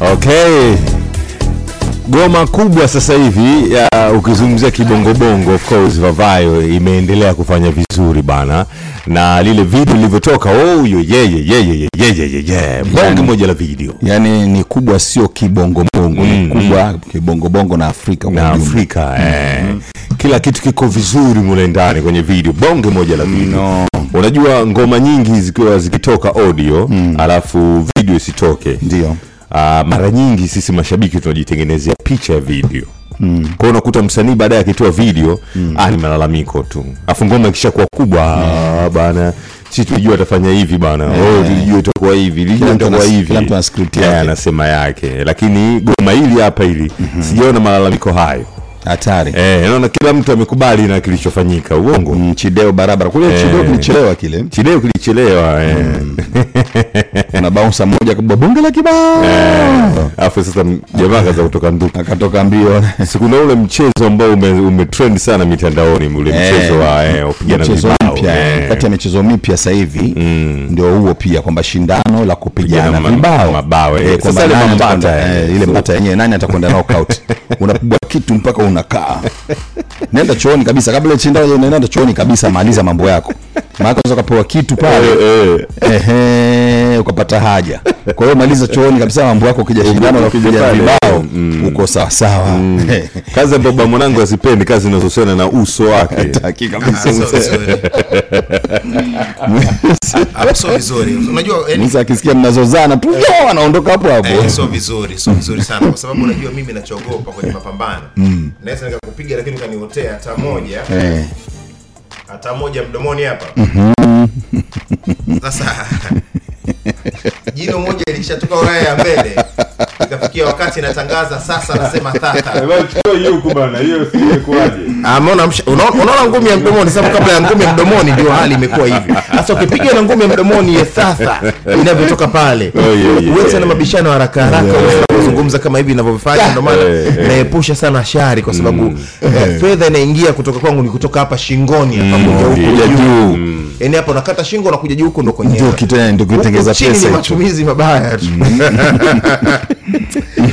Okay. Goma kubwa sasa hivi ukizungumzia kibongobongo of course Vavayo imeendelea kufanya vizuri bana, na lile video lilivyotoka, oh moja la video, yani ni kubwa, sio kibongobongo mm, ni mm-hmm. kubwa mm. kibongobongo na Afrika na Afrika mm. eh, mm-hmm. kila kitu kiko vizuri mule ndani kwenye video, bonge moja la video no. Unajua ngoma nyingi zikiwa zikitoka audio mm. alafu video isitoke ndio Ah, mara nyingi sisi mashabiki tunajitengenezea picha ya video. Mm. kwao unakuta msanii baadaye akitoa video ah, ni malalamiko tu. Afu ngoma ikishakuwa kubwa ah, bana si tulijua atafanya hivi bana. Oh, tulijua itakuwa hivi itakuwa hivi. kila mtu ana script Eh, yake. anasema yake. Lakini goma hili hapa hili sijaona malalamiko hayo hatari. Eh, naona kila mtu amekubali na kilichofanyika. Uongo. Mm, chideo barabara. Kule chideo kilichelewa kile. Chideo kilichelewa eh. kuna bouncer moja kubwa bonge la kibao. Alafu sasa jamaa kaza kutoka nduku akatoka mbio. Sikuna ule mchezo ambao ume, umetrend sana mitandaoni ule Eh, mchezo wa eh, upigana mchezo vibao. mpya eh. kati ya michezo mipya sasa hivi ndio huo pia kwamba shindano la kupigana vibao. mabao, eh. Eh, Sasa ile mpata eh. eh, ile mpata yenyewe nani atakwenda knockout? Unapigwa kitu mpaka unakaa. Nenda chooni kabisa kabla ya shindano nenda chooni kabisa maliza mambo yako. Maana unaweza kupewa kitu pale. Eh, eh. ehe ukapata haja. Kwa hiyo maliza chooni kabisa mambo yako ukija shindano pale, uko sawa sawa. Kazi ambayo baba mwanangu asipendi kazi inazohusiana na uso wake. Taki kabisa. Ah, sio vizuri. Unajua yani, akisikia mnazozana tu anaondoka hapo hapo. Eh, sio vizuri sio vizuri sana. Kwa sababu unajua mimi nachoogopa kwenye mapambano naweza nikakupiga lakini ukaniotea hata moja. Eh. hata moja mdomoni hapa. Sasa jino moja ilishatoka ulaya ya mbele. Ikafikia wakati natangaza sasa nasema Ah, msha- unaona unaona ngumi ya mdomoni? Sababu kabla ya ngumi ya mdomoni ndio hali imekuwa hivyo. sasa ukipiga na ngumi ya mdomoni ya sasa inavyotoka pale Oh, yeah, yeah, uwe yeah. na mabishano haraka haraka unapozungumza kama hivi inavyofanya ndio maana Eh, eh. naepusha sana shari kwa sababu eh, fedha inaingia kutoka kwangu ni kutoka hapa shingoni hapa kuja huku juu. Yani hapa unakata shingo unakuja juu huko ndo kwenye ndio kitengeza pesa ni matumizi mabaya tu.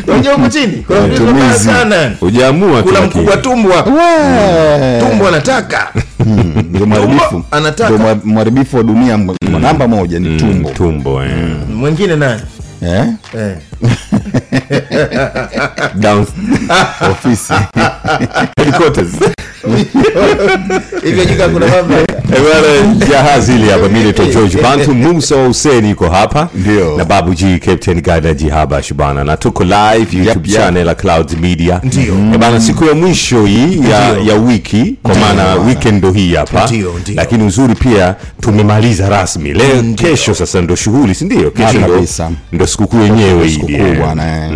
Unajua huku chini kuna matumizi. mabaya sana. Hujaamua kuna mkubwa tumbwa tumbwa anataka. Ndio mharibifu. anataka. mharibifu wa dunia namba moja ni tumbo. tumbo eh. mwingine nani? Eh? Eh. Down- ofisi. Headquarters. hivyo jika kuna mambo. Eh, jahazi hili hapa mi george bantu. Musa wa huseni yuko hapa. Ndio. na babu g captain gada jihaba shubana na tuko live youtube yep. channel ya clouds media. Ndio. Eh, bana siku ya mwisho hii ya, ya wiki kwa maana weekend ndo hii hapa. Lakini uzuri pia tumemaliza rasmi. Leo kesho sasa ndo shughuli si ndio? Kesho ndo, kabisa. ndo sikukuu yenyewe hii sikukuu eh. bwana. Eh.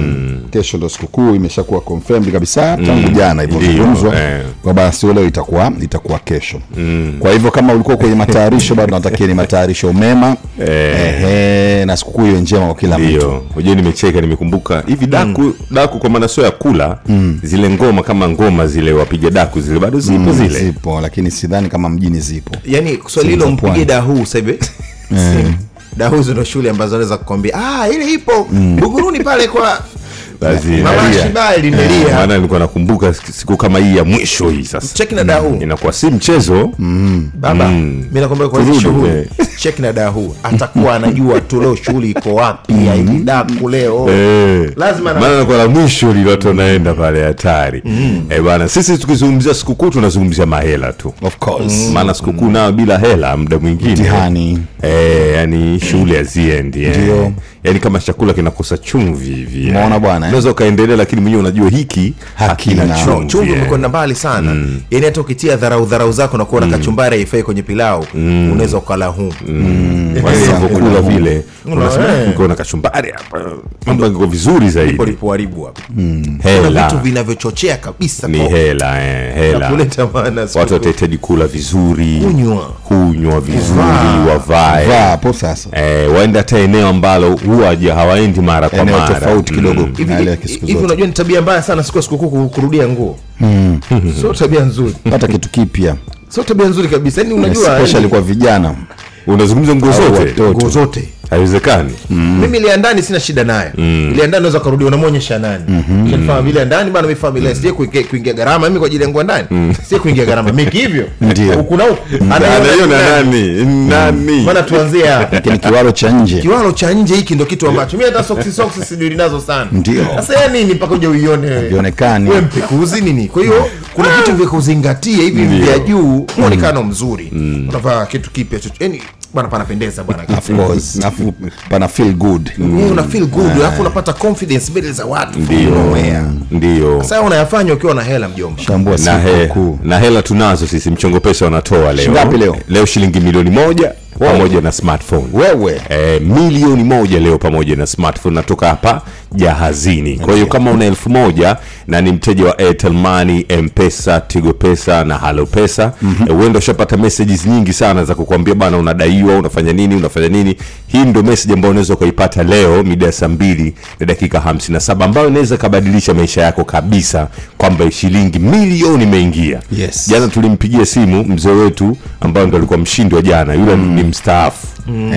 kesho ndo sikukuu imeshakuwa confirmed kabisa tangu jana Ndio, ilivyozungumzwa eh. kwamba sio leo itakuwa itakuwa kesho. Kwa hivyo kama ulikuwa kwenye matayarisho bado natakia ni matayarisho mema. Ehe, na sikukuu iwe njema kwa kila mtu. Ndio nimecheka nimekumbuka. Hivi daku daku kwa maana sio ya kula zile ngoma kama ngoma zile wapiga daku zile bado zipo zile. zipo lakini sidhani kama mjini zipo. Yani swali hilo mpige dahuu dahu sahivi dahu hizo shule ambazo anaweza kukwambia ah, ile ipo buguruni pale kwa Eh, maana nilikuwa nakumbuka siku kama hii ya mwisho hii sasa. Cheki na dahu inakuwa si mchezo. Baba Mm. mi nakwambia kwa hizi shughuli. eh. cheki na dahu atakuwa anajua tu leo shughuli iko wapi ya hili daku leo. Eh, Lazima na- maana nakuwa la mwisho lile watu wanaenda pale hatari. Eh, bana sisi tukizungumzia sikukuu tunazungumzia mahela tu. Of course. Maana sikukuu nayo bila hela muda mwingine. Mtihani. Eh, yani shughuli haziendi eh. Yani kama chakula kinakosa chumvi hivi eh. Bwana, eh? unaweza ukaendelea lakini mwenyewe unajua hiki hakina chumvi, chumvi umekwenda mbali sana. Yani hata ukitia dharau dharau zako na kuona kachumbari haifai kwenye pilau unaweza ukala huu. Kwa hiyo unavyokula vile Una- unasema na kachumbari hapa mambo yako vizuri zaidi. polipoharibu hapa. Hela. vitu vinavyochochea kabisa ni hela eh, hela. Kuleta maana watu watahitaji kula vizuri. Kunywa. kunywa vizuri wavae. Vaa hapo sasa. Eh, waende hata eneo ambalo huwa hawaendi mara kwa mara. tofauti kidogo. Mm. Ya siku zote. unajua ni tabia mbaya sana siku ya sikukuu kurudia nguo. Sio tabia nzuri. Hata kitu kipya. Sio tabia nzuri kabisa. Yani unajua especially kwa vijana. Unazungumza nguo zote? nguo zote haiwezekani. Mimi ile ndani sina shida nayo. Ile ya ndani naweza kurudi unamwonyesha nani mm ile vile ndani bana mimi familia sije kuingia kuingia gharama mimi kwa ajili yangu ya ndani. Sije kuingia gharama. Mimi hivyo Ndio. huku na huku. Anaiona nani? Nani? Maana tuanzie hapa. Lakini kiwalo cha nje. Kiwalo cha nje hiki ndio kitu ambacho mimi hata soksi soksi sijui nazo sana. Ndio. sasa ya nini mpaka uje uione wewe? ionekane wewe mpikuzi nini? Kwa hiyo kuna vitu vya kuzingatia hivi vya juu muonekano mzuri. Unavaa kitu kipya chochote. Yani bwana panapendeza bwana. Of course. Alafu pana feel good. Mm. una feel good. Alafu unapata confidence mbele za watu. Ndio. Ndio. Sasa unayafanya ukiwa na hela mjomba. Shambua na, he, na hela tunazo sisi mchongo pesa wanatoa leo. Shingapi leo? leo shilingi milioni moja pamoja na smartphone. Wewe. E, milioni moja leo pamoja na smartphone. Natoka hapa jahazini. Kwa hiyo kama una elfu moja na ni mteja wa airtel money mpesa tigo pesa na halo pesa mm-hmm. uenda ushapata messages nyingi sana za kukuambia bana unadaiwa unafanya nini unafanya nini? Hii ndio message ambayo unaweza ukaipata leo mida ya saa mbili na dakika 57 ambayo inaweza ikabadilisha maisha yako kabisa kwamba shilingi milioni imeingia. Yes. jana tulimpigia simu mzee wetu ambayo ndo alikuwa mshindi wa jana yule ni mstaafu.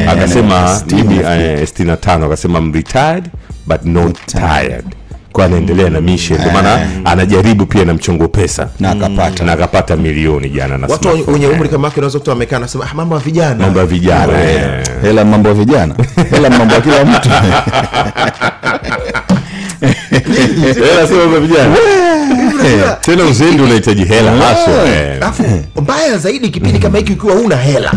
Akasema mimi eh, 65 akasema I'm retired but not tired. Kwa anaendelea na mission ndio maana anajaribu pia na mchongo pesa. Na akapata. Na akapata milioni jana na watu wenye umri kama yake unaweza kutoa wamekaa anasema ah, mambo ya vijana. Mambo ya vijana eh. hela mambo ya vijana. Hela mambo ya kila mtu. Hela sio mambo ya vijana tena uzendi unahitaji hela. Haswa eh. alafu mbaya zaidi kipindi kama hiki ukiwa una hela.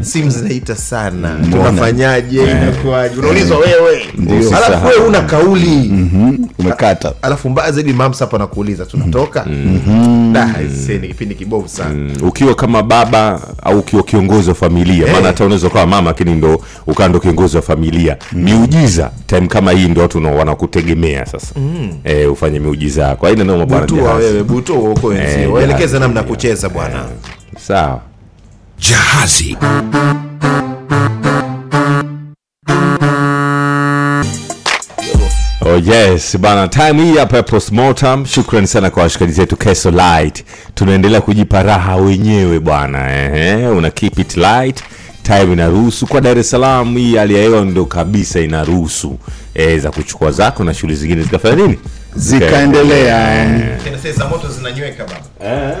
Simu zinaita sana. Tunafanyaje? Inakuwaje? Unaulizwa wewe. Alafu wewe una kauli. Umekata. Alafu mbaya zaidi mams hapa nakuuliza tunatoka? Ni kipindi kibovu sana. Mm, ukiwa kama baba au ukiwa kiongozi wa familia maana hata unaweza ukawa mama lakini ndo ukawa ndo kiongozi wa familia. Miujiza time kama hii ndo watu wanakutegemea sasa. Eh, ufanye miujiza yako. Aina bwana butua wewe butua uko Eh, wenzio waelekeze namna ya kucheza bwana. Sawa. Jahazi. Oh yes bana, time hii hapa postmortem. Shukrani sana kwa washikaji zetu Keso Light, tunaendelea kujipa raha wenyewe bwana. Ehe, una keep it light, time inaruhusu. Kwa Dar es Salaam. Hii hali ya hewa ndio kabisa inaruhusu. E, za kuchukua zako na shughuli zingine zikafanya nini, zikaendelea za moto zinanyweka baba.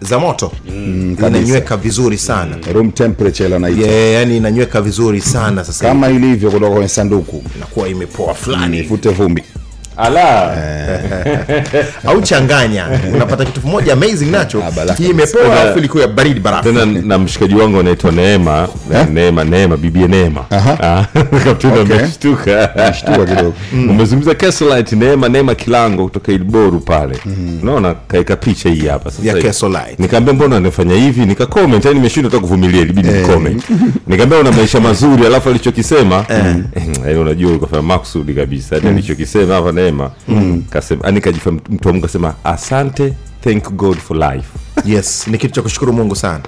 Za moto? Inanyweka vizuri sana. Room temperature ile yeah, yani inanyweka vizuri sana sasa kama ilivyo kutoka kwenye sanduku. Inakuwa imepoa fulani. Ifute vumbi ala. Au changanya. Unapata kitu kimoja amazing nacho. Ah, hii imepoa alafu ilikuwa ya baridi barafu. tena na mshikaji wangu anaitwa Neema. Neema Neema bibi Neema. Ah, kapteni ameshtuka. Ameshtuka kidogo. Umezungumza Kesolite Neema Neema Kilango kutoka Ilboru pale. Unaona kaika picha hii hapa sasa Ya hivi. nikamwambia mbona anafanya hivi? Nika comment yani nimeshindwa hata kuvumilia ilibidi ni comment nikamwambia una maisha mazuri alafu alichokisema eh. Unajua ukafanya maksudi kabisa yani alichokisema hapa Neema kasema mtu wa Mungu kasema asante thank God for life. Yes ni kitu cha kushukuru mungu sana.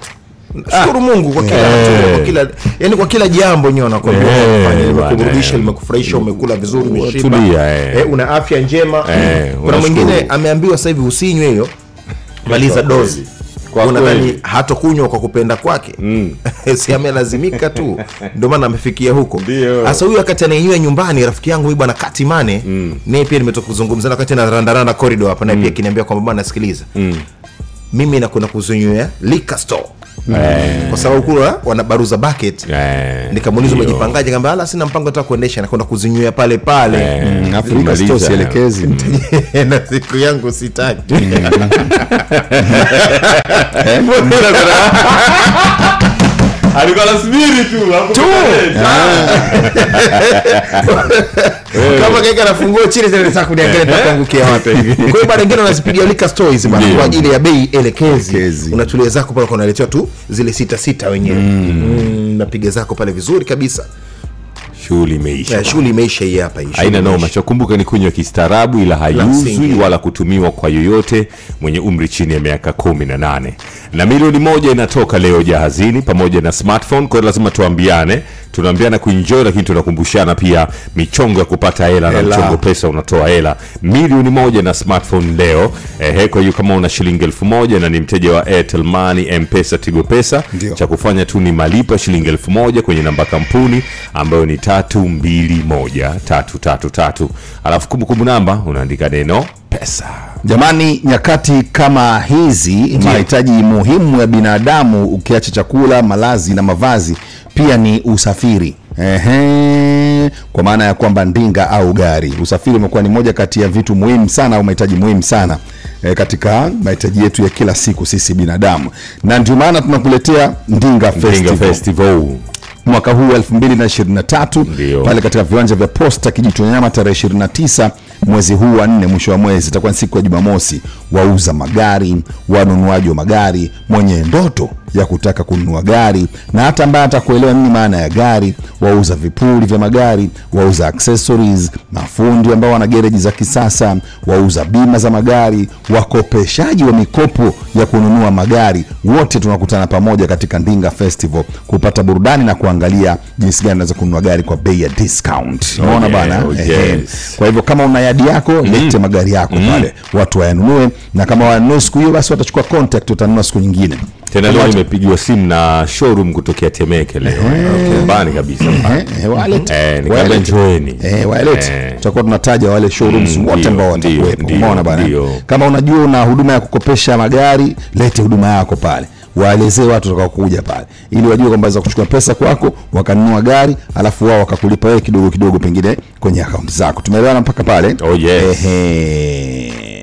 Shukuru mungu kwa kila hatua, kwa kila yani kwa kila jambo nyewe nakwambia. Eh, limekurudisha eh. limekufurahisha umekula vizuri umeshiba. hey. eh. eh, una afya njema. Hey, kuna mwingine ameambiwa sasa hivi usinywe hiyo. Maliza dozi Kwa unadhani hatokunywa kwa kupenda kwake? Si amelazimika tu. Ndio maana amefikia huko. Sasa huyu wakati anainywa nyumbani rafiki yangu huyu bwana katimane naye pia nimetoka kuzungumza na wakati na randaranda corridor hapa naye pia akiniambia kwamba bwana sikiliza mimi nakwenda kuzinywea liquor store. Kwa sababu kula wana baruza bucket. Yeah. nikamuuliza umejipangaje? Kamba ala sina mpango hata kuendesha. Nakwenda kuzinywea pale pale. Eh, maliza. sielekezi na siku yangu sitaki. Alikuwa anasubiri tu kama kaika nafungua chini tena nataka kuniangalia nitakuangukia wapi? Kwa hiyo baada nyingine unazipigia liquor stores bana kwa ajili ya bei elekezi. Unatulia zako pale unaletewa tu zile sita sita wenyewe. Mm. napiga zako pale vizuri kabisa. Shughuli imeisha shughuli imeisha hii hapa haina noma chakumbuka ni kunywa kistaarabu ila haiuzwi wala kutumiwa kwa yoyote mwenye umri chini ya miaka kumi na milioni moja inatoka leo jahazini pamoja na smartphone kwa lazima tuambiane tunaambiana kuenjoy lakini tunakumbushana pia michongo ya kupata hela na mchongo pesa unatoa hela. Milioni moja na smartphone leo. Ehe kwa hiyo kama una shilingi elfu moja na ni mteja wa airtel money mpesa tigo pesa cha kufanya tu ni malipo ya shilingi elfu moja kwenye namba kampuni ambayo ni tatu mbili moja tatu tatu tatu. Alafu kumbukumbu namba unaandika neno pesa. Jamani, nyakati kama hizi, mahitaji muhimu ya binadamu ukiacha chakula, malazi na mavazi, pia ni usafiri. Ehe, kwa maana ya kwamba ndinga au gari, usafiri umekuwa ni moja kati ya vitu muhimu sana au mahitaji muhimu sana e, katika mahitaji yetu ya kila siku sisi binadamu, na ndio maana tunakuletea Ndinga Ndinga Festival. Festival mwaka huu 2023 Ndio. pale katika viwanja vya posta kijitonyama tarehe 29 mwezi huu wa nne mwisho wa mwezi itakuwa siku ya jumamosi wauza magari wanunuaji wa magari mwenye ndoto ya kutaka kununua gari. Na hata ambaye atakuelewa nini maana ya gari. Wauza vipuri vya magari wauza accessories mafundi ambao wana gereji za kisasa wauza bima za magari wakopeshaji wa mikopo ya kununua magari. Wote tunakutana pamoja katika ndinga festival kupata burudani na kuangalia jinsi gani unaweza kununua gari kwa bei ya discount. Unaona bana? oh kwa hivyo kama una yadi yako lete magari yako pale. Watu wayanunue na kama wanunue siku hiyo basi watachukua contact watanunua siku nyingine. Tena leo nimepigiwa simu na showroom kutokea temeke leo. Nyumbani kabisa Eh, eh, njoeni. Tutakuwa tunataja wale showrooms Mm, wote ambao watakuwepo. umeona bana kama unajua una huduma ya kukopesha magari lete huduma yako pale. Waelezee watu watakao kuja pale. Ili wajue kwamba za kuchukua pesa kwako wakanunua gari alafu wao wakakulipa wewe kidogo kidogo pengine kwenye akaunti zako. Tumeelewana mpaka pale? Oh, yes. Ehe.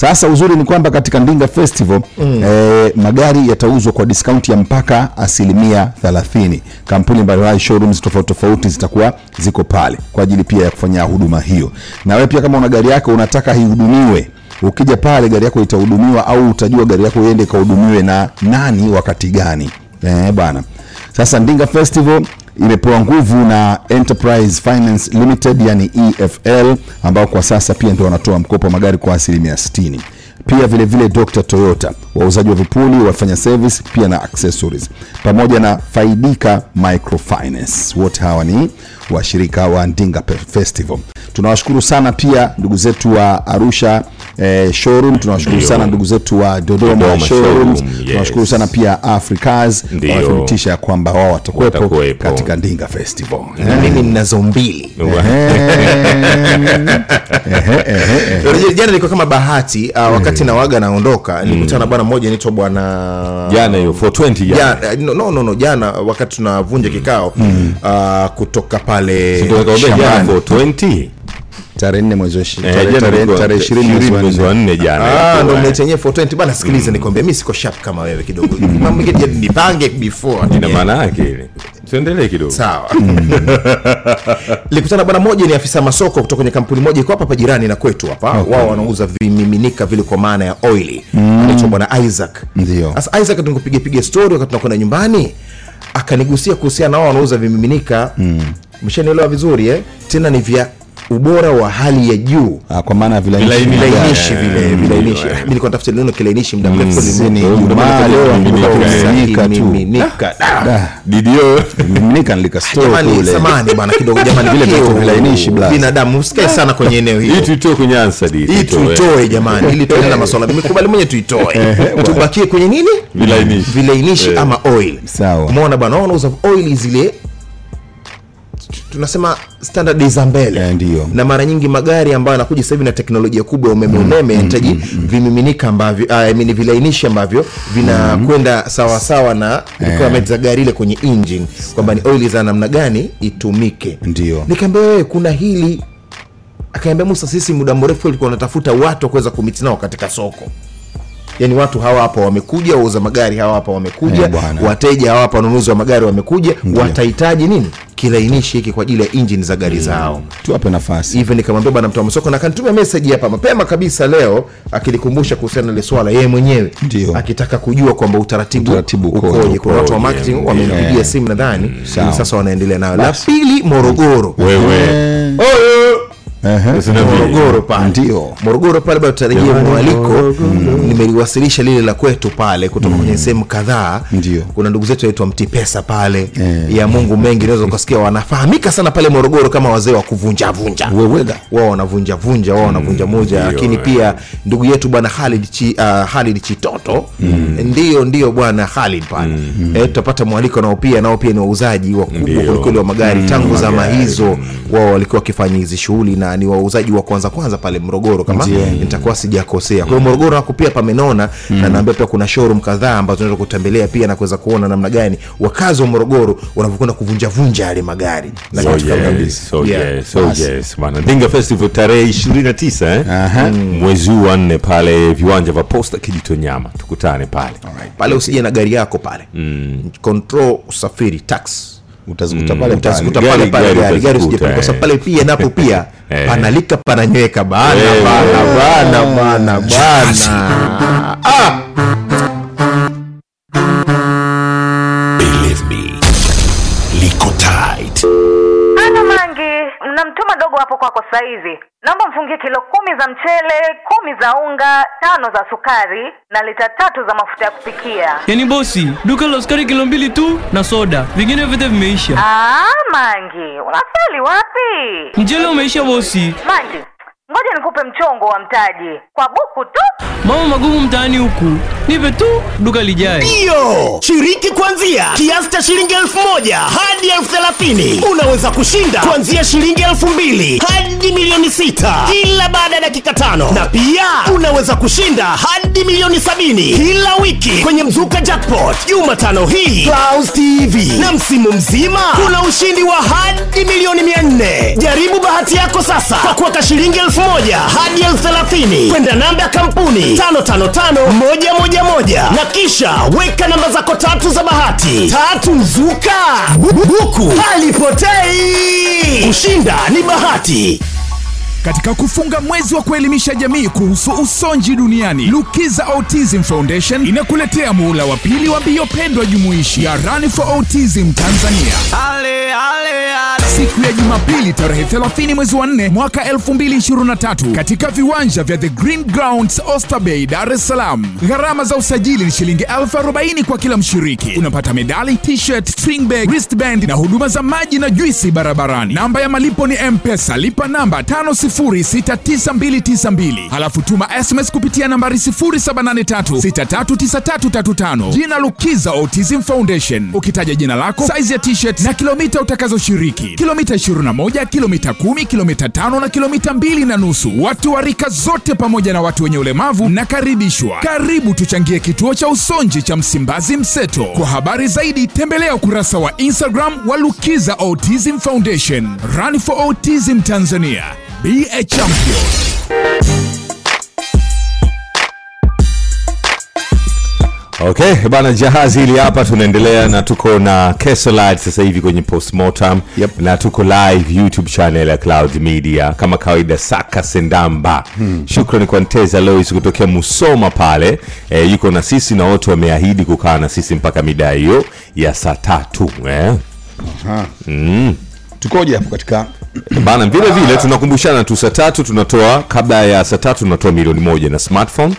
Sasa uzuri ni kwamba katika Ndinga Festival mm. eh, magari yatauzwa kwa discount ya mpaka asilimia 30. Kampuni mbalimbali showrooms tofauti tofauti zitakuwa ziko pale kwa ajili pia ya kufanya huduma hiyo. Na wewe pia kama una gari yako unataka ihudumiwe, ukija pale gari yako itahudumiwa au utajua gari yako iende ikahudumiwe na nani wakati gani. Eh, bana. Sasa Ndinga Festival imepewa nguvu na Enterprise Finance Limited yani EFL ambao kwa sasa pia ndio wanatoa mkopo wa magari kwa asilimia 60. Pia vile vile Dr. Toyota, wauzaji wa vipuli, wafanya service pia na accessories, pamoja na Faidika Microfinance. Wote hawa ni washirika wa Ndinga Festival. Tunawashukuru sana pia ndugu zetu wa Arusha eh, showroom, tunawashukuru sana ndugu zetu wa Dodoma, Dodoma showroom, yes. tunawashukuru sana pia Africas Ndio. wanathibitisha kwamba wao watakuwepo katika Ndinga Festival. na mimi ninazo mbili jana kama bahati uh, wakati na waga naondoka nilikutana na bwana mmoja anaitwa bwana jana hiyo 420 jana. No, no, no, no, jana wakati tunavunja kikao uh, kutoka pale Ndio nikakwambia jana shambani. 420 tarehe nne mwezi wa ishi- Eh, tarehe- ishirini mwezi wa nne. jana Ah, ndo ilikuwa, mnaita yenyewe 420 bana sikiliza nikwambia mi siko sharp kama wewe kidogo. Mambo nipange before. Ina maana yake ile. Tuendelee kidogo. Sawa. Likutana bwana mmoja ni afisa masoko kutoka kwenye kampuni moja iko hapa hapa jirani na kwetu hapa. Okay. wao wanauza vimiminika vile kwa maana ya oili. Anaitwa bwana isaac. Ndio. sasa isaac tunikupiga story wakati tunakwenda nyumbani akanigusia kuhusiana na wao wanauza vimiminika mshanielewa vizuri eh? tena ni vya ubora wa hali ya juu Ah, kwa maana vilainishi vile mm, vilainishi. Ah, nilikuwa natafuta neno kilainishi muda mrefu. Ah, Ah, samani bana kidogo jamani Vile vitu vilainishi, binadamu usikae sana kwenye eneo hilo tuitoe kwenye answer hii tuitoe jamani ili tuende na masuala nimekubali mwenye tuitoe tubakie kwenye nini Vilainishi. vilainishi Eh. ama oil Sawa. umeona bwana wao wanauza oil zile tunasema standard za mbele. Eh, ndio. na mara nyingi magari ambayo yanakuja sasa hivi na teknolojia kubwa ya umeme umeme yanahitaji vimiminika ambavyo uh, I vilainishi ambavyo vinakwenda sawasawa na requirement za gari ile kwenye engine kwamba ni oili za namna gani itumike. Ndio. nikaambia wewe kuna hili. Akaambia musa sisi muda mrefu ulikuwa unatafuta watu wa kuweza kumiti nao katika soko yaani watu hawa hapa wamekuja wauza magari hawa hapa wamekuja hey, wateja hawa hapa wanunuzi wa magari wamekuja watahitaji nini? Kilainishi hiki kwa ajili ya injini za gari zao. Tuwape nafasi. Hivyo nikamwambia bwana mtu wa masoko na akanitumia meseji hapa mapema kabisa leo akilikumbusha kuhusiana na ile swala yeye mwenyewe Ndiyo. akitaka kujua kwamba utaratibu, Utaratibu ukoje, kuna watu wa marketing mm, wamenipigia simu nadhani sasa wanaendelea nayo. La pili morogoro. Wewe. Oyo! Morogoro pale. Ndio. morogoro pale bado tutarejea mwaliko. Nimeliwasilisha lile la kwetu pale kutoka kwenye sehemu kadhaa. Ndio. kuna ndugu zetu waitwa mtipesa pale. Eh. ya mungu mengi unaweza ukasikia wanafahamika sana pale morogoro kama wazee wa kuvunjavunja. Wewega. wao wanavunja vunja wao wanavunja moja. Lakini pia ndugu yetu bwana Khalid, Chi, uh, Khalid Chitoto. Ndio ndio bwana Khalid pale. Eh, tutapata mwaliko nao pia nao pia ni wauzaji wakubwa kwelikweli wa magari. Tangu zama hizo wao walikuwa wakifanya hizi shughuli na ni wauzaji wa kwanza kwanza pale Morogoro kama nitakuwa sijakosea. Kwa hiyo Morogoro hapo pia pamenona na naambia pia kuna showroom kadhaa ambazo unaweza kutembelea pia na kuweza kuona namna gani wakazi wa Morogoro wanavyokwenda kuvunja vunja yale magari. Na So yes, so Yeah. yes, so yes. Ndinga Festival tarehe 29 eh? Aha. mwezi huu wa nne pale viwanja vya Posta Kijitonyama, tukutane pale. pale usije na gari yako pale. Control usafiri tax utazikuta pale utazikuta pale. pale pale gari gari gari kwa sababu pale pia napo pia Eh. panalika pananyweka bana Eh. bana bana bana bana ah Believe me. Liko tight. Ana Mangi, mnamtuma dogo hapo kwako sasa hivi. Naomba mfungie kilo kumi za mchele, kumi za unga, tano za sukari na lita tatu za mafuta ya kupikia. Yaani bosi, duka la sukari kilo mbili tu na soda, vingine vyote vimeisha. Ah, Mangi, unafeli wapi? Mchele umeisha bosi, Mangi, ngoja nikupe mchongo wa mtaji kwa buku tu. Mama magumu mtaani huku, nipe tu duka lijae. Ndiyo, shiriki kuanzia kiasi cha shilingi elfu moja hadi elfu thelathini. Unaweza kushinda kuanzia shilingi elfu mbili hadi milioni sita kila baada ya dakika tano, na pia unaweza kushinda hadi milioni sabini kila wiki kwenye Mzuka Jackpot. Jumatano hii Clouds TV na msimu mzima kuna ushindi wa hadi milioni mia nne. Jaribu bahati yako sasa kwa kuweka shilingi elfu moja hadi elfu thelathini. Kwenda namba ya kampuni. 555111 na kisha weka namba zako tatu za bahati. Tatu mzuka huku halipotei. Kushinda ni bahati. Katika kufunga mwezi wa kuelimisha jamii kuhusu usonji duniani, Lukiza Autism Foundation inakuletea muhula wa pili wa mbio pendwa jumuishi ya Run for Autism Tanzania. Siku ya Jumapili tarehe 30 mwezi wa 4 mwaka 2023 katika viwanja vya The Green Grounds Oysterbay, Dar es Salaam. Gharama za usajili ni shilingi elfu arobaini kwa kila mshiriki. Unapata medali, t-shirt, string bag, wristband na huduma za maji na juisi barabarani. Namba ya malipo ni M-Pesa, lipa namba 5069292. Halafu tuma SMS kupitia nambari 0783639335. Jina Lukiza Autism Foundation. Ukitaja jina lako, size ya t-shirt na kilomita utakazoshiriki. Kilomita 21, kilomita 10, kilomita 5 na kilomita 2 na nusu. Watu wa rika zote pamoja na watu wenye ulemavu nakaribishwa. Karibu tuchangie kituo cha usonji cha Msimbazi Mseto. Kwa habari zaidi tembelea ukurasa wa Instagram wa Lukiza Autism Foundation. Run for Autism Tanzania. Be a champion. Okay, bana jahazi hili hapa tunaendelea na tuko na Kesolite sasa hivi kwenye postmortem Yep. na tuko live YouTube channel ya Cloud Media kama kawaida Saka Sendamba. Hmm. Shukrani kwa Nteza Lois kutokea Musoma pale. E, yuko na sisi na wote wameahidi kukaa na sisi mpaka mida hiyo ya saa tatu eh. tukoje hapo katika bana vile vile tunakumbushana tu saa tatu tunatoa kabla ya saa tatu tunatoa milioni moja na smartphone.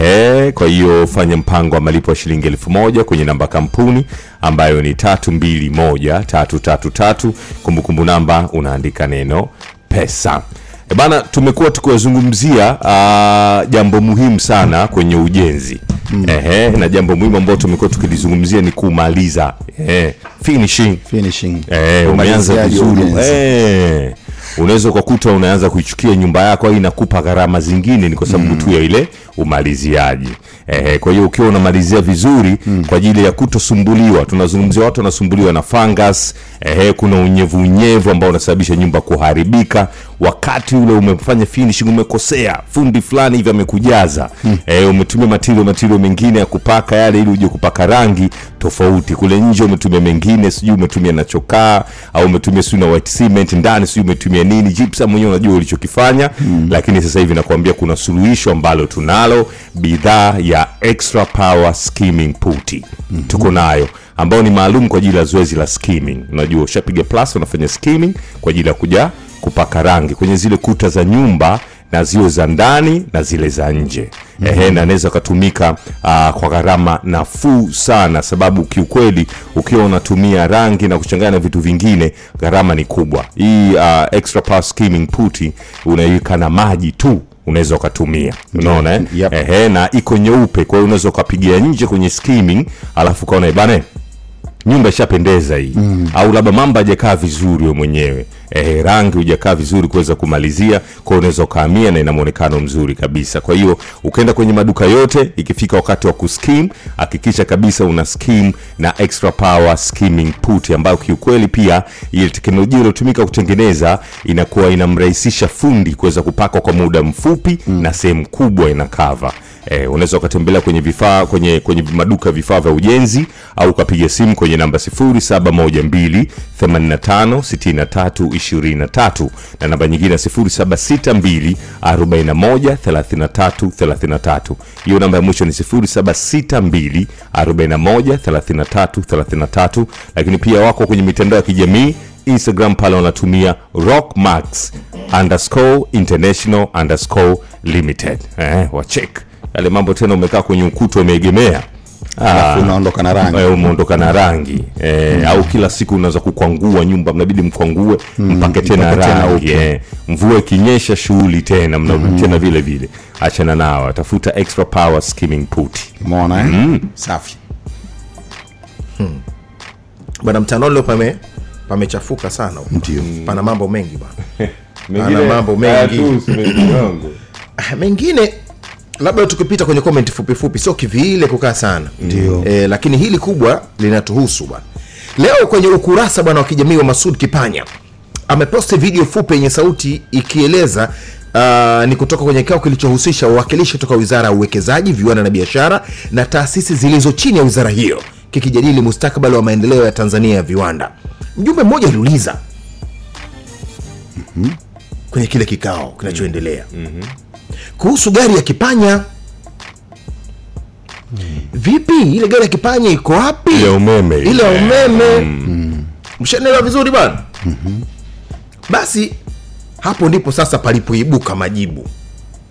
Ehe, kwa hiyo fanya mpango wa malipo ya shilingi elfu moja kwenye namba kampuni ambayo ni tatu mbili moja tatu tatu tatu. Kumbukumbu namba unaandika neno pesa e bana tumekuwa tukiwazungumzia uh, jambo muhimu sana kwenye ujenzi. Ehe, na jambo muhimu ambalo tumekuwa tukilizungumzia ni kumaliza Ehe, finishing. Finishing. Eh, umeanza vizuri. Eh, unaweza ukakuta unaanza kuichukia nyumba yako au inakupa gharama zingine ni kwa sababu tu ya ile umaliziaji. Eh, kwa hiyo ukiwa unamalizia vizuri kwa ajili ya kutosumbuliwa tunazungumzia watu wanasumbuliwa na fungus. Eh, kuna unyevu unyevu ambao unasababisha nyumba kuharibika. Wakati ule umefanya finishing umekosea fundi fulani hivi amekujaza. Eh, umetumia matirio matirio mengine ya kupaka yale ili uje kupaka rangi tofauti. Kule nje umetumia mengine sijui umetumia na chokaa au umetumia sijui na white cement ndani sijui umetumia nini gypsum mwenyewe unajua ulichokifanya. Lakini sasa hivi nakwambia kuna suluhisho ambalo tunalo bidhaa ya extra power skimming puti. Tuko nayo ambayo ni maalum kwa ajili ya zoezi la skimming. Unajua ushapiga plus unafanya skimming kwa ajili ya kuja kupaka rangi kwenye zile kuta za nyumba na ziwe za ndani na zile za nje. Ehe na anaweza ukatumika uh, kwa gharama nafuu sana sababu kiukweli ukiwa unatumia rangi na kuchanganya na vitu vingine gharama ni kubwa. Hii uh, extra power skimming puti unaiweka na maji tu unaweza ukatumia unaona eh? Yep. na iko nyeupe kwa hiyo unaweza ukapigia nje kwenye skimming alafu ukaona bane nyumba ishapendeza hii mm. au labda mambo hajakaa vizuri we mwenyewe eh, rangi hujakaa vizuri kuweza kumalizia kwa unaweza ukahamia na ina mwonekano mzuri kabisa kwa hiyo ukaenda kwenye maduka yote ikifika wakati wa kuskim hakikisha kabisa una skim na extra power skimming put ambayo kiukweli pia ile teknolojia iliyotumika kutengeneza inakuwa inamrahisisha fundi kuweza kupaka kwa muda mfupi mm. na sehemu kubwa ina cover Eh, unaweza ukatembelea kwenye vifaa kwenye kwenye maduka vifaa vya ujenzi au ukapiga simu kwenye namba 0712 85 63 23 na namba nyingine 0762 41 33 33 hiyo namba ya mwisho ni 0762 41 33 33 lakini pia wako kwenye mitandao ya kijamii instagram pale wanatumia rockmax underscore international underscore limited. Eh, wachek yale mambo tena umekaa kwenye ukuta umeegemea. Alafu unaondoka na rangi. Eh, umeondoka na rangi. Eh, au kila siku unaweza kukwangua nyumba mnabidi mkwangue mpake tena mpake tena rangi. eh. mvua ikinyesha shughuli tena mnarudi tena vile vile. Achana nao tafuta extra power skimming put. Umeona eh? safi. Bwana mtandao leo pame pamechafuka sana. Ndio. pana mambo mengi bwana. Pana mambo mengi. Ah, mengine labda tukipita kwenye comment fupi fupi sio kivile kukaa sana. Ndio. e, lakini hili kubwa linatuhusu bwana. Leo kwenye ukurasa bwana wa kijamii wa masud kipanya ameposti video fupi yenye sauti ikieleza Uh, ni kutoka kwenye kikao kilichohusisha wawakilishi kutoka wizara ya uwekezaji viwanda na biashara na taasisi zilizo chini ya wizara hiyo kikijadili mustakabali wa maendeleo ya tanzania ya viwanda. Mjumbe mmoja aliuliza kwenye kile kikao kinachoendelea kuhusu gari ya kipanya. Vipi? Ile gari ya kipanya iko wapi? Ile umeme ile. ile ya umeme. Mshanelewa vizuri bana? Basi hapo ndipo sasa palipoibuka majibu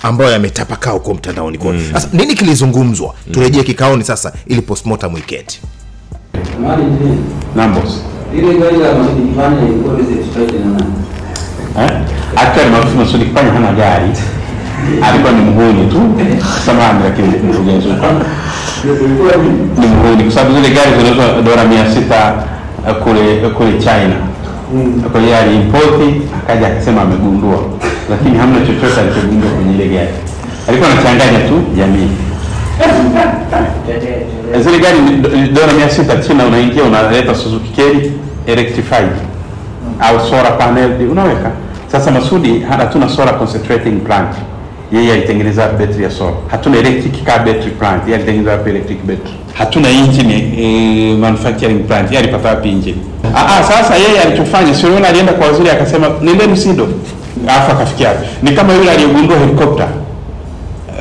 ambayo yametapakaa huko mtandaoni kote. Sasa nini kilizungumzwa? Turejee kikaoni sasa ili postmortem iketi ile gari la kipanya ilikuwa certified na nani? Eh? Actually Masudi Kipanya hana gari. Alikuwa ni mhuni tu. Samahani lakini mkurugenzi. Ni mhuni kwa sababu zile gari zinauzwa dola mia sita kule kule China. Kwa hiyo aliimpoti akaja akasema amegundua, lakini hamna chochote alichogundua kwenye ile gari. Alikuwa anachanganya tu jamii. Zile gari dola mia sita China, unaingia unaleta Suzuki Carry electrified au solar panel unaweka. Sasa Masudi hatuna solar concentrating plant, yeye alitengeneza betri ya solar. Hatuna electric car battery plant, yeye alitengeneza electric battery. Hatuna engine eh, manufacturing plant, yeye alipata wapi engine? Ah, ah, sasa yeye alichofanya sio yule alienda kwa waziri akasema nendeni SIDO, afa akafikia wapi? Ni kama yule aliyegundua helikopta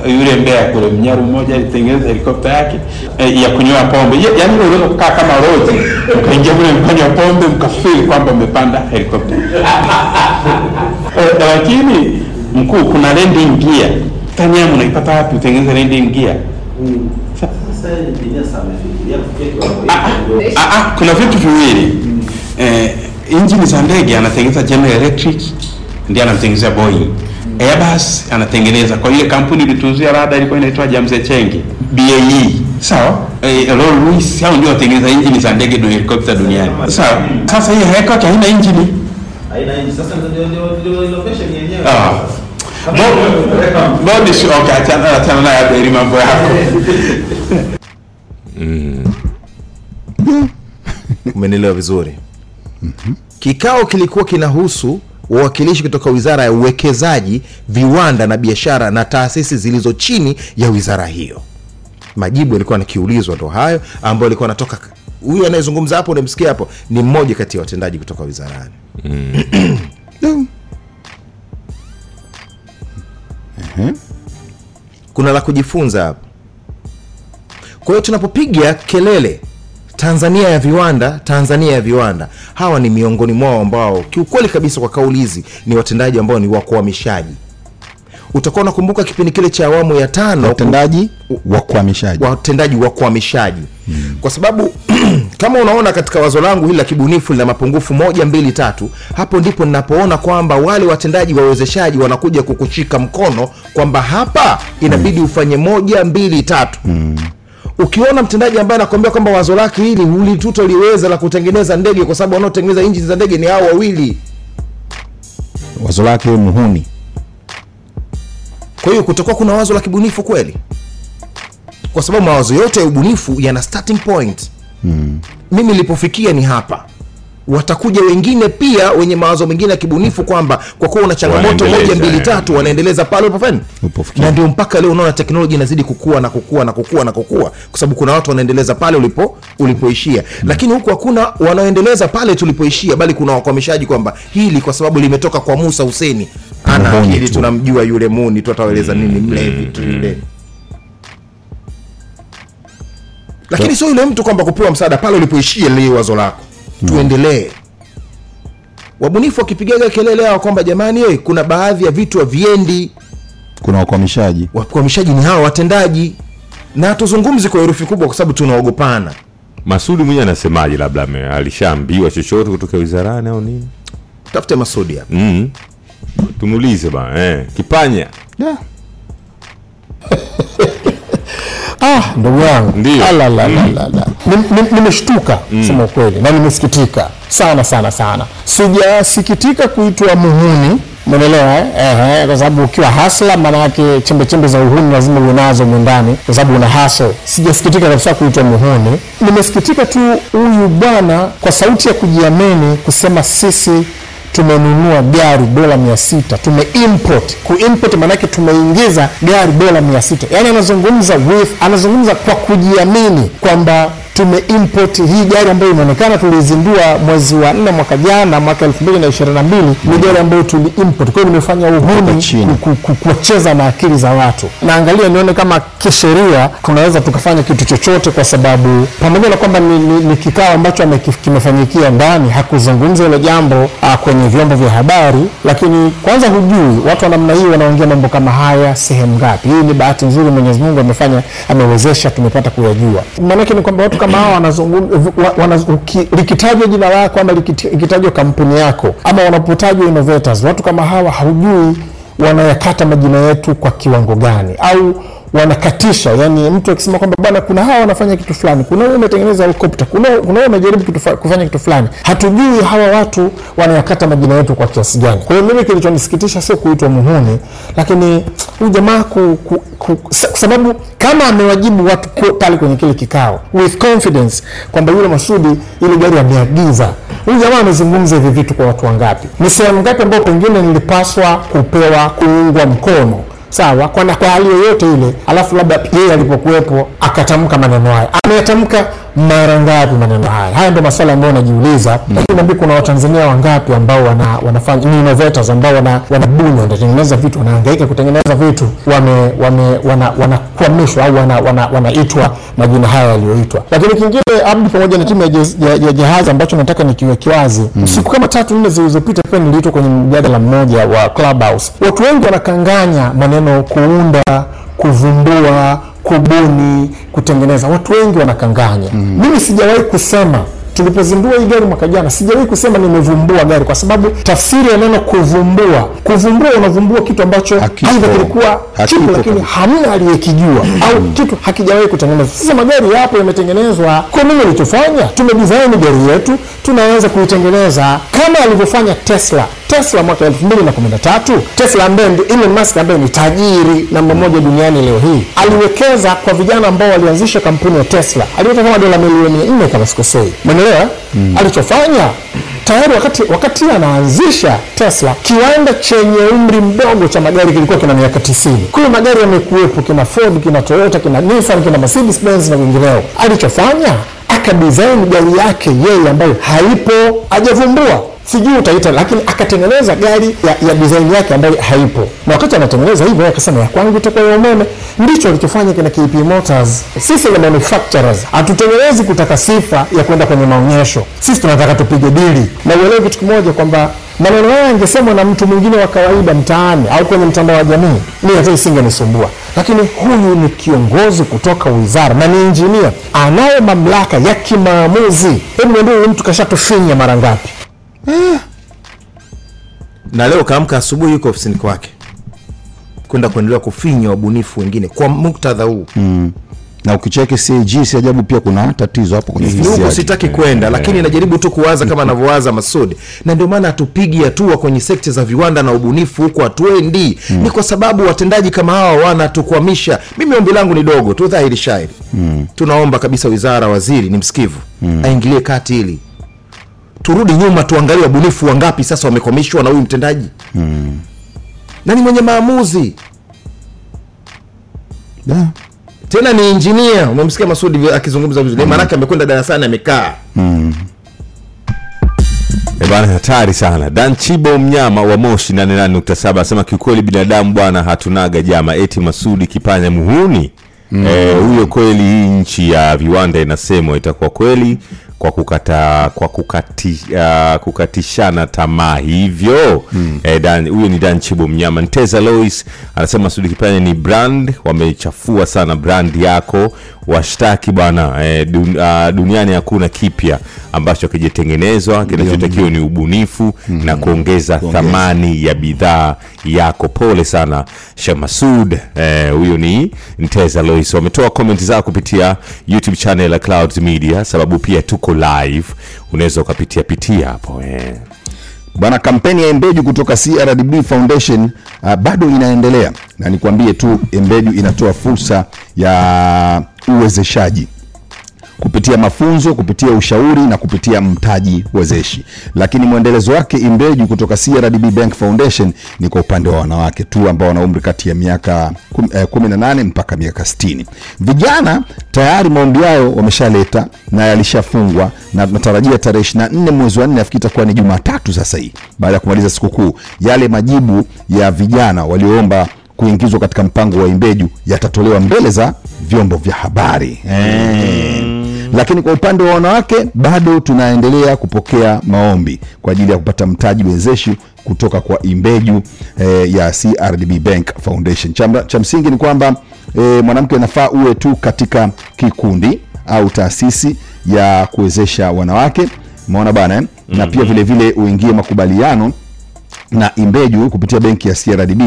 yule Mbeya kule mnyaru mmoja alitengeneza helikopta yake e, ya kunywa pombe. Yaani wewe unaweza kukaa kama roji mkaingia kule mkanywa pombe mkafeel kwamba mmepanda helikopta. E, Lakini mkuu, kuna landing gear. Tanyamu unaipata wapi? Utengeneze landing gear? Ah, ah, ah, kuna vitu viwili. Eh, injini za ndege anatengeneza General Electric ndiye anamtengenezea Boeing. Airbus anatengeneza. Kwa ile kampuni ilituuzia rada ilikuwa inaitwa Jamze Chenge BAE sawa. Eh, Rolls Royce hao ndio watengeneza injini za ndege na helikopta duniani. Sawa. Sasa hii haina injini. Haina injini. Sasa ndio ndio ndio innovation yenyewe. Bo- bodi si okay achana achana na hapo mambo yako umenielewa vizuri. Kikao kilikuwa kinahusu wawakilishi kutoka wizara ya uwekezaji viwanda na biashara na taasisi zilizo chini ya wizara hiyo. Majibu yalikuwa nakiulizwa ndo hayo ambayo alikuwa anatoka huyu anayezungumza hapo unamsikia hapo ni mmoja kati ya watendaji kutoka wizarani kuna la kujifunza hapo. Kwa hiyo tunapopiga kelele tanzania ya viwanda tanzania ya viwanda hawa ni miongoni mwao ambao kiukweli kabisa kwa kauli hizi ni watendaji ambao ni wakwamishaji. Utakuwa unakumbuka kipindi kile cha awamu ya tano. Watendaji wakwamishaji. watendaji wakwamishaji. Hmm. kwa sababu kama unaona katika wazo langu hili la kibunifu lina mapungufu moja mbili tatu hapo ndipo ninapoona kwamba wale watendaji wawezeshaji wanakuja kukushika mkono kwamba hapa inabidi ufanye moja mbili tatu. Mm. ukiona mtendaji ambaye anakwambia kwamba wazo lake hili hulitutoliweza la kutengeneza ndege kwa sababu wanaotengeneza injini za ndege ni hao wawili. Wazo lake muhuni. Kwa hiyo kutakuwa kuna wazo la kibunifu kweli? Kwa sababu mawazo yote ya ubunifu yana starting point mm. mimi nilipofikia ni hapa. Watakuja wengine pia wenye mawazo mengine ya kibunifu kwamba kwa kuwa una changamoto moja mbili eh. tatu wanaendeleza pale upofeni na ndio mpaka leo unaona teknoloji inazidi kukua na kukua na kukua na kukua kwa sababu kuna watu wanaendeleza pale ulipo ulipoishia. Lakini huku hakuna wanaoendeleza pale tulipoishia bali kuna wakwamishaji kwamba hili kwa sababu limetoka kwa musa huseni ana akili tunamjua yule muni tu ataeleza nini mlevi tu yule lakini sio yule mtu kwamba kupewa msaada pale ulipoishia lile wazo lako. Tuendelee. Wabunifu wakipigaga kelele hawa kwamba jamani ye, kuna baadhi ya vitu haviendi. Kuna wakwamishaji. Wakwamishaji ni hawa watendaji. Na hatuzungumzi kwa herufi kubwa kwa sababu tunaogopana. Masudi mwenyewe anasemaje labda ame- alishaambiwa chochote kutoka wizarani au nini? Tafute masudi hapa. Mm. tumuulize bana eh. kipanya. Yeah. ah ndugu yangu. Nimeshtuka sema ukweli na nimesikitika. Sana sana sana. Sijasikitika kuitwa muhuni umeelewa eh? Kwa sababu ukiwa hasla maanayake chembe chembe za uhuni lazima uwe nazo mwendani kwa sababu una hustle. sijasikitika kabisa kuitwa muhuni. Nimesikitika tu huyu bwana kwa sauti ya kujiamini kusema sisi tumenunua gari dola mia sita. Tumeimport kuimport maanake tumeingiza gari dola mia sita. Yaani anazungumza with anazungumza kwa kujiamini kwamba tumeimport hii gari ambayo inaonekana tulizindua mwezi wa nne mwaka jana mwaka elfu mbili na ishirini na mbili ni gari ambayo tuliimport. Kwa hiyo nimefanya uhuni kucheza na akili za watu. Naangalia nione kama kisheria tunaweza tukafanya kitu chochote kwa sababu pamoja na kwamba ni, ni, ni kikao ambacho kimefanyikia ndani hakuzungumza hilo jambo ah, kwenye vyombo vya habari lakini kwanza hujui watu wa namna hii wanaongea mambo kama haya sehemu ngapi. Hii ni bahati nzuri mwenyezi mungu amefanya amewezesha tumepata kuyajua. Maanake ni kwamba watu kama hawa likitajwa jina lako ama likitajwa kampuni yako ama wanapotajwa innovators watu kama hawa haujui wanayakata majina yetu kwa kiwango gani au wanakatisha. Yani mtu akisema kwamba bwana kuna hawa wanafanya kitu fulani kuna huyu umetengeneza helikopta kuna huyu umejaribu kufanya kitu fulani. Hatujui hawa watu wanayakata majina yetu kwa kiasi gani. Kwa hiyo mimi kilichonisikitisha sio kuitwa muhuni lakini huyu jamaa ku, ku, ku, kwa sababu kama amewajibu watu pale kwenye kile kikao with confidence kwamba yule masudi ile gari ameagiza. Huyu jamaa amezungumza hivi vitu kwa watu wangapi? Ni sehemu ngapi ambao pengine nilipaswa kupewa kuungwa mkono sawa kwa, na kwa hali yoyote ile alafu labda yeye alipokuwepo akatamka maneno haya. Ameyatamka mara ngapi maneno haya? Haya ndio maswala ambayo najiuliza. Lakini mm. kuna watanzania wangapi ambao wana, wanafanya ni innovators ambao wana, wanabuni wanatengeneza vitu wanahangaika kutengeneza vitu wame, wame, wana, wanakwamishwa au wanaitwa wana, wana majina haya yaliyoitwa. Lakini kingine abdi pamoja na timu ya, ya, ya jahazi ambacho nataka nikiweke wazi mm. siku kama tatu nne zilizopita pia niliitwa kwenye mjadala mmoja wa clubhouse. Watu wengi wanakanganya maneno kuunda kuvumbua kubuni kutengeneza. Watu wengi wanakanganya. Mm. mimi sijawahi kusema tulipozindua hii gari mwaka jana sijawahi kusema nimevumbua gari kwa sababu tafsiri ya neno kuvumbua kuvumbua unavumbua kitu ambacho aidha kilikuwa kipo lakini hamna aliyekijua au kitu hakijawahi kutengenezwa. Sasa magari yapo yametengenezwa. Kwa nini nilichofanya tumedesign gari yetu tunaweza kuitengeneza kama alivyofanya tesla tesla mwaka 2013 tesla ambaye Elon Musk ambaye ni tajiri namba moja duniani leo hii aliwekeza kwa vijana ambao walianzisha kampuni ya tesla. Aliweka kama dola milioni 4 kama sikosei. Umeelewa? Mm. alichofanya tayari wakati wakati anaanzisha tesla kiwanda chenye umri mdogo cha magari kilikuwa kina miaka 90 kwa magari yamekuwepo kina ford kina toyota kina nissan kina mercedes benz na wengineo. alichofanya akadesign gari yake yeye ambayo haipo hajavumbua sijui utaita lakini akatengeneza gari ya, ya design yake ambayo haipo. Na wakati anatengeneza hivyo akasema ya kwangu itakuwa ya umeme. Ndicho alichofanya kina KP Motors. Sisi ni manufacturers. Hatutengenezi kutaka sifa ya kwenda kwenye maonyesho. Sisi tunataka tupige dili. Na uelewe kitu kimoja kwamba maneno haya yangesemwa na mtu mwingine wa kawaida mtaani au kwenye mtandao wa jamii mi hata isingenisumbua. Lakini huyu ni kiongozi kutoka wizara na ni injinia anayo mamlaka ya kimaamuzi. Hebu niambie huyu mtu kashatufinya mara ngapi na leo kaamka asubuhi yuko ofisini kwake. Kwenda kuendelea kufinya wabunifu wengine kwa muktadha huu. Mm. na ukicheki CAG si ajabu pia kuna tatizo hapo kwenye ofisi huko sitaki kwenda lakini najaribu tu kuwaza kama anavyowaza masud na ndio maana hatupigi hatua kwenye sekta za viwanda na ubunifu huko hatuendi. Ni kwa sababu watendaji kama hawa wanatukwamisha. Mimi ombi langu ni dogo tu dhahiri shairi Mm. tunaomba kabisa wizara waziri ni msikivu. Aingilie kati hili turudi nyuma tuangalie wabunifu wangapi sasa wamekwamishwa na huyu mtendaji. Mm. na ni mwenye maamuzi. Da. tena ni injinia umemsikia masudi akizungumza vizuri. Maanake amekwenda darasani amekaa. Mm. Eh bana hatari sana. Dan chibo mnyama wa moshi 88.7 anasema kiukweli binadamu bwana hatunaga jama. Eti masudi kipanya muhuni. Mm. e, huyo kweli hii nchi ya viwanda inasemwa itakuwa kweli kwa kukata kwa kukati, uh, kukatishana tamaa hivyo. Mm. eh, Dan- huyo ni dan chibo mnyama. Nteza lois anasema kipanya ni brand wamechafua sana brand yako. Washtaki bwana eh, dun, uh, duniani hakuna kipya ambacho akijatengenezwa kinachotakiwa ni ubunifu na kuongeza thamani ya bidhaa yako. Pole sana shamasud eh, huyo ni nteza lois. Wametoa komenti zao kupitia youtube channel ya clouds media sababu pia tuko live unaweza ukapitia pitia hapo eh. bwana kampeni ya embeju kutoka crdb foundation uh, bado inaendelea na nikwambie tu embeju inatoa fursa ya uwezeshaji kupitia mafunzo kupitia ushauri na kupitia mtaji wezeshi. Lakini mwendelezo wake imbeju kutoka crdb bank foundation ni kwa upande wa wanawake tu ambao wana umri kati ya miaka kum- eh, 18 mpaka miaka 60 vijana tayari maombi yao wameshaleta na yalishafungwa na tunatarajia tarehe 24 mwezi wa 4 nafikiri itakuwa ni jumatatu sasa hii baada ya kumaliza sikukuu yale majibu ya vijana walioomba kuingizwa katika mpango wa imbeju yatatolewa mbele za vyombo vya habari. Eh. Lakini kwa upande wa wanawake bado tunaendelea kupokea maombi kwa ajili ya kupata mtaji wezeshi kutoka kwa imbeju eh, ya crdb bank foundation. Cha, msingi ni kwamba eh, mwanamke anafaa uwe tu katika kikundi au taasisi ya kuwezesha wanawake. Maona bana eh? na pia vilevile vile uingie makubaliano na imbeju kupitia benki ya crdb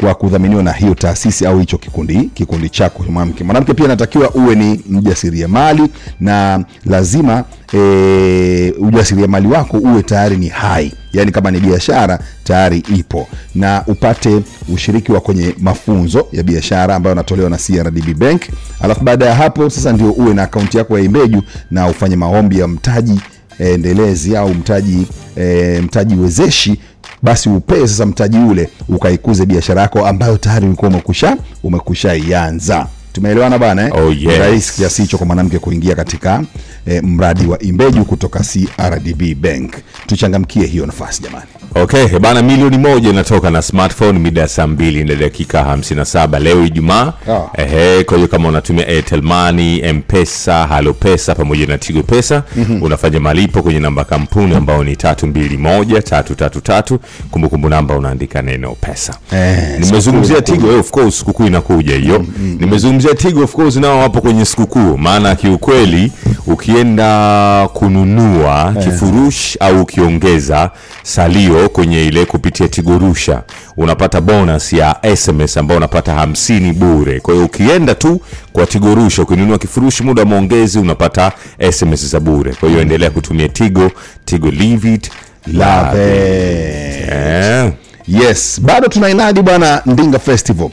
kwa kudhaminiwa na hiyo taasisi au hicho kikundi kikundi chako mwanamke. Mwanamke pia anatakiwa uwe ni mjasiriamali na lazima e, ujasiriamali wako uwe tayari ni hai. Yaani kama ni biashara tayari ipo. Na upate ushiriki wa kwenye mafunzo ya biashara ambayo anatolewa na crdb bank. Alafu baada ya hapo sasa ndio uwe na akaunti yako ya imbeju na ufanye maombi ya mtaji endelezi au mtaji e, mtaji wezeshi basi upee sasa mtaji ule ukaikuze biashara yako ambayo tayari ulikuwa umekusha umekushaianza tumeelewana bana eh? Oh, yes. Rahisi kiasi hicho kwa mwanamke kuingia katika eh, mradi wa imbeju kutoka crdb bank tuchangamkie hiyo nafasi jamani okay bana milioni moja inatoka na smartphone mida ya saa mbili na dakika 57 leo ijumaa. Oh. ehe kwa hiyo kama unatumia airtel money mpesa halo pesa pamoja na tigo pesa mm-hmm. unafanya malipo kwenye namba kampuni ambao ni tatu mbili moja tatu tatu tatu. Kumbukumbu namba unaandika neno pesa. Eh, nimezungumzia tigo eh, of course sikukuu inakuja hiyo. Nimezungumzia tigo of course nao wapo kwenye sikukuu. Maana kiukweli ukienda kununua kifurushi au ukiongeza salio kwenye ile kupitia tigorusha unapata bonus ya sms ambayo unapata hamsini bure kwa hiyo ukienda tu kwa tigorusha ukinunua kifurushi muda wa maongezi unapata sms za bure kwa hiyo endelea kutumia tigo tigo live it love it. Yeah. yes bado tunainadi bwana ndinga festival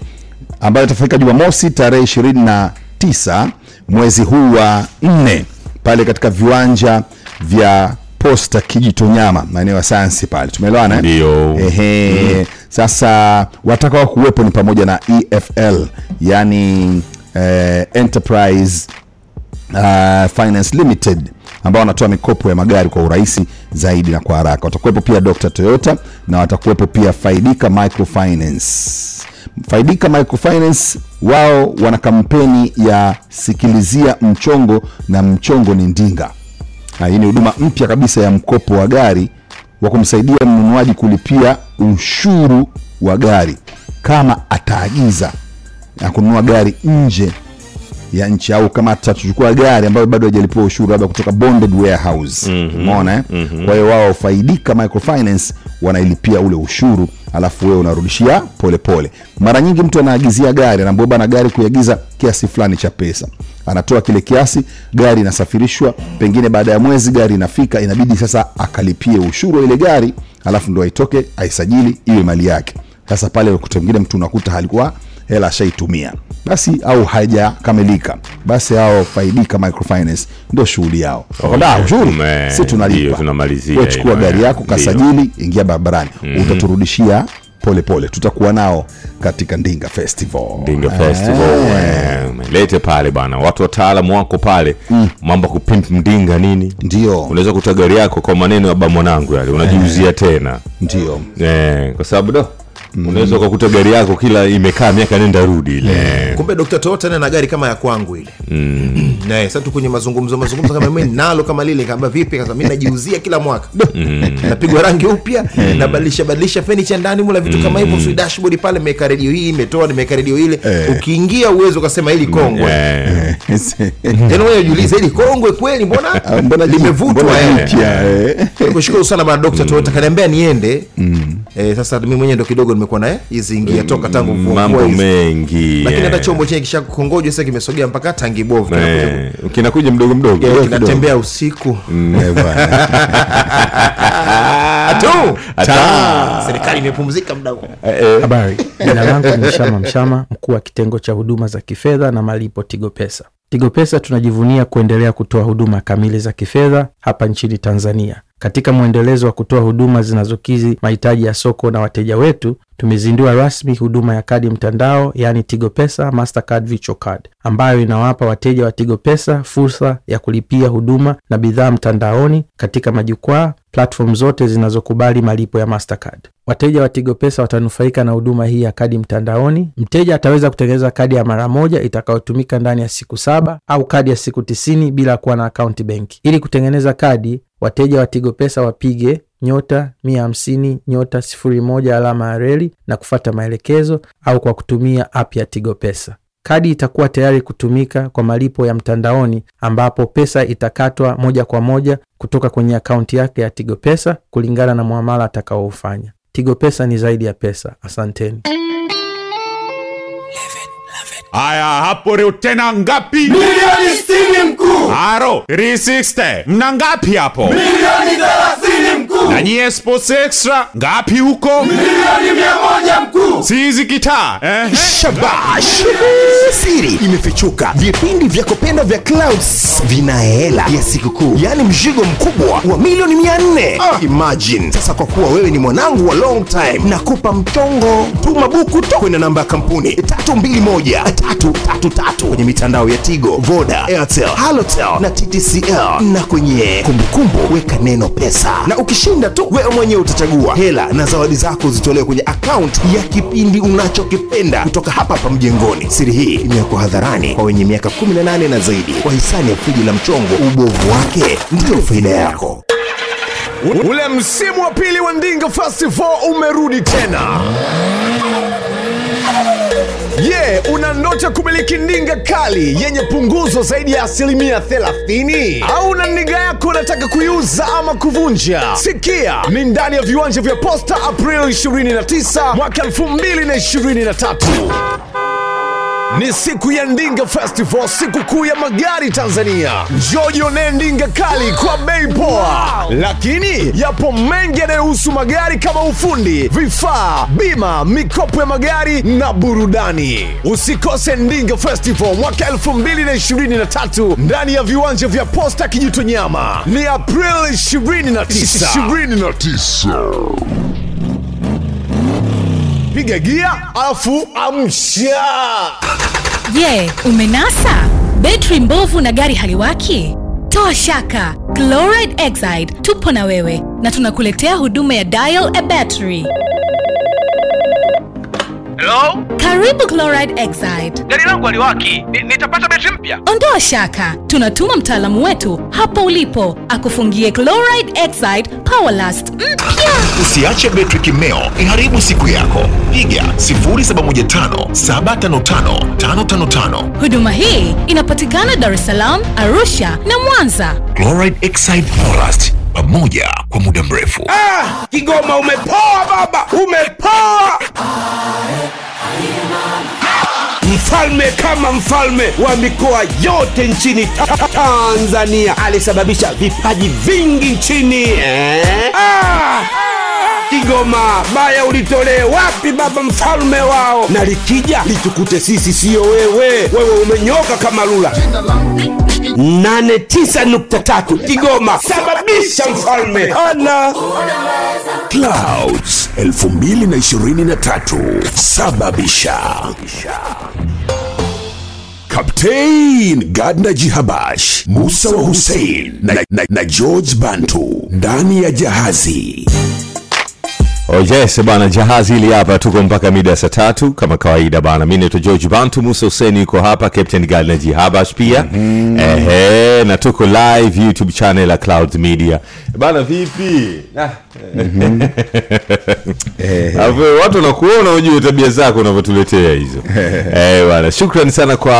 ambayo itafanyika jumamosi tarehe 29 mwezi huu wa nne pale katika viwanja vya posta kijitonyama maeneo ya sayansi pale tumeelewana eh? Ndio. Ehe. sasa watakao kuwepo ni pamoja na efl yani eh, enterprise uh, finance limited ambao wanatoa mikopo ya magari kwa urahisi zaidi na kwa haraka watakuwepo pia dr toyota na watakuwepo pia faidika microfinance faidika microfinance wao wana kampeni ya sikilizia mchongo na mchongo ni ndinga hii ni huduma mpya kabisa ya mkopo wa gari wa kumsaidia mnunuaji kulipia ushuru wa gari kama ataagiza na kununua gari nje ya nchi au kama atachukua gari ambayo bado hajalipiwa ushuru labda kutoka bonded warehouse. Umeona eh? kwa hiyo wao faidika microfinance wanailipia ule ushuru alafu wewe unarudishia polepole mara nyingi mtu anaagizia gari anaambia bana gari kuiagiza kiasi fulani cha pesa. Anatoa kile kiasi gari inasafirishwa pengine baada ya mwezi gari inafika inabidi sasa akalipie ushuru wa ile gari alafu ndo aitoke aisajili iwe mali yake. Sasa pale wakati mwingine mtu unakuta halikuwa hela ashaitumia basi au haijakamilika basi hao faidika microfinance ndio shughuli yao. Wakwambia, "Ah, ushuru si tunalipa. Tunamalizia chukua gari eh, yako kasajili ingia barabarani. Utaturudishia polepole tutakuwa nao katika ndinga festival. Ndinga Festival eh, lete pale bana. Watu wataalamu wako pale. Mambo ya kupimp mdinga nini? Ndio. Unaweza kuta gari yako kwa maneno ya ba mwanangu yale. Unajiuzia tena. Ndio. Eh, kwa sababu do unaweza ukakuta gari yako kila imekaa miaka nenda rudi ile. Kumbe dokta toyota na gari kama ya kwangu ile. Naye sasa tu kwenye mazungumzo mazungumzo kama mimi nalo kama lile kaamba vipi kasa mimi najiuzia kila mwaka. Napigwa rangi upya nabadilisha badilisha fenicha ndani mula vitu kama hivyo sui dashboard pale nimeweka redio hii imetoa nimeweka redio ile. Ukiingia uwezo ukasema hili kongwe. Eh, yaani wewe ujiulize hili kongwe kweli mbona Ah, mbona limevutwa eh. eh? sana bwana dokta toyota kaniambia niende. Eh, sasa mimi mwenyewe ndo kidogo nimekuwa naye hizi ingia toka tangu mambo mengi lakini hata eh. chombo chenye kisha kukongojwa sasa kimesogea mpaka tangi bovu kinakuja- Eh, mdogo mdogo Eh, kinatembea usiku. Eh, tu serikali imepumzika mda Habari, jina langu ni Mshama Mshama, mkuu wa kitengo cha huduma za kifedha na malipo Tigo Pesa. Tigo Pesa tunajivunia kuendelea kutoa huduma kamili za kifedha hapa nchini Tanzania. Katika mwendelezo wa kutoa huduma zinazokidhi mahitaji ya soko na wateja wetu, tumezindua rasmi huduma ya kadi mtandao, yaani Tigo Pesa Mastercard Virtual Card, ambayo inawapa wateja wa Tigo Pesa fursa ya kulipia huduma na bidhaa mtandaoni katika majukwaa platform zote zinazokubali malipo ya Mastercard. Wateja wa Tigo Pesa watanufaika na huduma hii ya kadi mtandaoni. Mteja ataweza kutengeneza kadi ya mara moja itakayotumika ndani ya siku saba au kadi ya siku tisini bila kuwa na akaunti benki. Ili kutengeneza kadi, wateja wa Tigo Pesa wapige nyota 150 nyota 01 alama ya reli na kufata maelekezo au kwa kutumia app ya Tigo Pesa. Kadi itakuwa tayari kutumika kwa malipo ya mtandaoni ambapo pesa itakatwa moja kwa moja kutoka kwenye akaunti yake ya Tigo Pesa kulingana na muamala atakaoufanya. Tigo Pesa ni zaidi ya pesa. Asanteni. Aya, hapo leo tena ngapi? Milioni sitini mkuu. Aro, 360. Mna ngapi hapo? Milioni thelathini mkuu. Na nyie Sports Extra ngapi huko? Milioni mia moja mkuu. Sizi kitaa. Eh? Shabash! Siri imefichuka. Vipindi vya kupenda vya Clouds vina hela ya sikukuu, yaani mzigo mkubwa wa milioni mia nne. Imagine sasa, kwa kuwa wewe ni mwanangu wa long time, nakupa mchongo. Tuma buku tu kwenda namba ya kampuni tatu mbili moja tatu tatu tatu kwenye mitandao ya Tigo, Voda, Airtel, Halotel na TTCL, na kwenye kumbukumbu weka neno pesa, na ukishinda tu wewe mwenyewe utachagua hela na zawadi zako zitolewe kwenye akaunti ya kipindi unachokipenda kutoka hapa hapa mjengoni. Siri hii imewekwa hadharani kwa wenye miaka 18 na zaidi, kwa hisani ya friji la mchongo. Ubovu wake ndiyo faida yako. Ule msimu wa pili wa Ndinga Festival umerudi tena. Je, yeah, una ndoto kumiliki ndinga kali yenye punguzo zaidi ya asilimia 30? Au na ndinga yako unataka kuiuza ama kuvunja? Sikia, ni ndani ya viwanja vya Posta April 29 mwaka 2023 ni siku ya Ndinga Festival, siku kuu ya magari Tanzania. Njoo jionee ndinga kali kwa bei poa, lakini yapo mengi yanayohusu magari kama ufundi, vifaa, bima, mikopo ya magari na burudani. Usikose Ndinga Festival mwaka 2023 ndani ya viwanja vya Posta Kijitonyama. Ni April 29. 29. Piga gia afu amsha. Je, umenasa? Betri mbovu na gari haliwaki? Toa shaka, Chloride Exide tupo na wewe na tunakuletea huduma ya Dial a Battery. Hello? Karibu Chloride Exide. Gari langu aliwaki. Nitapata betri mpya? Ondoa shaka, tunatuma mtaalamu wetu hapo ulipo akufungie Chloride Exide Powerlast mpya. Usiache betri kimeo iharibu siku yako. Piga 0715755555. Huduma hii inapatikana Dar es Salaam, Arusha na Mwanza. Chloride Exide Forest pamoja kwa muda mrefu. Ah, Kigoma umepoa baba, umepoa. Mfalme kama mfalme wa mikoa yote nchini Ta- Ta- Tanzania alisababisha vipaji vingi nchini eh? ah! Kigoma baya ulitolee wapi baba mfalme wao, na likija litukute sisi, siyo wewe. Wewe umenyoka kama lula. 89.3 Kigoma, sababisha mfalme ana Clouds 2023 sababisha. Kaptein Gadna Jihabash, Musa wa Hussein na, na, na George Bantu ndani ya jahazi. Oh yes bana, jahazi hili hapa, tuko mpaka mida ya saa tatu kama kawaida bana. Mi naitwa George Bantu, Musa Hussein yuko hapa, Captain Galna Jihabash pia ehe, na tuko live YouTube channel ya Clouds Media bana. Vipi Ah. Alafu watu wanakuona, ujue tabia zako unavyotuletea hizo eh bana. Shukrani sana kwa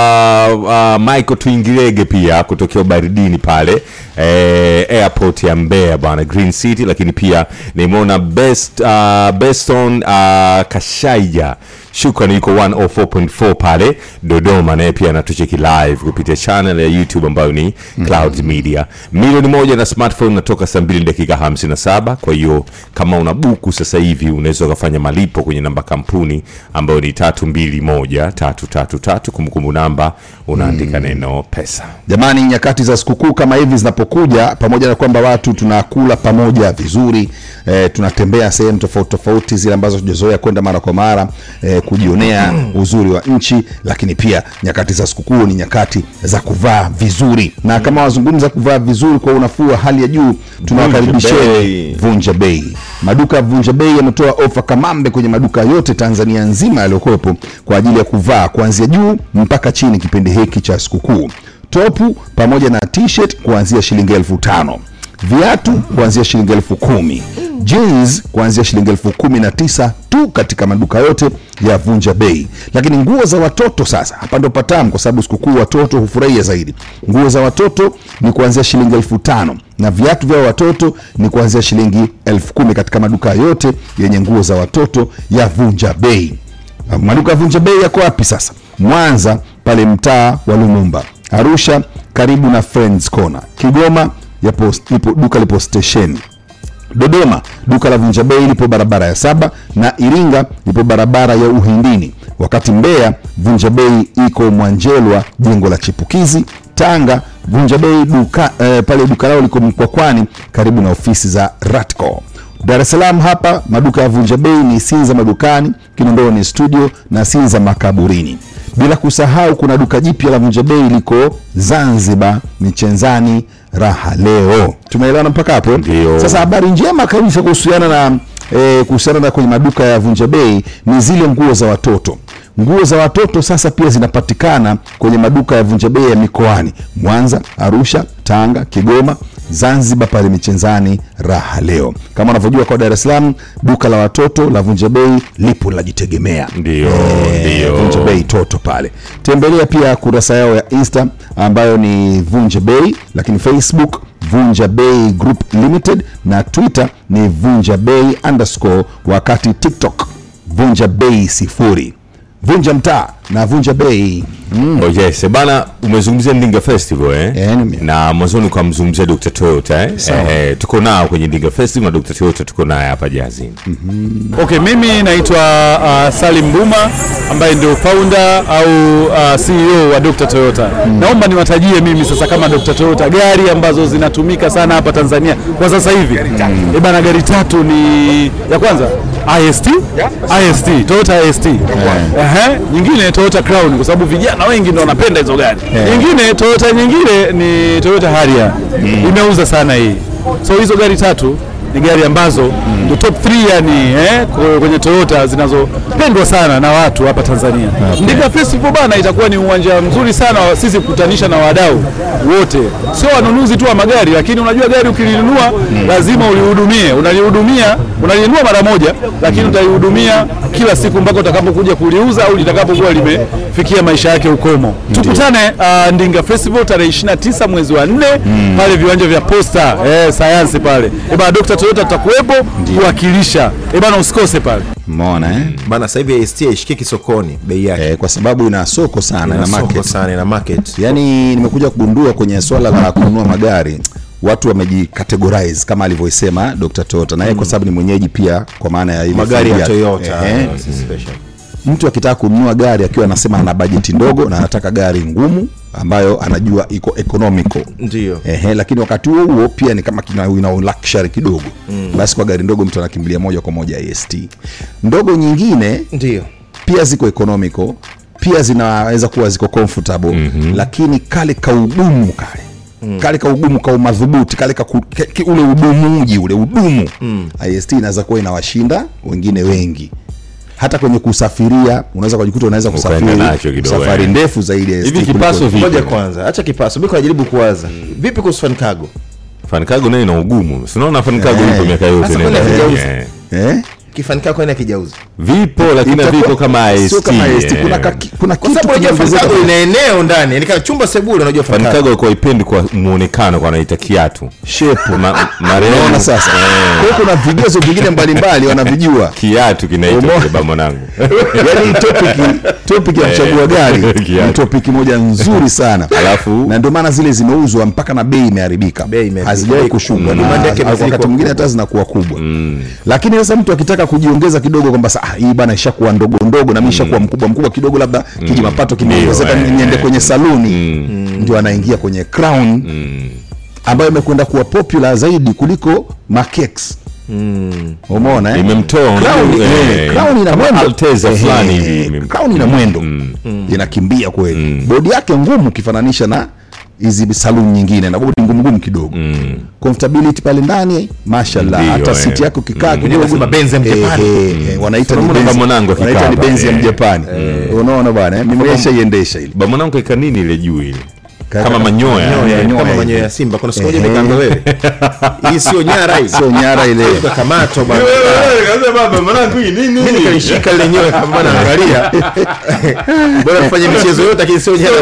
uh, Michael Twingirege pia kutokea ubaridini pale eh, airport ya Mbeya bana, Green City, lakini pia nimeona best uh, Beston uh, Kashaija shukrani yuko 104.4 pale Dodoma, naye pia anatucheki live kupitia channel ya YouTube ambayo ni Clouds Media. Milioni moja na smartphone natoka saa 2 dakika 57. Kwa hiyo kama una buku sasa hivi unaweza ukafanya malipo kwenye namba kampuni ambayo ni 321333. Kumbukumbu namba unaandika neno pesa. Jamani, nyakati za sikukuu kama hivi zinapokuja, pamoja na kwamba watu tunakula pamoja vizuri eh, tunatembea sehemu tofauti tofauti zile ambazo tujazoea kwenda mara kwa mara eh, kujionea uzuri wa nchi, lakini pia nyakati za sikukuu ni nyakati za kuvaa vizuri, na kama wazungumza kuvaa vizuri kwa unafuu wa hali ya juu, tunawakaribisheni Vunja Bei. Maduka ya Vunja Bei yametoa ofa kamambe kwenye maduka yote Tanzania nzima yaliyokuwepo kwa ajili ya kuvaa kuanzia juu mpaka chini kipindi hiki cha sikukuu. Topu pamoja na t-shirt kuanzia shilingi elfu tano viatu kuanzia shilingi elfu kumi jeans kuanzia shilingi elfu kumi na tisa tu katika maduka yote ya Vunja Bei. Lakini nguo za watoto sasa, hapa ndo patamu, kwa sababu sikukuu watoto hufurahia zaidi. Nguo za watoto ni kuanzia shilingi elfu tano na viatu vya watoto ni kuanzia shilingi elfu kumi katika maduka yote yenye nguo za watoto ya Vunja Bei. Maduka ya Vunja Bei yako wapi sasa? Mwanza pale mtaa wa Lumumba, Arusha karibu na Friends Corner, Kigoma yapo, lipo, duka lipo stesheni Dodoma duka la Vunja Bei lipo barabara ya saba na Iringa lipo barabara ya Uhindini, wakati Mbeya Vunja Bei iko Mwanjelwa jengo la Chipukizi. Tanga Vunja Bei duka, eh, pale duka lao liko Mkwakwani karibu na ofisi za Ratco. Dar es Salaam hapa maduka ya Vunja Bei ni Sinza madukani, Kinondoni studio na Sinza makaburini. Bila kusahau kuna duka jipya la Vunja Bei liko Zanzibar Michenzani Raha Leo. Tumeelewana mpaka hapo? Ndio. Sasa habari njema kabisa kuhusiana na e, kuhusiana na kwenye maduka ya Vunja Bei ni zile nguo za watoto. Nguo za watoto sasa pia zinapatikana kwenye maduka ya Vunja Bei ya mikoani Mwanza, Arusha, Tanga, Kigoma, Zanzibar pale Michenzani Raha Leo. Kama unavyojua kwa Dar es Salaam duka la watoto la Vunja Bei lipo linajitegemea. Ndio, Eh, ndio. Vunja Bei Toto pale. Tembelea pia kurasa yao ya Insta ambayo ni Vunja Bei, lakini Facebook Vunja Bei Group Limited na Twitter ni Vunja Bei underscore, wakati TikTok Vunja Bei sifuri. Vunja mtaa na Vunja Bei. Mm. Oh yes, bana umezungumzia Ndinga Festival eh? na mwanzoni kwa mzungumzia Dr. Toyota eh? Eh, Eh, tuko nao kwenye Ndinga Festival na Dr. Toyota tuko naye hapa jazini. Okay, mimi naitwa uh, Salim Buma ambaye ndio founder au uh, CEO wa Dr. Toyota. Naomba niwatajie mimi sasa kama Dr. Toyota gari ambazo zinatumika sana hapa Tanzania kwa sasa hivi. Eh bana, gari tatu ni ya kwanza IST, IST, Toyota IST. Ehe, nyingine Toyota Crown kwa sababu vijana wengi ndio wanapenda hizo gari. Nyingine Toyota nyingine ni Toyota Harrier. Imeuza sana hii. So hizo gari tatu ni gari ambazo ndio top 3 yani eh, kwenye Toyota zinazopendwa sana na watu hapa Tanzania. Ndika Festival bana itakuwa ni uwanja mzuri sana sisi kukutanisha na wadau wote, sio wanunuzi tu wa magari, lakini unajua gari ukilinunua lazima ulihudumie, unalihudumia, unalinunua mara moja, lakini utalihudumia kila siku mpaka utakapokuja kuliuza au litakapokuwa limefikia maisha yake ukomo. Tukutane uh, Ndinga Festival tarehe 29 mwezi wa 4 pale viwanja vya Posta eh, sayansi pale. Eba Dr. Toyota tutakuwepo kuwakilisha. E bana usikose pale. Umeona eh? bana sasa hivi ST haishikiki sokoni bei yake Eh, kwa sababu ina soko sana Ina ina soko market. sana ina market Yaani nimekuja kugundua kwenye swala la kununua magari watu wamejikategorize kama alivyoisema Dr. Tota na yeye kwa sababu ni mwenyeji pia kwa maana ya magari ya. Toyota Eh, eh. mtu akitaka kununua gari akiwa anasema ana bajeti ndogo na anataka gari ngumu ambayo anajua iko economical ndio Ehe, lakini wakati huo huo pia ni kama kina ina luxury kidogo mm. basi kwa gari ndogo mtu anakimbilia moja kwa moja AST ndogo nyingine ndio pia ziko economical pia zinaweza kuwa ziko comfortable mm-hmm. lakini kale kaugumu kale Mm. kale kaugumu ka umadhubuti kale ka ku- ke- ke- ule udumuji ule udumu mm. ist inaweza kuwa inawashinda wengine wengi hata kwenye kusafiria unaweza kujikuta unaweza kusafiri safari eh. ndefu zaidi ya Hivi kipaso vipi? ngoja kwanza acha kipaso mimi najaribu kuwaza vipi kuhusu fan cargo Fanikago nayo ina ugumu. Si unaona Fanikago Eh. ipo miaka yote hakijauza? Eh. Eh? kifan kijauzi ina Vipo lakini viko kama IST. kama IST, eh. kuna, kaki, kuna kwa kitu sababu unajua fan ina eneo ndani yani kama chumba sebule unajua fan Fanikago kwa ipendi kwa muonekano kwa anaita kiatu. Shape. Ma, marehemu. sasa yeah. kwa kuna vigezo vingine mbalimbali wanavijua Kiatu kinaitwa baba mwanangu. yani topic topic ya kuchagua gari ni topic moja nzuri sana Alafu na ndio maana zile zimeuzwa mpaka na bei imeharibika hazijawahi kushuka Mm. wakati mwingine hata zinakuwa kubwa lakini sasa mtu akitaka kujiongeza kidogo kwamba sasa ah, hii bana ishakuwa ndogo ndogo na mimi ishakuwa mkubwa mkubwa kidogo labda kiji mapato kimeongezeka eh, niende eh. kwenye saluni. Ndio anaingia kwenye crown. Ambayo imekwenda kuwa popular zaidi kuliko makex umeona eh? Imemtoa, Crown, eh, eh, Crown ina mwendo Alteza fulani. hivi. Crown ina mwendo. Inakimbia kweli. Bodi yake ngumu kifananisha na hizi saluni nyingine na ni ngumu ngumu kidogo comfortability pale ndani mashallah hata eh. siti yako kikaa mm. kidogo Benz ya Mjapani. eh, eh, eh, wanaita ni benzi mwanangu wanaita ni benzi ya eh. mjapani unaona bwana eh? mimi nimeshaiendesha ile ba mwanangu kaika nini ile juu ile? Kama manyoya. Kama manyoya ya simba. Kuna siku moja Ehe. nikaambia wewe. Hii sio nyara hii sio nyara ile. Kamato bwana. Baba mwanangu hii nini? mimi nikalishika ile nyoya kama bwana angalia bora tufanye michezo yote lakini sio nyara.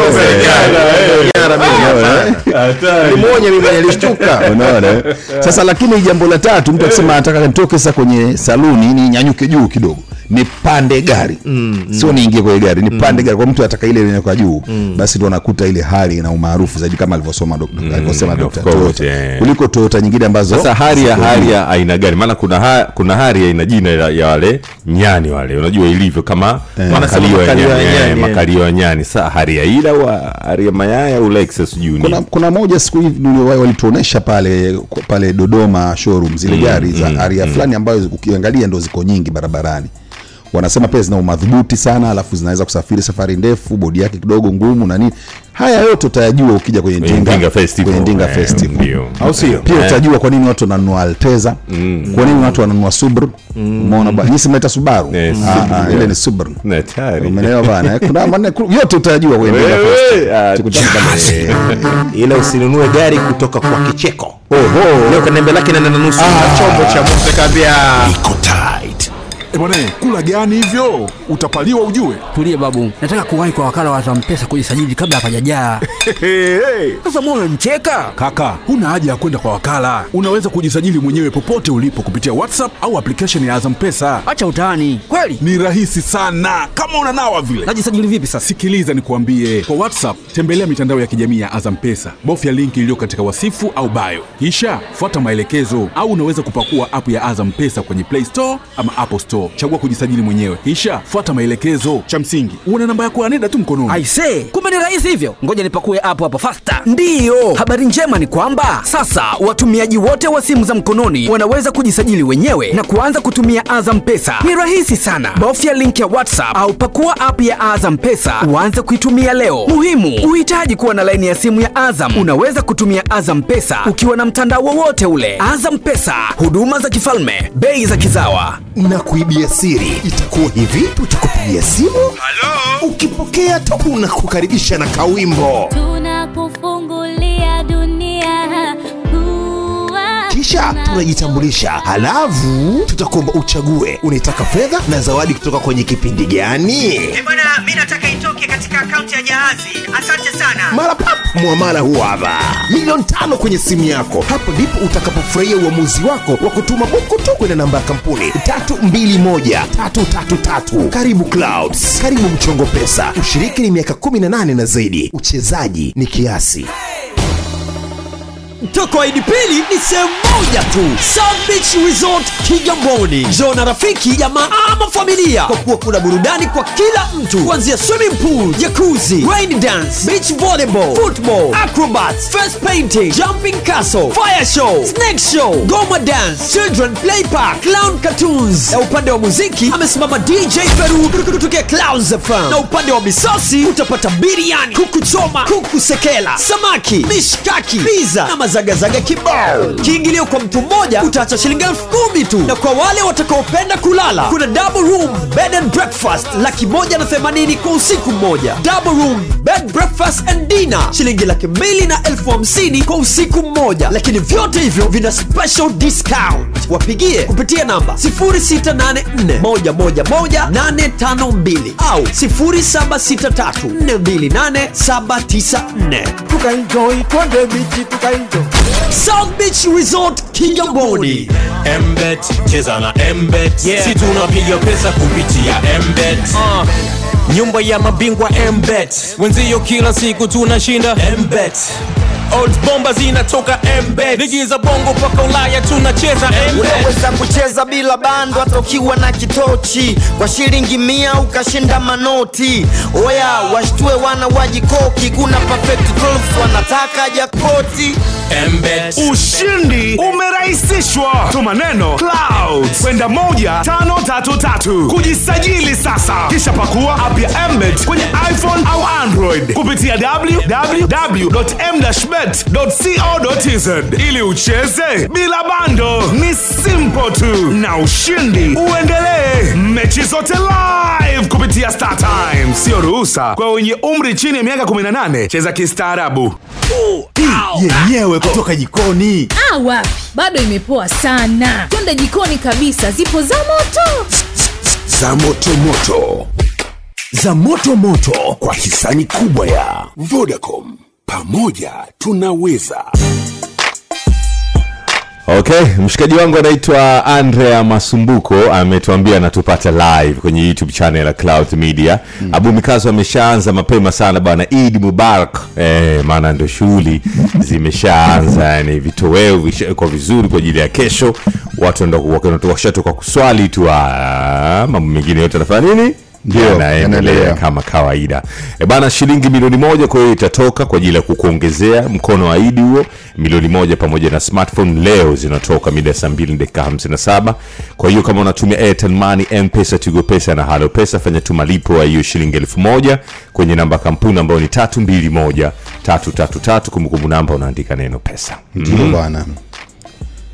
Nyara. mimi nimuonye mimi nilishtuka. Unaona eh? sasa lakini jambo la tatu mtu akisema anataka nitoke sasa kwenye saluni ni nyanyuke juu kidogo nipande gari sio niingie kwenye gari nipande gari kwa mtu ataka ile yenye kwa juu basi ndo anakuta ile hali na umaarufu zaidi kama alivyosoma dok- alivyosema Dr. Toyota yeah. kuliko Toyota nyingine ambazo Sasa hari ya hari ya aina gani? Maana kuna ha, kuna hari ya aina jina ya, ya wale nyani wale, unajua ilivyo kama yeah. makalio ya nyani, nyani, eh, eh. makalio ya nyani. Sasa ya ila au hari ya mayaya au Lexus sijui kuna, kuna moja siku hivi niliwahi- walituonesha pale pale Dodoma showroom zile gari za aria fulani ambayo ukiangalia ndo ziko nyingi barabarani wanasema pia zina umadhubuti sana alafu zinaweza kusafiri safari ndefu bodi yake kidogo ngumu na nini. Haya yote utayajua ukija kwenye Kwenye Ndinga, Festival, kwenye Ndinga eh, Festival. au sio? Pia Eh. utajua kwa nini watu wananunua Alteza. Kwa nini watu wananunua Subaru? Umeona bwana nyinyi mnaita Subaru? Eh, Ah, ah, ile ni Subaru. Umeelewa bana? Eh? kuna maana yote utajua kwenye Ndinga Festival. ah, ila usinunue gari kutoka kwa kicheko. Oho. leo kanembe lake nenda na nusu. Chombo cha moto kaambia Iko tight. Bwana, kula gani hivyo? Utapaliwa ujue. Tulie babu, nataka kuwahi kwa wakala wa Zampesa kujisajili kabla hapajajaa. Sasa mbona unanicheka? Kaka, huna haja ya kwenda kwa wakala. Unaweza kujisajili mwenyewe popote ulipo kupitia WhatsApp au application ya Azam Pesa. Acha utani, kweli Ni rahisi sana kama unanawa vile. najisajili vipi sasa? Sikiliza nikuambie, kwa WhatsApp tembelea mitandao ya kijamii ya Azam Pesa, bofya linki iliyo katika wasifu au bio, kisha fuata maelekezo, au unaweza kupakua app ya Azam Pesa kwenye Play Store ama Apple Store. Chagua kujisajili mwenyewe. Kisha fuata maelekezo. Cha msingi una namba yako ya NEDA tu mkononi. Aise kumbe ni rahisi hivyo. Ngoja nipakue app hapo fasta ndiyo habari njema ni kwamba sasa watumiaji wote wa simu za mkononi wanaweza kujisajili wenyewe na kuanza kutumia azam pesa. Ni rahisi sana. Bofya link ya whatsapp au pakua app ya azam pesa uanze kuitumia leo. Muhimu uhitaji kuwa na laini ya simu ya azam. Unaweza kutumia azam pesa ukiwa na mtandao wowote ule. Azam pesa huduma za kifalme bei za kizawa. Na kuibia siri. Itakuwa hivi tutakupigia simu. Ukipokea tu unakukaribisha na kawimbo. Tunakufungulia kisha tunajitambulisha. Halafu tutakuomba uchague unaitaka fedha na zawadi kutoka kwenye kipindi gani. Bwana mi nataka itoke katika akaunti ya jahazi. Asante sana. Mara pap mwamala huu hapa. Milioni tano kwenye simu yako. Hapo ndipo utakapofurahia uamuzi wako wa kutuma buku tu kwenda namba ya kampuni. 321333 karibu clouds. Karibu mchongo pesa. Ushiriki ni miaka 18 na zaidi. Uchezaji ni kiasi mtoko wa idipili ni sehemu moja tu South Beach Resort Kigamboni. Njoo na rafiki jamaa ama familia, kwa kuwa kuna burudani kwa kila mtu, kuanzia swimming pool, jacuzzi, rain dance, beach volleyball, football, acrobats, face painting, jumping castle, fire show, snake show, goma dance, children play park, clown cartoons. Na upande wa muziki amesimama DJ Peru kutokea Clouds FM, na upande wa misosi utapata biriani, kuku choma, kuku sekela, samaki, mishkaki, pizza na mazagazaga kibao. Kiingilio kwa mtu mmoja utaacha shilingi elfu kumi tu, na kwa wale watakaopenda kulala kuna double room bed and breakfast laki moja na themanini kwa usiku mmoja. Double room bed breakfast and dinner shilingi laki mbili na elfu hamsini kwa usiku mmoja, lakini vyote hivyo vina special discount. Wapigie kupitia namba 0684111852 au 0763428794 tukaenjoy twende miji tukaenjoy South Beach Resort Kigamboni. mbet cheza na mbet Yeah. si tunapiga pesa kupitia mbet uh. nyumba ya mabingwa mbet wenzio kila siku tunashinda mbet Bomba zinatoka mbet ligi za bongo mpaka ulaya tunacheza mbet unaweza kucheza bila bando hata ukiwa na kitochi. Kwa shilingi mia ukashinda manoti. Oya washtue wana wajikoki kuna perfect golf wanataka jakoti. Mbet ushindi umerahisishwa. Tuma neno clouds. Kwenda moja tano tatu tatu. Kujisajili sasa. Kisha pakua app ya mbet kwenye iphone au android. Kupitia www.m-bet.co.tz ili ucheze bila bando. Ni simple tu. Na ushindi uendelee. Mechi zote live kupitia StarTime, sio ruhusa. Kwa wenye umri chini ya miaka 18 cheza kistaarabu. Yenyewe kutoka jikoni. Ah, wapi? Bado imepoa sana. Twende jikoni kabisa. Zipo za moto. Za motomoto za motomoto kwa hisani kubwa ya vodacom pamoja tunaweza. Okay mshikaji wangu anaitwa andrea masumbuko ametuambia anatupata live kwenye youtube channel ya cloud media. Mm. abu mikazo ameshaanza mapema sana bwana id mubarak. Eh, maana ndo shughuli zimeshaanza yani vitoweo vishawekwa vizuri kwa ajili ya kesho. Watu washatoka kuswali tu ah, mambo mengine yote anafanya nini Ndio, kama kawaida. E bana shilingi milioni moja kwa hiyo itatoka kwa ajili ya kukuongezea mkono wa idi huo milioni moja pamoja na smartphone leo zinatoka mida ya saa mbili dakika 57 kwa hiyo kama unatumia airtel money mpesa tigo pesa na halo pesa fanya tu malipo ya hiyo shilingi elfu moja kwenye namba kampuni ambayo ni tatu mbili moja tatu tatu tatu kumbukumbu namba unaandika neno pesa. Ndio bwana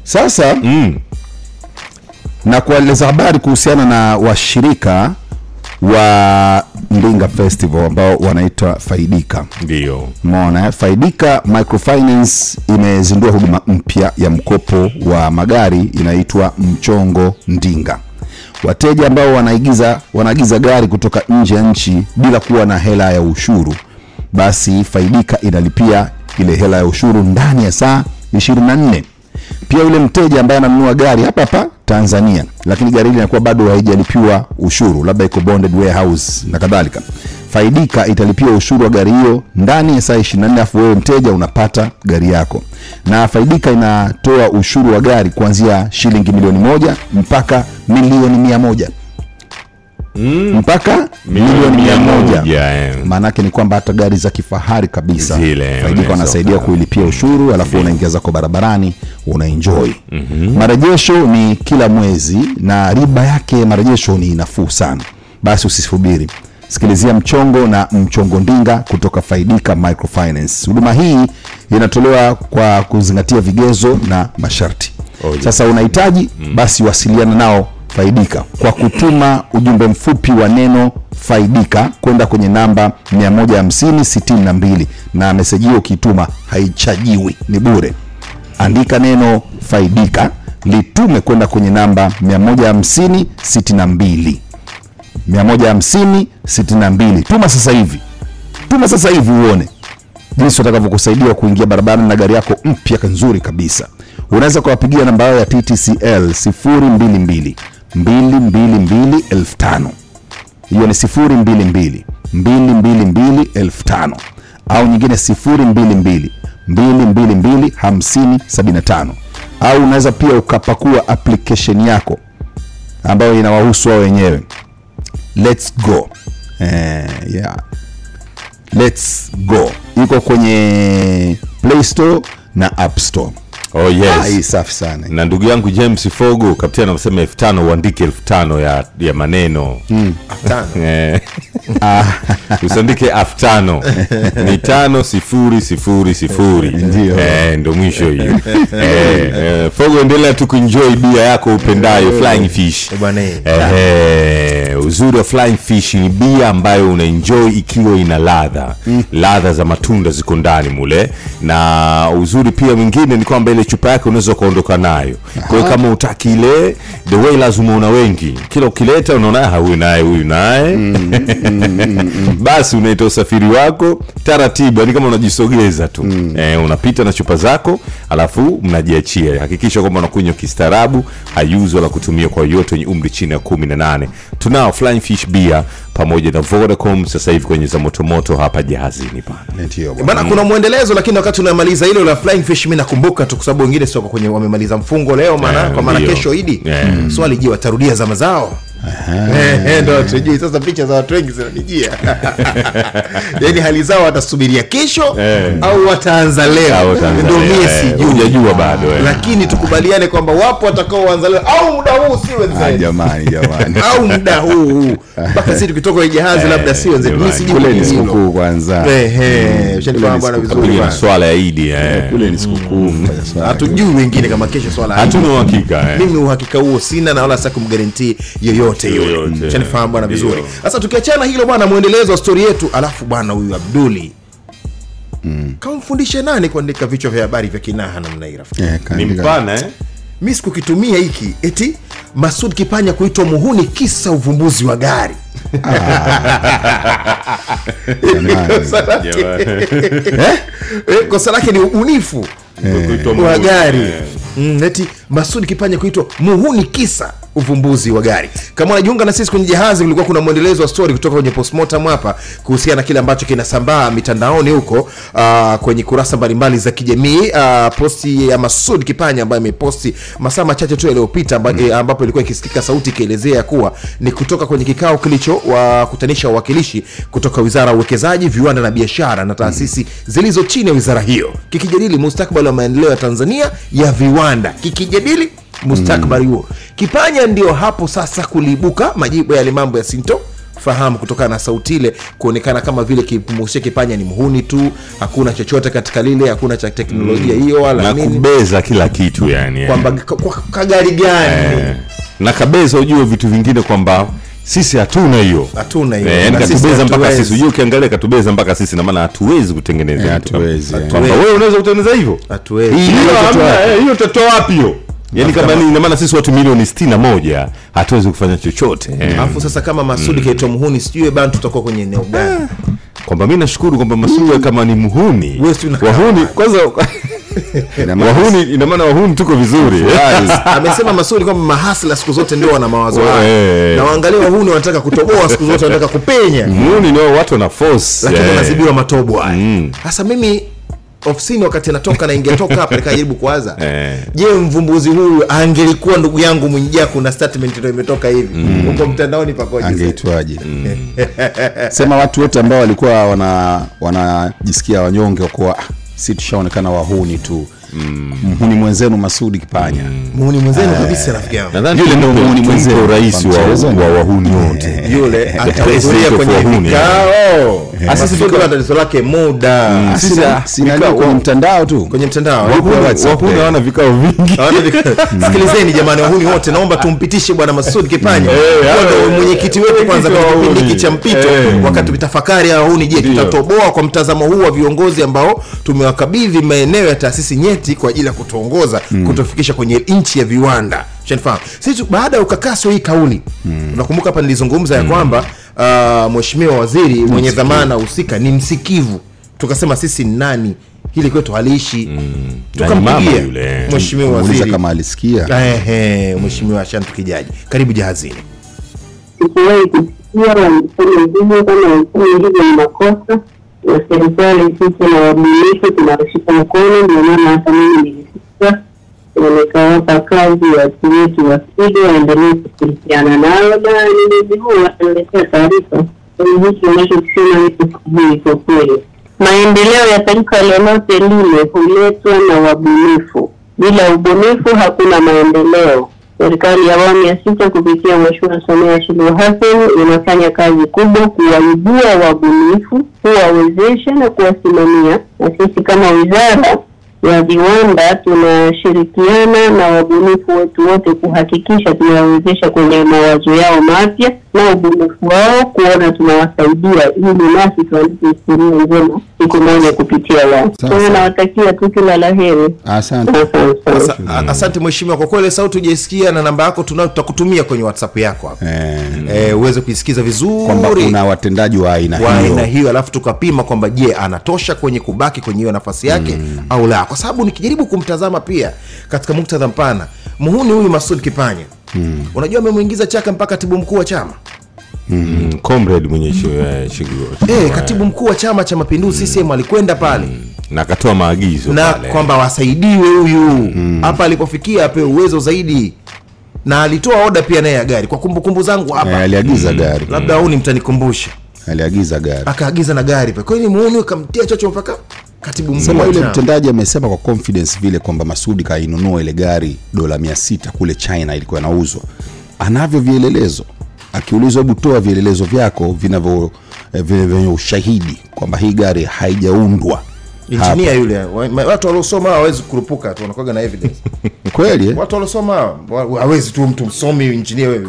sasa mm. na kueleza habari kuhusiana na washirika wa Mbinga Festival ambao wanaitwa Faidika. Ndio. Umeona eh? Faidika Microfinance imezindua huduma mpya ya mkopo wa magari inaitwa Mchongo Ndinga. Wateja ambao wanaigiza wanaagiza gari kutoka nje ya nchi bila kuwa na hela ya ushuru, basi Faidika inalipia ile hela ya ushuru ndani ya saa 24 pia yule mteja ambaye ananunua gari hapa hapa Tanzania, lakini gari hili linakuwa bado haijalipiwa ushuru, labda iko bonded warehouse na kadhalika, Faidika italipia ushuru wa gari hiyo ndani ya saa 24, alafu wewe mteja unapata gari yako. Na Faidika inatoa ushuru wa gari kuanzia shilingi milioni moja mpaka milioni mia moja mpaka Milioni mia moja. maanake ni kwamba hata gari za kifahari kabisa faidika wanasaidia kuilipia ushuru alafu unaingia zako barabarani unaenjoy. Marejesho ni kila mwezi na riba yake marejesho ni nafuu sana. Basi usisubiri. Sikilizia mchongo na mchongo ndinga kutoka faidika microfinance. Huduma hii inatolewa kwa kuzingatia vigezo na masharti. Sasa unahitaji basi wasiliana nao faidika. Kwa kutuma ujumbe mfupi wa neno faidika kwenda kwenye namba 15062 na meseji hiyo ukiituma haichajiwi ni bure. Andika neno faidika litume kwenda kwenye namba 15062 15062 tuma sasa hivi. Tuma sasa hivi uone. Jinsi watakavyokusaidia kuingia barabarani na gari yako mpya nzuri kabisa. Unaweza kuwapigia namba yao ya ttcl 022 222 5000 hiyo ni 022 222 5000 au nyingine 022 222 5075 au unaweza pia ukapakua application yako ambayo inawahusu wao wenyewe. Lets go. Eh, yeah. lets go. Iko kwenye play store na app store Oh, yes. Ah, safi sana. Na ndugu yangu james fogo kapteni anasema elfu tano uandike elfu tano ya, ya maneno. Eh. usiandike tano. Ni tano sifuri sifuri sifuri. Ndio. Eh, ndo mwisho hiyo. Eh, eh, fogo endelea tu kuenjoy bia yako upendayo flying fish. Eh, uzuri wa flying fish ni bia ambayo unaenjoy ikiwa ina ladha. Ladha za matunda ziko ndani mule. Na uzuri pia mwingine ni kwamba ile chupa yake unaweza ukaondoka nayo. Kwa hiyo kama utaki ile the way lazima una wengi. Kila ukileta unaona "Ah, huyu naye huyu naye. Basi unaita usafiri wako taratibu yani kama unajisogeza tu. Eh, unapita na chupa zako alafu mnajiachia. Hakikisha kwamba unakunywa kistaarabu haiuzi wala kutumia kwa yote wenye umri chini ya kumi na nane. Tunao flying fish beer pamoja na vodacom sasa hivi kwenye za motomoto hapa jahazini bana kuna mwendelezo lakini wakati unamaliza hilo la flying fish mi nakumbuka tu kwa sababu wengine sio kwenye wamemaliza mfungo leo maana yeah, kwa maana kesho idi. Yeah. swali je watarudia zama zao ndo tujui sasa picha za watu wengi zinanijia. Yaani hali zao watasubiria kesho au wataanza leo? Ndo mie sijui. bado, lakini tukubaliane kwamba wapo watakaoanza leo au muda huu si Ah, wenzetu jamani jamani. Au muda huu. Huu mpaka sisi tukitoka kwenye jahazi labda si wenzetu mi sijui kule ni sikukuu kwanza. Ushanifahamu bwana vizuri Pamoja swala ya idi kule ni sikukuu. Hatujui wengine kama kesho swala hatuna uhakika mimi uhakika huo sina na wala sasa kumgarantii yoyote yule. Yoyote. shanifahamu bwana vizuri. Sasa tukiachana hilo bwana mwendelezo wa stori yetu alafu bwana huyu abduli. Kamfundishe nani kuandika vichwa vya habari vya kinaha namna hii rafiki? Eh, ni mpana eh? mi sikukitumia hiki. Eti masud kipanya kuitwa muhuni kisa uvumbuzi wa gari. Kosa lake- Eh, kosa lake ni ubunifu wa gari. Mm, eti masud kipanya kuitwa muhuni kisa uvumbuzi wa gari. Kama unajiunga na sisi kwenye jahazi kulikuwa kuna mwendelezo wa story kutoka kwenye postmortem hapa kuhusiana na kile ambacho kinasambaa mitandaoni huko uh, kwenye kurasa mbalimbali za kijamii. Uh, posti ya masud kipanya ambayo imeposti masaa machache tu yaliyopita amba, mm. ambapo ilikuwa ikisikika sauti ikielezea kuwa ni kutoka kwenye kikao kilicho wakutanisha wawakilishi kutoka wizara ya uwekezaji viwanda na biashara na taasisi zilizo chini ya wizara hiyo. Kikijadili mustakabali wa maendeleo ya tanzania ya viwanda. Kikijadili mustakbali huo. Kipanya ndio hapo sasa kuliibuka majibu ya yale mambo ya sinto fahamu kutokana na sauti ile kuonekana kama vile kimusia kipanya ni mhuni tu hakuna chochote katika lile hakuna cha teknolojia hiyo wala na nini. kubeza kila kitu yani eh. kwamba kwa kagari gani? Eh, na kabeza ujue vitu vingine kwamba sisi hatuna hiyo. Hatuna hiyo. Eh, Na katubeza mpaka sisi. Ujue ukiangalia katubeza mpaka sisi namaana hatuwezi kutengeneza Eh, hatuwezi, wewe unaweza kutengeneza hivyo? Hatuwezi. Hiyo Hiyo utatoa hamna, wapi? eh, hiyo utatoa wapi hiyo yani kama ni maana sisi watu milioni sitini na moja hatuwezi kufanya chochote. Eh. alafu sasa kama masudi kaitwa muhuni sijui bana tutakuwa kwenye eneo gani? Kwamba mi nashukuru kwamba masuya kama ni muhuni. Wahuni kwanza wahuni ina maana wahuni tuko vizuri. Amesema masuri kwamba mahasla siku zote ndio wana mawazo hayo. na waangalia wahuni wanataka kutoboa siku zote wanataka kupenya. Muhuni nao watu wana force. Lakini eh. wanazibiwa matobo haya sasa mimi ofisini wakati anatoka na ingetoka hapa nikajaribu kuwaza Eh. je mvumbuzi huyu angelikuwa ndugu yangu mwinjia na statement ndo imetoka hivi? Huko mtandaoni pakoje mm. sema watu wote ambao walikuwa wana wanajisikia wanyonge wakuwa "Ah, si tushaonekana wahuni tu mhuni mwenzenu masudi kipanya. Muhuni mwenzenu kabisa rafiki yangu. Nadhani Yule ndio muhuni mwenzenu. rais wa, wa wahuni wote. Yule The atahudhuria kwenye vikao. Sasa sisi Masudi vikao- tatizo lake muda. Sisi- Sina- sina kwenye mtandao tu. Kwenye mtandao. Wahuni- eh? Hawana vikao vingi. Sikilizeni jamani wahuni wote naomba tumpitishe bwana Masudi kipanya. Eh, Huyo hawa- ndo mwenyekiti wetu kwanza kwa kipindi hiki cha mpito. Eh. wakati tafakari ya wahuni je tutatoboa kwa mtazamo huu wa viongozi ambao tumewakabidhi maeneo ya taasisi nyeti kwa ajili ya kutuongoza kutufikisha kwenye nchi ya viwanda. Sisi baada ya ukakaso hii kauli unakumbuka hapa nilizungumza ya kwamba uh, mheshimiwa waziri mwenye dhamana husika ni msikivu. Tukasema sisi ni nani? Hili kwetu haliishi. Mm. tukampigia mheshimiwa waziri. kama alisikia. Ehe, mheshimiwa Shantu Kijaji, karibu jahazini. sikuwahi kusikia hivyo kama hivyo ni makosa serikali sisi na wabunifu tunawashika mkono ndio maana hata mimi nilifika na nikawapa kazi watu wetu wa SIDO waendelee kushirikiana nao. Na nimezi huu wataletea taarifa kwenye hiki unachokisema hiki sijui kwa kweli. Maendeleo ya taifa lolote lile huletwa na wabunifu. Bila ubunifu hakuna maendeleo serikali ya awamu ya sita kupitia Mheshimiwa Samia Suluhu Hassan inafanya kazi kubwa kuwaibua wabunifu, kuwawezesha na kuwasimamia, na sisi kama wizara ya viwanda tunashirikiana na wabunifu wetu wote kuhakikisha tunawawezesha kwenye mawazo yao mapya na ubunifu wao, kuona tunawasaidia ili nasi tuandike historia njema siku moja kupitia wao. Kwa hiyo nawatakia tu kila la heri. asante. Asa, asante mheshimiwa, kwa kweli sauti hujaisikia na namba yako tunayo, tutakutumia kwenye WhatsApp yako hapo. Eh, uweze kuisikiza kwamba kuna watendaji wa aina hiyo. hiyo, alafu tukapima kwamba je, anatosha kwenye kubaki kwenye hiyo nafasi yake au la, kwa sababu nikijaribu kumtazama pia katika muktadha mpana, muhuni huyu Masud Kipanya. Unajua amemwingiza chaka mpaka katibu mkuu wa chama? Mm, comrade mwenye eh, shughuli eh, katibu mkuu wa chama cha mapinduzi CCM alikwenda pale. Na akatoa maagizo na kwamba wasaidiwe huyu. Hapa alipofikia apewe uwezo zaidi. Na alitoa oda pia naye ya gari kwa kumbukumbu zangu hapa. Eh, aliagiza gari. Labda huu ni mtanikumbusha aliagiza gari. Akaagiza na gari pe kweli muuni ukamtia chocho mpaka katibu mkuu yule mtendaji amesema kwa confidence vile kwamba masudi kainunua ile gari dola mia sita kule china ilikuwa inauzwa. Anavyo vielelezo. Akiulizwa hebu toa vielelezo vyako vinavyo eh, vyenye ushahidi kwamba hii gari haijaundwa injinia yule wa- watu waliosoma hawawezi kurupuka tu wanakuwa na evidence. Kweli eh? watu waliosoma wa- hawezi tu mtu msomi injinia wewe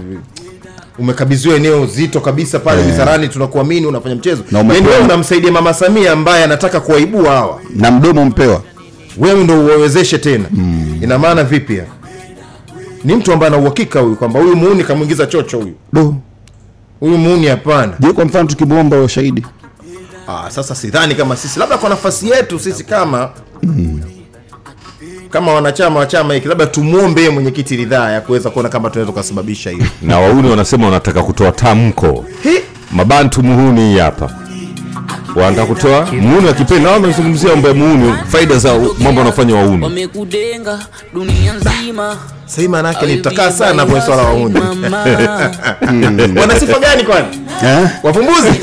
umekabidhiwa eneo zito kabisa pale wizarani yeah. tunakuamini unafanya mchezo. Wewe unamsaidia mama samia ambaye anataka kuwaibua hawa. Na mdomo mpewa wewe ndo uwawezeshe tena. Ina maana vipi ni mtu ambaye ana uhakika huyu kwamba huyu muuni kamwingiza chocho huyu. Do. Huyu muuni hapana. Je kwa mfano tukimwomba ushahidi? Ah, sasa sidhani kama sisi labda kwa nafasi yetu sisi kama kama wanachama wa chama hiki labda tumwombe yeye mwenyekiti ridhaa ya kuweza kuona kama tunaweza kusababisha hiyo na wauni wanasema wanataka kutoa tamko. Mabantu muhuni hapa wanataka kutoa muhuni wakipenda nao wamezungumzia mambo ya muuni, faida za mambo wanafanya wauni wamekudenga dunia nzima. Sahii maana yake ni sana kwenye swala wauni. wana sifa gani kwani? Wavumbuzi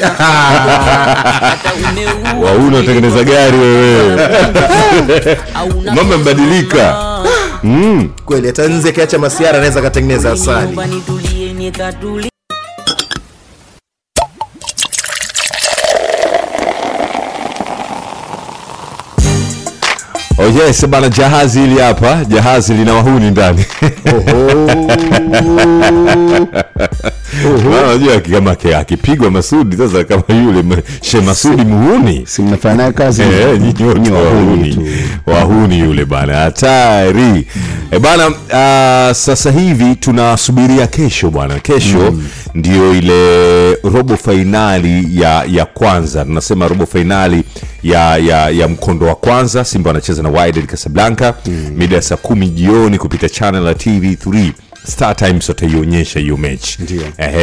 wauni watengeneza gari wewe. Mambo yamebadilika. mm. kweli hata nzi akiacha masiara anaweza akatengeneza asali Oh yes, bana jahazi hili hapa. Jahazi lina wahuni ndani. Unajua kama ke- akipigwa masudi sasa kama yule she masudi muhuni. si mnafanya naye kazi. Eh, nyinyi wahuni wahuni. yule bana hatari. E bana uh, sasa hivi tunasubiria kesho bwana. Kesho ndio ile robo fainali ya ya kwanza. Tunasema robo fainali ya, ya, ya mkondo wa kwanza. Simba wanacheza na Wydad Casablanca. Mida ya saa kumi jioni kupita channel ya tv3 startimes wataionyesha hiyo mechi.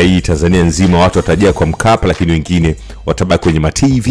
Hii Tanzania nzima watu watajaa kwa Mkapa, lakini wengine watabaki kwenye matv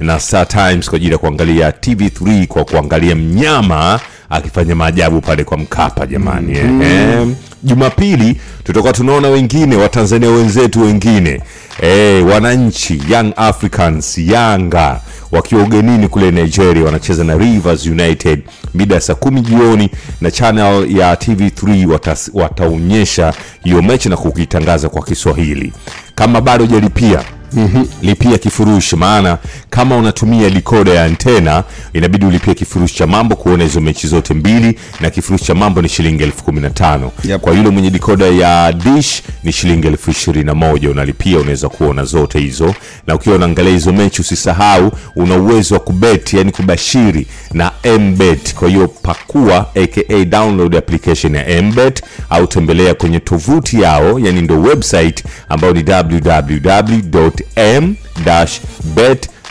na startimes kwa ajili ya kuangalia TV3 kwa kuangalia mnyama akifanya maajabu pale kwa Mkapa jamani. Ehe. Jumapili tutakuwa tunaona wengine Watanzania wenzetu wengine eh, wananchi Young Africans Yanga wakiwa ugenini kule Nigeria wanacheza na Rivers United mida ya saa kumi jioni, na channel ya TV3 watas- wataonyesha hiyo mechi na kukitangaza kwa Kiswahili. Kama bado hujalipia Mm-hmm. lipia kifurushi maana kama unatumia dikoda ya antena inabidi ulipia kifurushi cha mambo kuona hizo mechi zote mbili na kifurushi cha mambo ni shilingi elfu kumi na tano Yep. kwa yule mwenye dikoda ya dish ni shilingi elfu ishirini na moja unalipia unaweza kuona zote hizo na ukiwa unaangalia hizo mechi usisahau una uwezo wa kubeti, yani kubashiri na mbet kwa hiyo pakua aka download application ya mbet au tembelea kwenye tovuti yao yani ndo website ambayo ni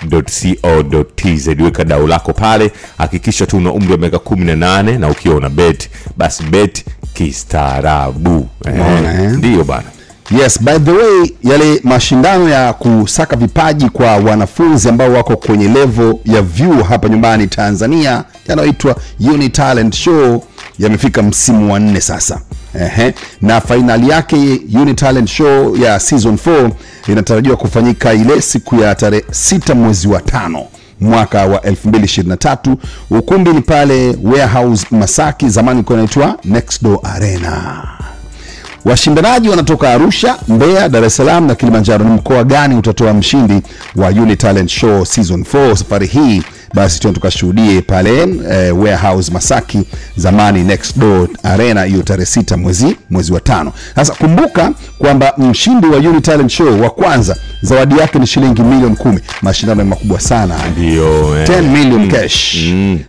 www.m-bet.co.tz weka dau lako pale hakikisha tu una umri wa miaka 18 na ukiwa una bet basi bet kistaarabu. Unaona, eh? ndiyo bana. Yes by the way yale mashindano ya kusaka vipaji kwa wanafunzi ambao wako kwenye levo ya vyuo hapa nyumbani tanzania yanayoitwa uni talent show yamefika msimu wa nne sasa Ehe. na fainali yake uni talent show ya season 4 inatarajiwa kufanyika ile siku ya tarehe 6 mwezi wa tano mwaka wa 2023 ukumbi ni pale warehouse masaki zamani ilikuwa inaitwa next door arena. Washindanaji wanatoka arusha mbeya dar es salaam na kilimanjaro. Ni mkoa gani utatoa mshindi wa uni talent show season 4 safari hii basi tuende tukashuhudie pale eh, warehouse masaki zamani next door arena hiyo tarehe sita mwezi mwezi wa tano. Sasa kumbuka kwamba mshindi wa uni talent show wa kwanza zawadi yake ni shilingi milioni kumi. Mashindano ni makubwa sana. Ndio eh. 10 million cash.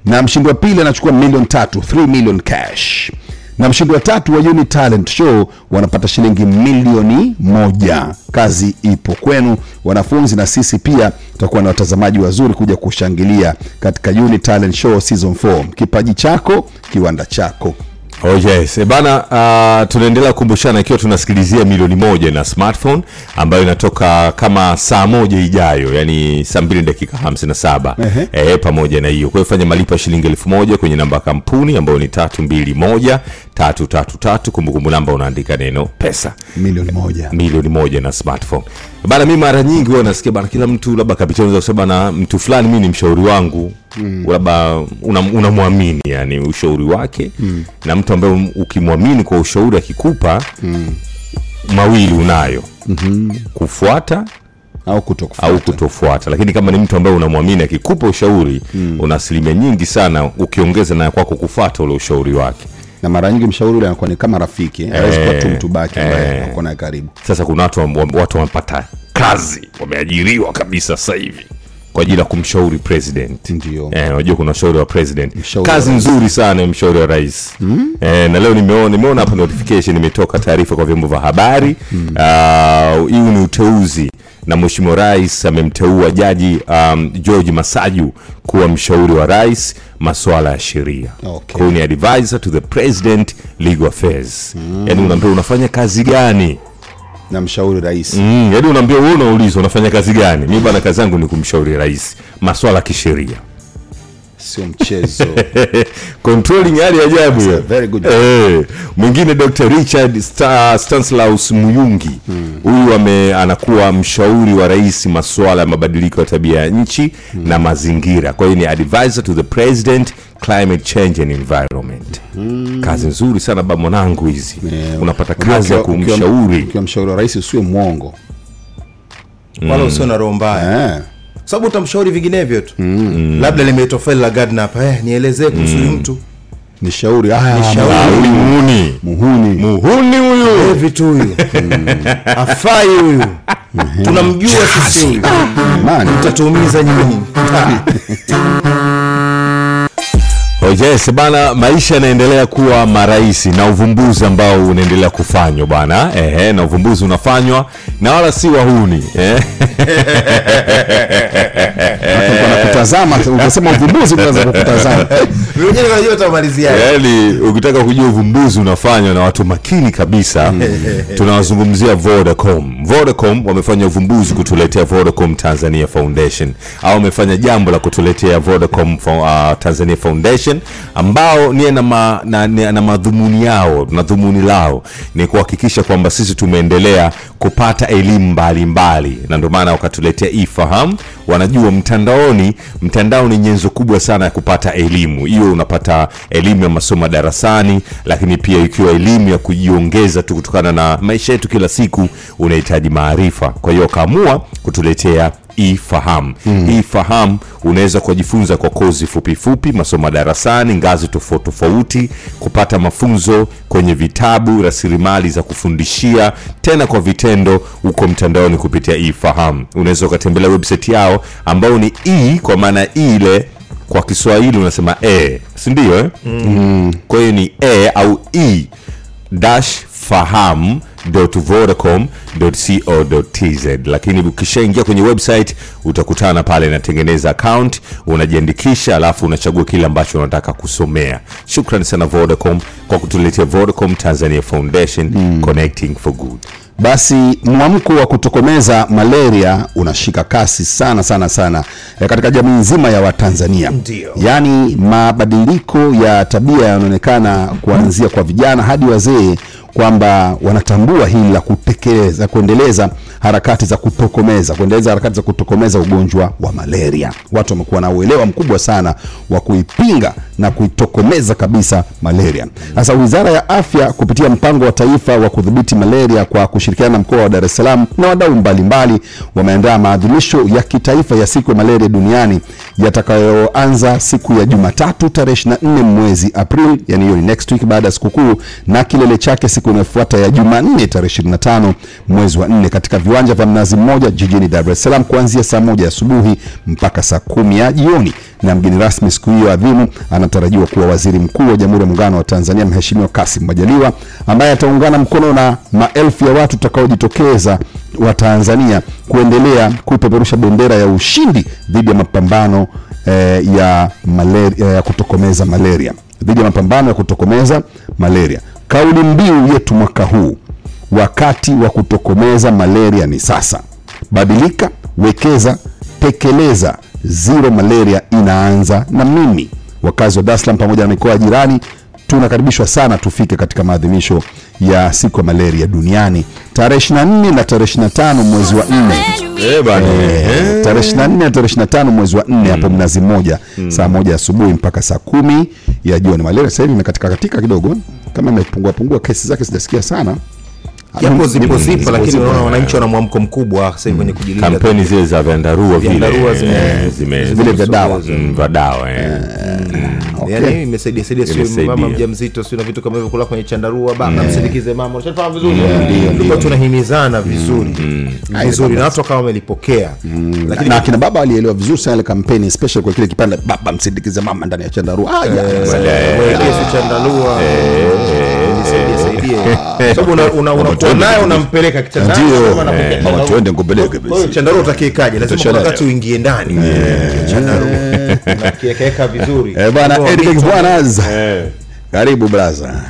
Na mshindi wa pili anachukua milioni tatu 3 million cash na mshindi wa tatu wa uni talent show wanapata shilingi milioni moja. Kazi ipo kwenu wanafunzi na sisi pia tutakuwa na watazamaji wazuri kuja kushangilia katika uni talent show season 4 kipaji chako kiwanda chako. Oh yes. E bana uh, tunaendelea kukumbushana ikiwa tunasikilizia milioni moja na smartphone ambayo inatoka kama saa moja ijayo yani saa mbili dakika 57 -huh. e, pamoja na hiyo. Kwa hiyo fanya malipo ya shilingi elfu moja kwenye namba ya kampuni ambayo ni tatu mbili moja tatu tatu tatu kumbukumbu namba unaandika neno pesa milioni moja milioni moja na smartphone bana mi mara nyingi huwa nasikia bana kila mtu labda kusema bana mtu fulani mi ni mshauri wangu mm. labda unamwamini una yani ushauri wake mm. na mtu ambaye ukimwamini kwa ushauri akikupa mm. mawili unayo mm-hmm. kufuata au kutokufuata au kutofuata lakini kama ni mtu ambaye unamwamini akikupa ushauri mm. una asilimia nyingi sana ukiongeza na kwako kufuata ule ushauri wake na mara nyingi mshauri ule anakuwa ni kama rafiki eh, hawezi kuwa tu Eh, mtu baki ambaye eh. naye karibu sasa kuna watu watu wamepata kazi wameajiriwa kabisa sasa hivi kwa ajili ya kumshauri president. Ndio. Eh, unajua kuna ushauri wa president. Mshauri kazi wa nzuri sana ya mshauri wa rais. Mm? eh, na leo nimeona nimeona hapa notification imetoka taarifa kwa vyombo vya habari. Ah, uh, ni uteuzi na mheshimiwa rais amemteua jaji um, george masaju kuwa mshauri wa rais masuala ya sheria. Okay. Ni advisor to the president legal affairs. Mm. yaani unaambia unafanya kazi gani na mshauri rais. Mm, yaani unaambia wewe unaulizwa unafanya kazi gani? Mi bana kazi yangu ni kumshauri rais maswala ya kisheria sio mchezo. Controlling hali ya ajabu hiyo. very good Eh, mwingine dr richard Star, stanislaus muyungi. Huyu ame anakuwa mshauri wa rais masuala ya mabadiliko ya tabia ya nchi na mazingira. Kwa hiyo ni advisor to the president climate change and environment. Kazi nzuri sana ba mwanangu hizi. Unapata kazi ya kumshauri. ukiwa mshauri wa rais usiwe mwongo. Wala usio na roho mbaya. Eh. Sababu utamshauri vinginevyo tu. Labda limeitwa la gadna hapa. Eh, nielezee kuhusu mm. mtu. Ni shauri. Ah, Nishauri. Ah, muhuni. Muhuni. Muhuni. Huyu. Vitu huyu. Afai huyu. Tunamjua sisi. Jamani. mtatuumiza nyinyi yes, bana maisha yanaendelea kuwa marahisi na uvumbuzi ambao unaendelea kufanywa bana. Ehe, na uvumbuzi unafanywa na wala si wahuni eh? kutazama ukisema uvumbuzi yaani ukitaka kujua uvumbuzi unafanywa na watu makini kabisa tunawazungumzia vodacom. Vodacom wamefanya uvumbuzi kutuletea vodacom tanzania foundation. Au wamefanya jambo la kutuletea vodacom uh, tanzania foundation ambao niye na, ma, na, na, na madhumuni yao na dhumuni lao ni kuhakikisha kwamba sisi tumeendelea kupata elimu mbalimbali. Na ndio maana wakatuletea ifaham wanajua mtandaoni mtandao ni nyenzo kubwa sana ya kupata elimu. Hiyo unapata elimu ya masomo darasani lakini pia ikiwa elimu ya kujiongeza tu kutokana na maisha yetu kila siku unahitaji maarifa. Kwa hiyo wakaamua kutuletea ifaham mm. ifaham unaweza kujifunza kwa kozi fupifupi masomo darasani ngazi tofauti tofauti kupata mafunzo kwenye vitabu rasilimali za kufundishia tena kwa vitendo huko mtandaoni kupitia ifaham unaweza ukatembelea website yao ambao ni e kwa maana ile kwa kiswahili unasema e sindio eh? mm. kwa hiyo ni e au e dash faham vodacom.co.tz lakini ukishaingia kwenye website utakutana pale natengeneza account unajiandikisha alafu unachagua kile ambacho unataka kusomea shukran sana vodacom kwa kutuletea vodacom tanzania foundation mm. connecting for good basi mwamko wa kutokomeza malaria unashika kasi sana sana sana e, katika jamii nzima ya watanzania Ndio. yaani mabadiliko ya tabia yanaonekana kuanzia kwa vijana hadi wazee kwamba wanatambua hili la kutekeleza kuendeleza harakati za kutokomeza kuendeleza harakati za kutokomeza ugonjwa wa malaria. Watu wamekuwa na uelewa mkubwa sana wa kuipinga na kuitokomeza kabisa malaria. Sasa wizara ya afya kupitia mpango wa taifa wa kudhibiti malaria kwa kushirikiana na mkoa wa dar es salaam na wadau mbalimbali wameandaa maadhimisho ya kitaifa ya siku ya malaria duniani yatakayoanza siku ya jumatatu tarehe 24 mwezi Aprili, yani hiyo ni next week baada ya sikukuu na kilele chake siku inayofuata ya jumanne tarehe 25 mwezi wa 4 katika viwanja vya mnazi mmoja jijini dar es salaam kuanzia saa moja asubuhi mpaka saa kumi ya jioni. Na mgeni rasmi siku hiyo adhimu anatarajiwa kuwa waziri mkuu wa jamhuri ya muungano wa tanzania mheshimiwa kasim majaliwa ambaye ataungana mkono na maelfu ya watu utakaojitokeza wa tanzania kuendelea kuipeperusha bendera ya ushindi dhidi ya mapambano eh, ya, malaria, ya kutokomeza malaria. Dhidi ya mapambano ya kutokomeza malaria. Kauli mbiu yetu mwaka huu wakati wa kutokomeza malaria ni sasa. Badilika wekeza tekeleza. Zero malaria inaanza na mimi. Wakazi wa dar es salaam pamoja na mikoa ya jirani tunakaribishwa sana tufike katika maadhimisho ya siku ya malaria duniani. Tarehe 24 na tarehe 25 mwezi wa 4 Eh, bana. Eh, tarehe 24 na tarehe 25 mwezi wa 4 hapo mnazi mmoja saa moja asubuhi mpaka saa kumi ya jioni. Malaria sasa hivi imekatika katika kidogo. Kama imepungua pungua kesi zake sijasikia sana japo zipo Mm, zipo lakini unaona wananchi wana mwamko mkubwa sasa hivi kwenye kujilinda kampeni zile za vyandarua vile. Zime- eh, Vile vya dawa. Mm, vya dawa eh. yani imesaidia saidia sio mama mjamzito sio na vitu kama hivyo kula kwenye chandarua baba msindikize mama unashafahamu vizuri? Tulikuwa tunahimizana vizuri. vizuri. Na watu wakawa wamelipokea. Lakini na kina baba walielewa vizuri sana ile kampeni especially kwa kile kipande baba msindikize mama ndani ya chandarua. Ah, chandarua saidie sababu una- una- unakuwa naye unampeleka kitandani Ndio. chandarua. lazima wakati uingie ndani. Vizuri. Eh, bwana Eric mito. Karibu braza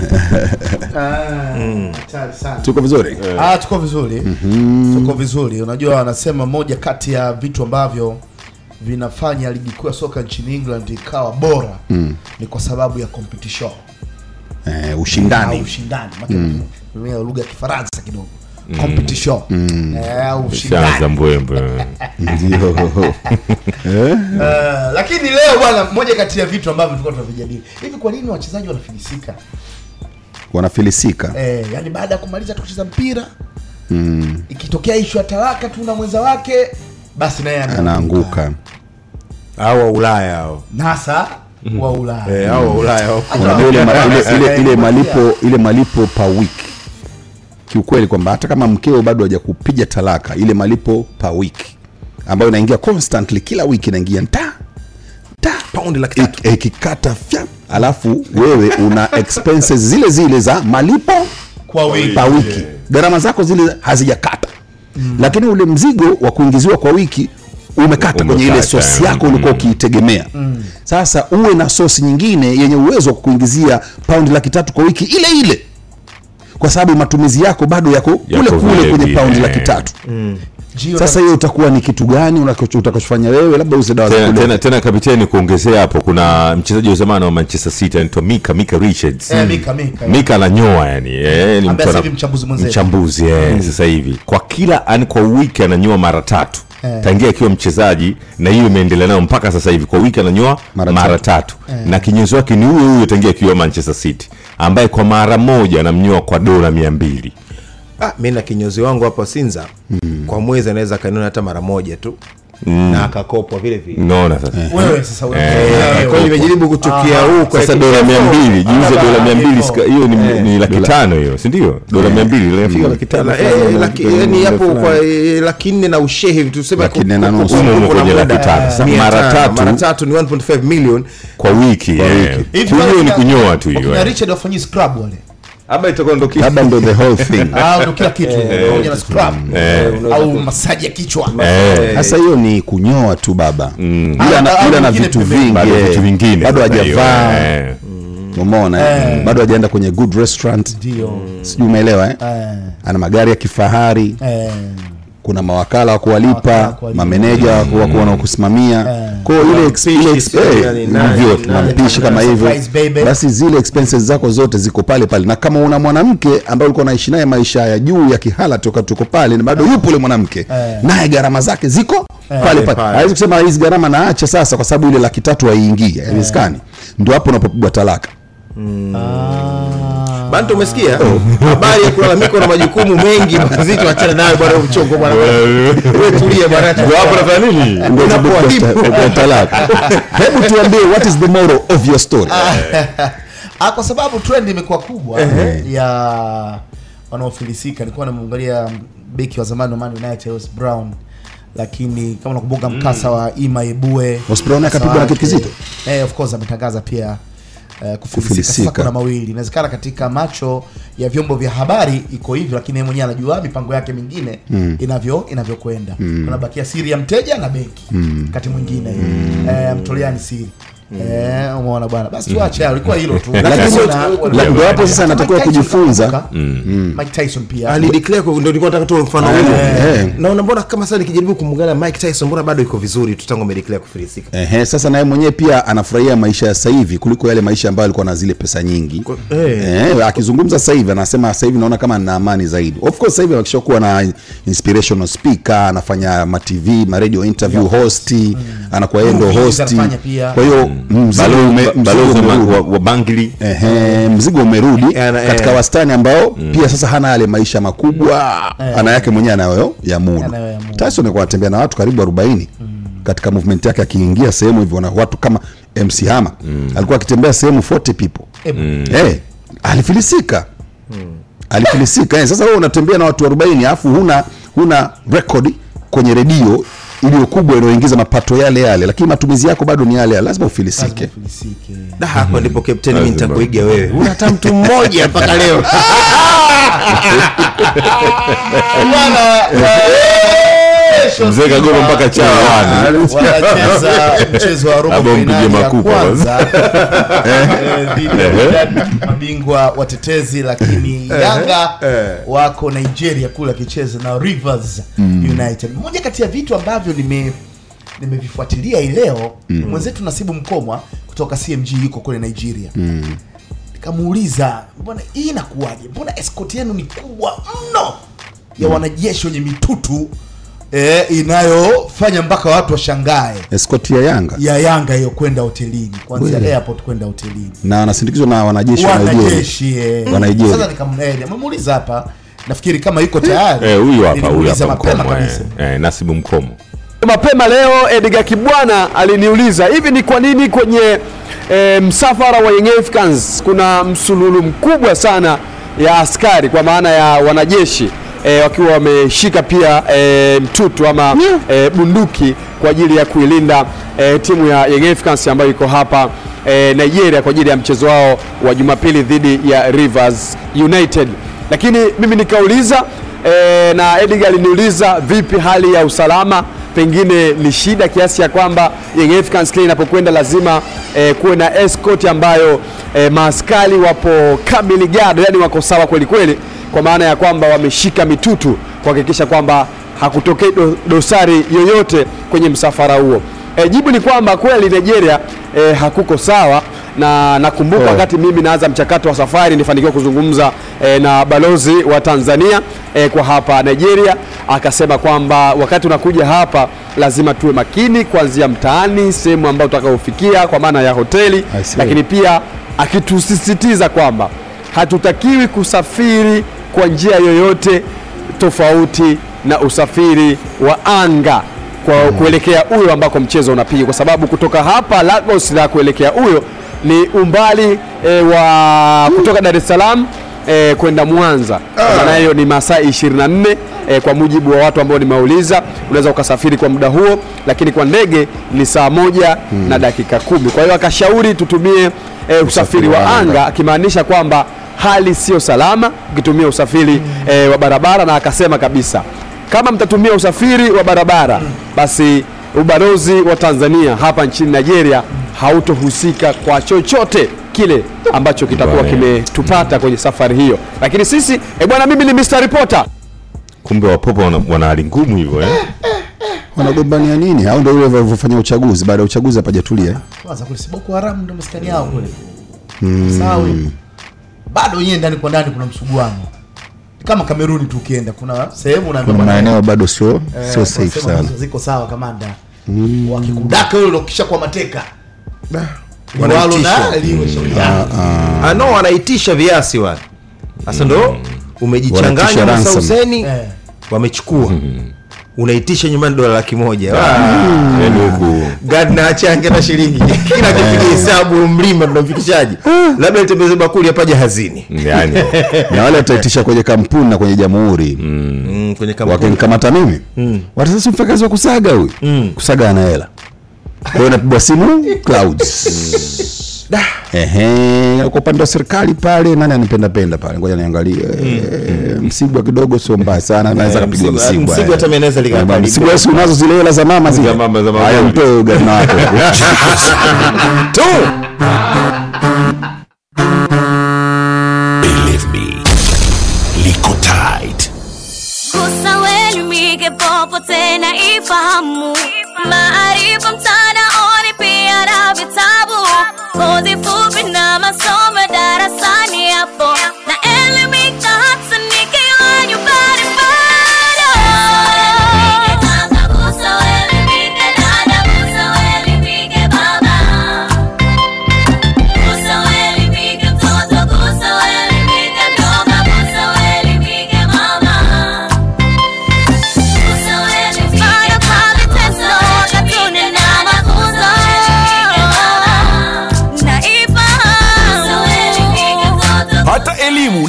tuko vizuri? Ah, tuko vizuri. Tuko vizuri. Unajua wanasema moja kati ya vitu ambavyo vinafanya ligi kuu ya soka nchini england ikawa bora Mm. ni kwa sababu ya competition eh, ushindani. Ushindani. Mm. lugha ya kifaransa kidogo. Mm. competition. Mm. Eh, mbwembwe. Eh, lakini leo bwana moja kati ya vitu ambavyo tulikuwa tunavijadili. Hivi kwa nini wachezaji wanafilisika? Wanafilisika. Eh, yani baada ya kumaliza tukucheza mpira mm. ikitokea ishu ya talaka tu na mwenza wake basi naye anaanguka. Au wa ulaya hao. Nasa wa ulaya. Eh, ulaya ile, ma, ile, ile, ile malipo ile malipo pa week. Kiukweli kwamba hata kama mkeo bado haja kupiga talaka ile malipo pa week ambayo inaingia constantly kila wiki inaingia ta paundi laki ikikata fya alafu wewe una expenses zile zile za malipo kwa wiki. pa wiki gharama zako zile hazijakata. Lakini ule mzigo wa kuingiziwa kwa wiki umekata kwenye ile sosi yako mm. ulikuwa ukiitegemea. Sasa uwe na sosi nyingine yenye uwezo wa kukuingizia paundi laki tatu kwa wiki ile ile. Kwa sababu matumizi yako bado yako kule kule kwenye paundi laki tatu. Gio sasa hiyo utakuwa ni kitu gani utakachofanya wewe labda uze dawa tena, tena, tena kapiteni kuongezea hapo kuna mchezaji wa zamani wa manchester city anaitwa mika mika richards mm. Mika, Mika. mika ananyoa yani eh, ni Ambaye mtu sasa ana- hivi mchambuzi mwenzetu. mchambuzi eh, sasa hivi kwa kila yani kwa wiki ananyoa mara tatu Eh. tangia akiwa mchezaji na hiyo imeendelea nayo mpaka sasa hivi kwa wiki ananyoa mara, tatu, Eh. na kinyozi wake ni huyo huyo tangia akiwa manchester city ambaye kwa mara moja anamnyoa kwa dola mia mbili ah, mi na kinyozi wangu hapa sinza. Kwa mwezi anaweza kanuna hata mara moja tu. Mm. na akakopwa vile vile. Unaona sasa. Wewe sasa. Eh, kwa hiyo nimejaribu kuchukia Ah, huko sasa dola mia mbili jiuze dola mia mbili sika- hiyo ni, Eh. ni laki tano hiyo sindio dola mia mbili inafika laki tano. Eh, laki- yani hapo kwa eh, laki nne na ushehe hivi tuseme Laki ku- na nusu. ku- Umo umo kuna kwenye laki tano. Sasa mara tatu. mara tatu ni 1.5 million. Kwa wiki eh. Wale ni kunyoa tu hiyo eh. Richard wafanyii scrub wale Ama itakuwa ndo labda ndo the whole thing. Ah, ndo kila kitu. Eh, pamoja na scrub. Eh. au masaji ya kichwa. Eh. sasa hiyo ni kunyoa tu baba. Ila Ah, na, na vingine vitu vingi. Eh. vingine. Bado hajavaa. Eh. umeona eh? Eh. bado hajaenda kwenye good restaurant. Sijui umeelewa eh? Eh, ana magari ya kifahari. Eh, kuna mawakala wa kuwalipa mameneja wa ku- wa wanaokusimamia. Eh. kwao ile eh, kama hivyo. Basi zile expenses zako zote ziko pale pale. Na kama una mwanamke ambaye ulikuwa naishi naye maisha ya juu ya kihala toka tuko pale na bado yupo ule mwanamke Eh. naye gharama zake ziko pale pale hawezi kusema hizi gharama naacha sasa kwa sababu ile laki tatu haiingii haiwezekani. Ndio hapo unapopigwa talaka bantu umesikia? Habari ya kulalamika na majukumu mengi. Mazito achana nayo bwana mchongo bwana. Wewe tulie bwana hapo nafanya nini? Ndio Unapoharibu. unapopigwa talaka. Hebu tuambie what is the moral of your story? Ah, kwa sababu trend imekuwa kubwa ya wanaofilisika. Nilikuwa namwangalia beki wa zamani wa Man United Wes Brown. Lakini kama unakumbuka mkasa wa Ima Ebue Wes Brown akapigwa na kitu kizito? eh, of course ametangaza pia Uh, kufilisika. Kufilisika. Kuna mawili inawezekana katika macho ya vyombo vya habari iko hivyo lakini yeye mwenyewe anajua mipango yake mingine Mm. inavyo inavyokwenda kunabakia siri ya mteja na benki wakati mwingine eh, mtoleani siri Eh, umeona bwana. Basi tuache hayo, ilikuwa hilo tu. Lakini ndio hapo sasa anatakiwa kujifunza. Mike Tyson pia. Ali declare, ndio nilikuwa nataka tu mfano Eh, huo Na unaona kama sasa nikijaribu kumgana Mike Tyson mbona bado iko vizuri tu tangu amedeclare kufilisika? Ehe, sasa naye mwenyewe pia anafurahia maisha ya sasa hivi kuliko yale maisha ambayo alikuwa na zile pesa nyingi. Eh. eh, akizungumza sasa hivi anasema sasa hivi naona kama nina amani zaidi. Of course sasa hivi akishakuwa na inspirational speaker anafanya ma TV ma radio interview host anakuwa yeye ndio host. kwa hiyo balozi wa- Ehe, mzigo umerudi katika eh. wastani ambao pia sasa hana yale maisha makubwa. Ana yake mwenyewe anayo ya mudu. Tyson alikuwa anatembea na watu karibu 40 katika movement yake akiingia sehemu hivyo na watu kama MC Hammer. Alikuwa akitembea sehemu 40 people. Eh alifilisika. Alifilisika. Eh, sasa wewe unatembea na watu 40 alafu huna huna rekodi kwenye redio iliyo kubwa inayoingiza mapato yale yale lakini matumizi yako bado ni yale yale. Lazima ufilisike. Filisike. da hapo ndipo captain mimi nitakuiga wewe. Una hata mtu mmoja mpaka leo. Bwana, eh, kesho mzee kagoma mpaka chawani wanacheza mchezo wa robo Labda ya kwanza. eh, dhidi ya mabingwa watetezi lakini Yanga wako Nigeria kule akicheza na Rivers United. Moja kati ya vitu ambavyo nime nimevifuatilia hii leo mwenzetu Nasibu Mkomwa kutoka CMG yuko kule Nigeria. Nikamuuliza mbona hii inakuwaje? Mbona escort yenu ni kubwa mno ya wanajeshi wenye mitutu eh, inayofanya mpaka watu washangae. Escort ya Yanga? Ya Yanga hiyo kwenda hotelini. Kuanzia airport kwenda hotelini. Na wanasindikizwa na wanajeshi wa Nigeria? Wanajeshi eh. wa Nigeria Sasa nikamnene nimemuuliza hapa nafikiri kama yuko tayari. Eh, huyu hapa huyu hapa mapema mkomo eh. Eh, nasibu mkomo. Mapema leo Edgar Kibwana aliniuliza hivi ni kwa nini kwenye e, msafara wa Young Africans kuna msululu mkubwa sana ya askari kwa maana ya wanajeshi e, wakiwa wameshika pia e, mtutu ama e, bunduki kwa ajili ya kuilinda e, timu ya Young Africans ambayo iko hapa e, Nigeria kwa ajili ya mchezo wao wa Jumapili dhidi ya Rivers United. Lakini mimi nikauliza e, na Edgar aliniuliza vipi hali ya usalama, pengine ni shida kiasi ya kwamba Young Africans kile inapokwenda lazima eh, kuwe na escort ambayo eh, maaskari wapo kamili gado, yani wako sawa kweli kweli, kwa maana ya kwamba wameshika mitutu kuhakikisha kwamba hakutokei do, dosari yoyote kwenye msafara huo. E, jibu ni kwamba kweli Nigeria e, hakuko sawa na nakumbuka wakati mimi naanza mchakato wa safari nilifanikiwa kuzungumza e, na balozi wa Tanzania e, kwa hapa Nigeria, akasema kwamba wakati unakuja hapa lazima tuwe makini kuanzia mtaani, sehemu ambayo tutakayofikia kwa maana ya hoteli, lakini pia akitusisitiza kwamba hatutakiwi kusafiri kwa njia yoyote tofauti na usafiri wa anga kwa kuelekea Uyo ambako mchezo unapiga, kwa sababu kutoka hapa Lagos na kuelekea Uyo ni umbali e, wa kutoka Dar es Salaam e, kwenda Mwanza. Kwa maana hiyo ni masaa 24 e, kwa mujibu wa watu ambao nimeuliza, unaweza ukasafiri kwa muda huo, lakini kwa ndege ni saa moja na dakika kumi. Kwa hiyo akashauri tutumie e, usafiri wa anga, akimaanisha kwamba hali sio salama ukitumia usafiri e, wa barabara, na akasema kabisa kama mtatumia usafiri wa barabara basi ubalozi wa Tanzania hapa nchini Nigeria hautohusika kwa chochote kile ambacho kitakuwa kimetupata kwenye safari hiyo. Lakini sisi e bwana, mimi ni Mr. Reporter. kumbe wapopo wana, wana hali ngumu hivyo eh? wanagombania nini au ndio ule walivyofanya uchaguzi baada ya uchaguzi hapajatulia eh? kwanza kule si Boko Haram ndio maskani yao kule Mm. sawa bado yeye ndani kwa ndani kuna msuguano. Kama Kameruni tu ukienda kuna sehemu kuna maeneo bado sio eh, sio safe sana. ziko sawa kamanda. Mm. wakikudaka wewe ukisha kwa mateka. Walo Wanaitisha. na liwe shauri Ah, no wanaitisha viasi wale. Sasa ndo Wanaitisha umejichanganya na sauseni wamechukua unaitisha nyumbani dola laki moja. Yaani huku gadna achange na shilingi. Kila kipiga hesabu mlima tunamfikishaji labda itembeze bakuli apaje hazini yani. Na wale wataitisha kwenye kampuni na kwenye jamhuri. Mm, wakinikamata mimi. Mm. watasasi mfakazi wa kusaga huyu. Kusaga ana hela. Kwa napigwa simu clouds kwa upande wa serikali pale nani anipendapenda pale? Ngoja niangalie. Eh, msigwa kidogo sio mbaya sana. Anaweza Eh, kapigwa Msigwa- msigwa. Hata Eh, msigwa unazo zile hela za mama zile? Haya mtoe ugani wako. Tu! Liko tight. Gusa welimike popote na ifahamu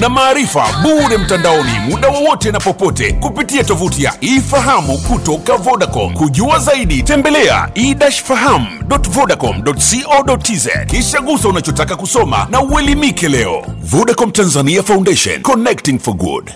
na maarifa bure mtandaoni muda wowote na popote kupitia tovuti ya ifahamu kutoka Vodacom. Kujua zaidi, tembelea e-fahamu.vodacom.co.tz kisha gusa unachotaka kusoma na uelimike leo. Vodacom Tanzania Foundation, connecting for good.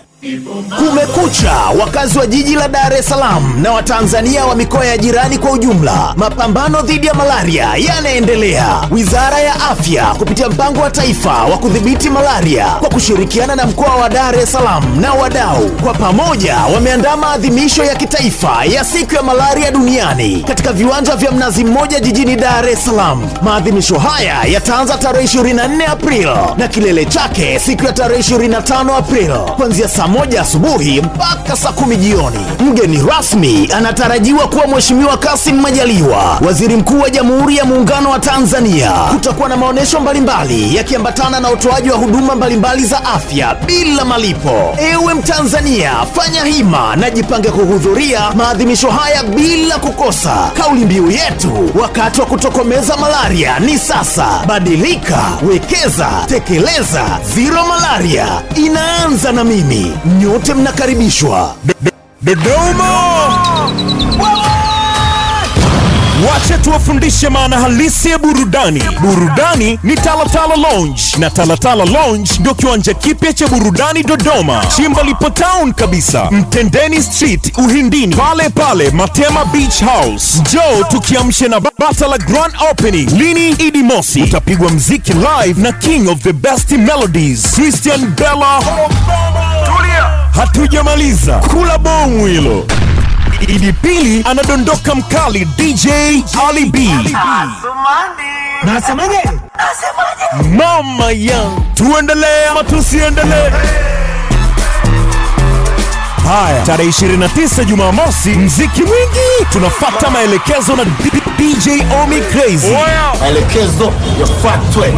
Kumekucha, wakazi wa jiji la Dar es Salaam na Watanzania wa mikoa ya jirani kwa ujumla. Mapambano dhidi ya malaria yanaendelea. Wizara ya Afya kupitia mpango wa taifa wa kudhibiti malaria kwa kushirikiana na mkoa wa Dar es Salaam na wadau, kwa pamoja wameandaa maadhimisho ya kitaifa ya siku ya malaria duniani katika viwanja vya Mnazi Mmoja jijini Dar es Salaam. Maadhimisho haya yataanza tarehe 24 Aprili na kilele chake siku ya tarehe 25 Aprili kuanzia saa moja asubuhi mpaka saa kumi jioni. Mgeni rasmi anatarajiwa kuwa Mheshimiwa Kassim Majaliwa, Waziri Mkuu wa Jamhuri ya Muungano wa Tanzania. Kutakuwa na maonyesho mbalimbali yakiambatana na utoaji wa huduma mbalimbali za afya bila malipo. Ewe Mtanzania, fanya hima na jipange kuhudhuria maadhimisho haya bila kukosa. Kauli mbiu yetu wakati wa kutokomeza malaria ni sasa. Badilika, wekeza, tekeleza. Zero malaria inaanza na mimi. Nyote mnakaribishwa. Dodoma Wache tuwafundishe maana halisi ya burudani. Burudani ni Talatala Lounge, na Talatala Lounge ndio kiwanja kipya cha burudani Dodoma. Chimba lipo town kabisa, Mtendeni Street, Uhindini, pale pale Matema Beach House. Njoo tukiamshe na bata la grand opening lini Idi Mosi. Utapigwa mziki live na king of the best melodies Christian Bella. Hatujamaliza, kula bomu hilo. Idi pili anadondoka mkali DJ Ali B. Nasemaje? Mama yangu, tuendelee ama tusiendelee? Haya, tarehe 29 Jumamosi, mziki mwingi, tunafata maelekezo na DJ Omi Crazy. Maelekezo yafuatwe.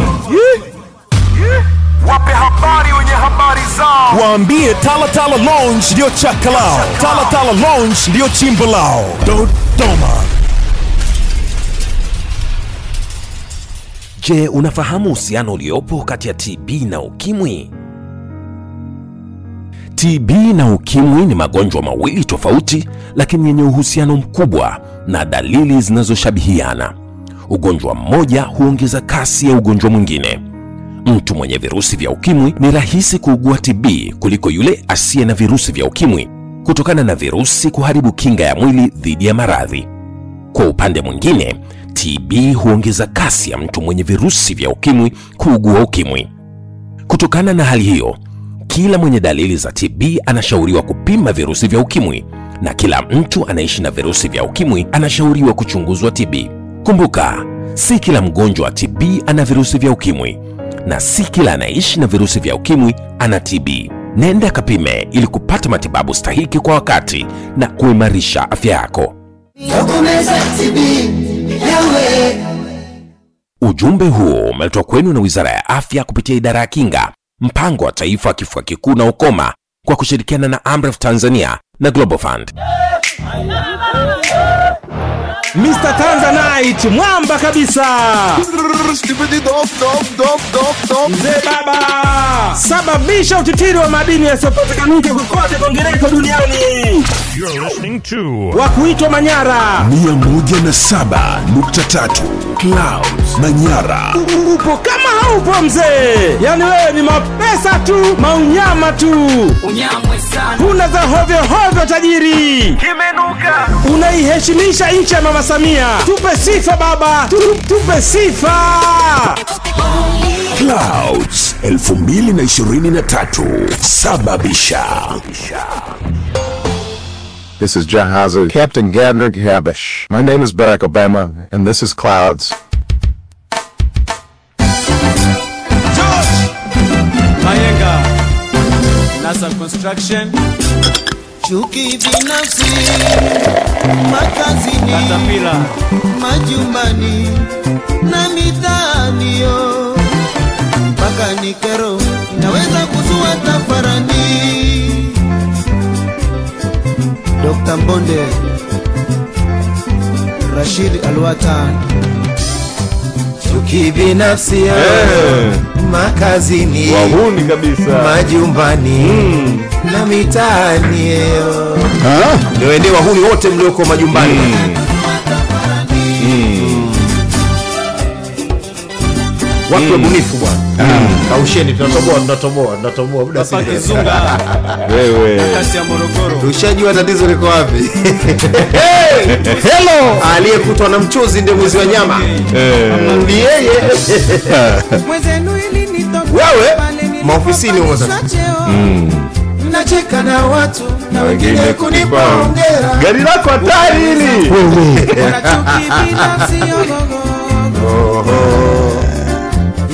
Wape habari wenye habari zao. Waambie Tala Tala Lounge ndio chaka lao. Tala Tala Lounge ndio chimbo lao. Dodoma. Je, unafahamu uhusiano uliopo kati ya TB na ukimwi? TB na ukimwi ni magonjwa mawili tofauti, lakini yenye uhusiano mkubwa na dalili zinazoshabihiana. Ugonjwa mmoja huongeza kasi ya ugonjwa mwingine. Mtu mwenye virusi vya ukimwi ni rahisi kuugua TB kuliko yule asiye na virusi vya ukimwi kutokana na virusi kuharibu kinga ya mwili dhidi ya maradhi. Kwa upande mwingine, TB huongeza kasi ya mtu mwenye virusi vya ukimwi kuugua ukimwi. Kutokana na hali hiyo, kila mwenye dalili za TB anashauriwa kupima virusi vya ukimwi na kila mtu anaishi na virusi vya ukimwi anashauriwa kuchunguzwa TB. Kumbuka, si kila mgonjwa wa TB ana virusi vya ukimwi na si kila anaishi na virusi vya ukimwi ana TB. Nenda kapime ili kupata matibabu stahiki kwa wakati na kuimarisha afya yako. Ujumbe huo umeletwa kwenu na Wizara ya Afya kupitia Idara ya Kinga, Mpango wa Taifa wa Kifua Kikuu na Ukoma kwa kushirikiana na Amref Tanzania na Global Fund. Mr. Tanzanite mwamba kabisa. Mzee baba sababisha utitiri wa madini yasiyopatikanika kokote kwingineko duniani. Wa kuitwa Manyara. 107.3 Clouds Manyara. upo kama haupo mzee. Yani wewe ni mapesa tu maunyama tu. Unyamwe sana. Huna za hovyo hovyo tajiri. Kimenuka. Unaiheshimisha nchi ya mama samia. Tupe sifa baba. Tu, tupe sifa. Clouds 2023 sababisha. This is Jahaza, Captain Gardner Gabish. My name is Barack Obama, and this is Clouds. NASA Construction, chuki binafsi makazini Katapila, majumbani na mitaani yo mpaka ni kero inaweza kuzua tafarani. Dr. Mbonde Rashid Alwatan chuki binafsi yo makazini Wahuni kabisa. majumbani na mitaani. Yo ndio ende wahuni wote mlioko majumbani watu wabunifu bwana. Kausheni tunatoboa tunatoboa tunatoboa muda si Kizunga, Wewe. kasi ya Morogoro. tushajua tatizo liko wapi. Hello! Aliyekutwa na mchuzi ndio mwizi wa nyama. Ni yeye. Wewe maofisini humo sasa. mnacheka na watu na wengine wengine kunipa kunipa hongera. Gari lako hatari hili.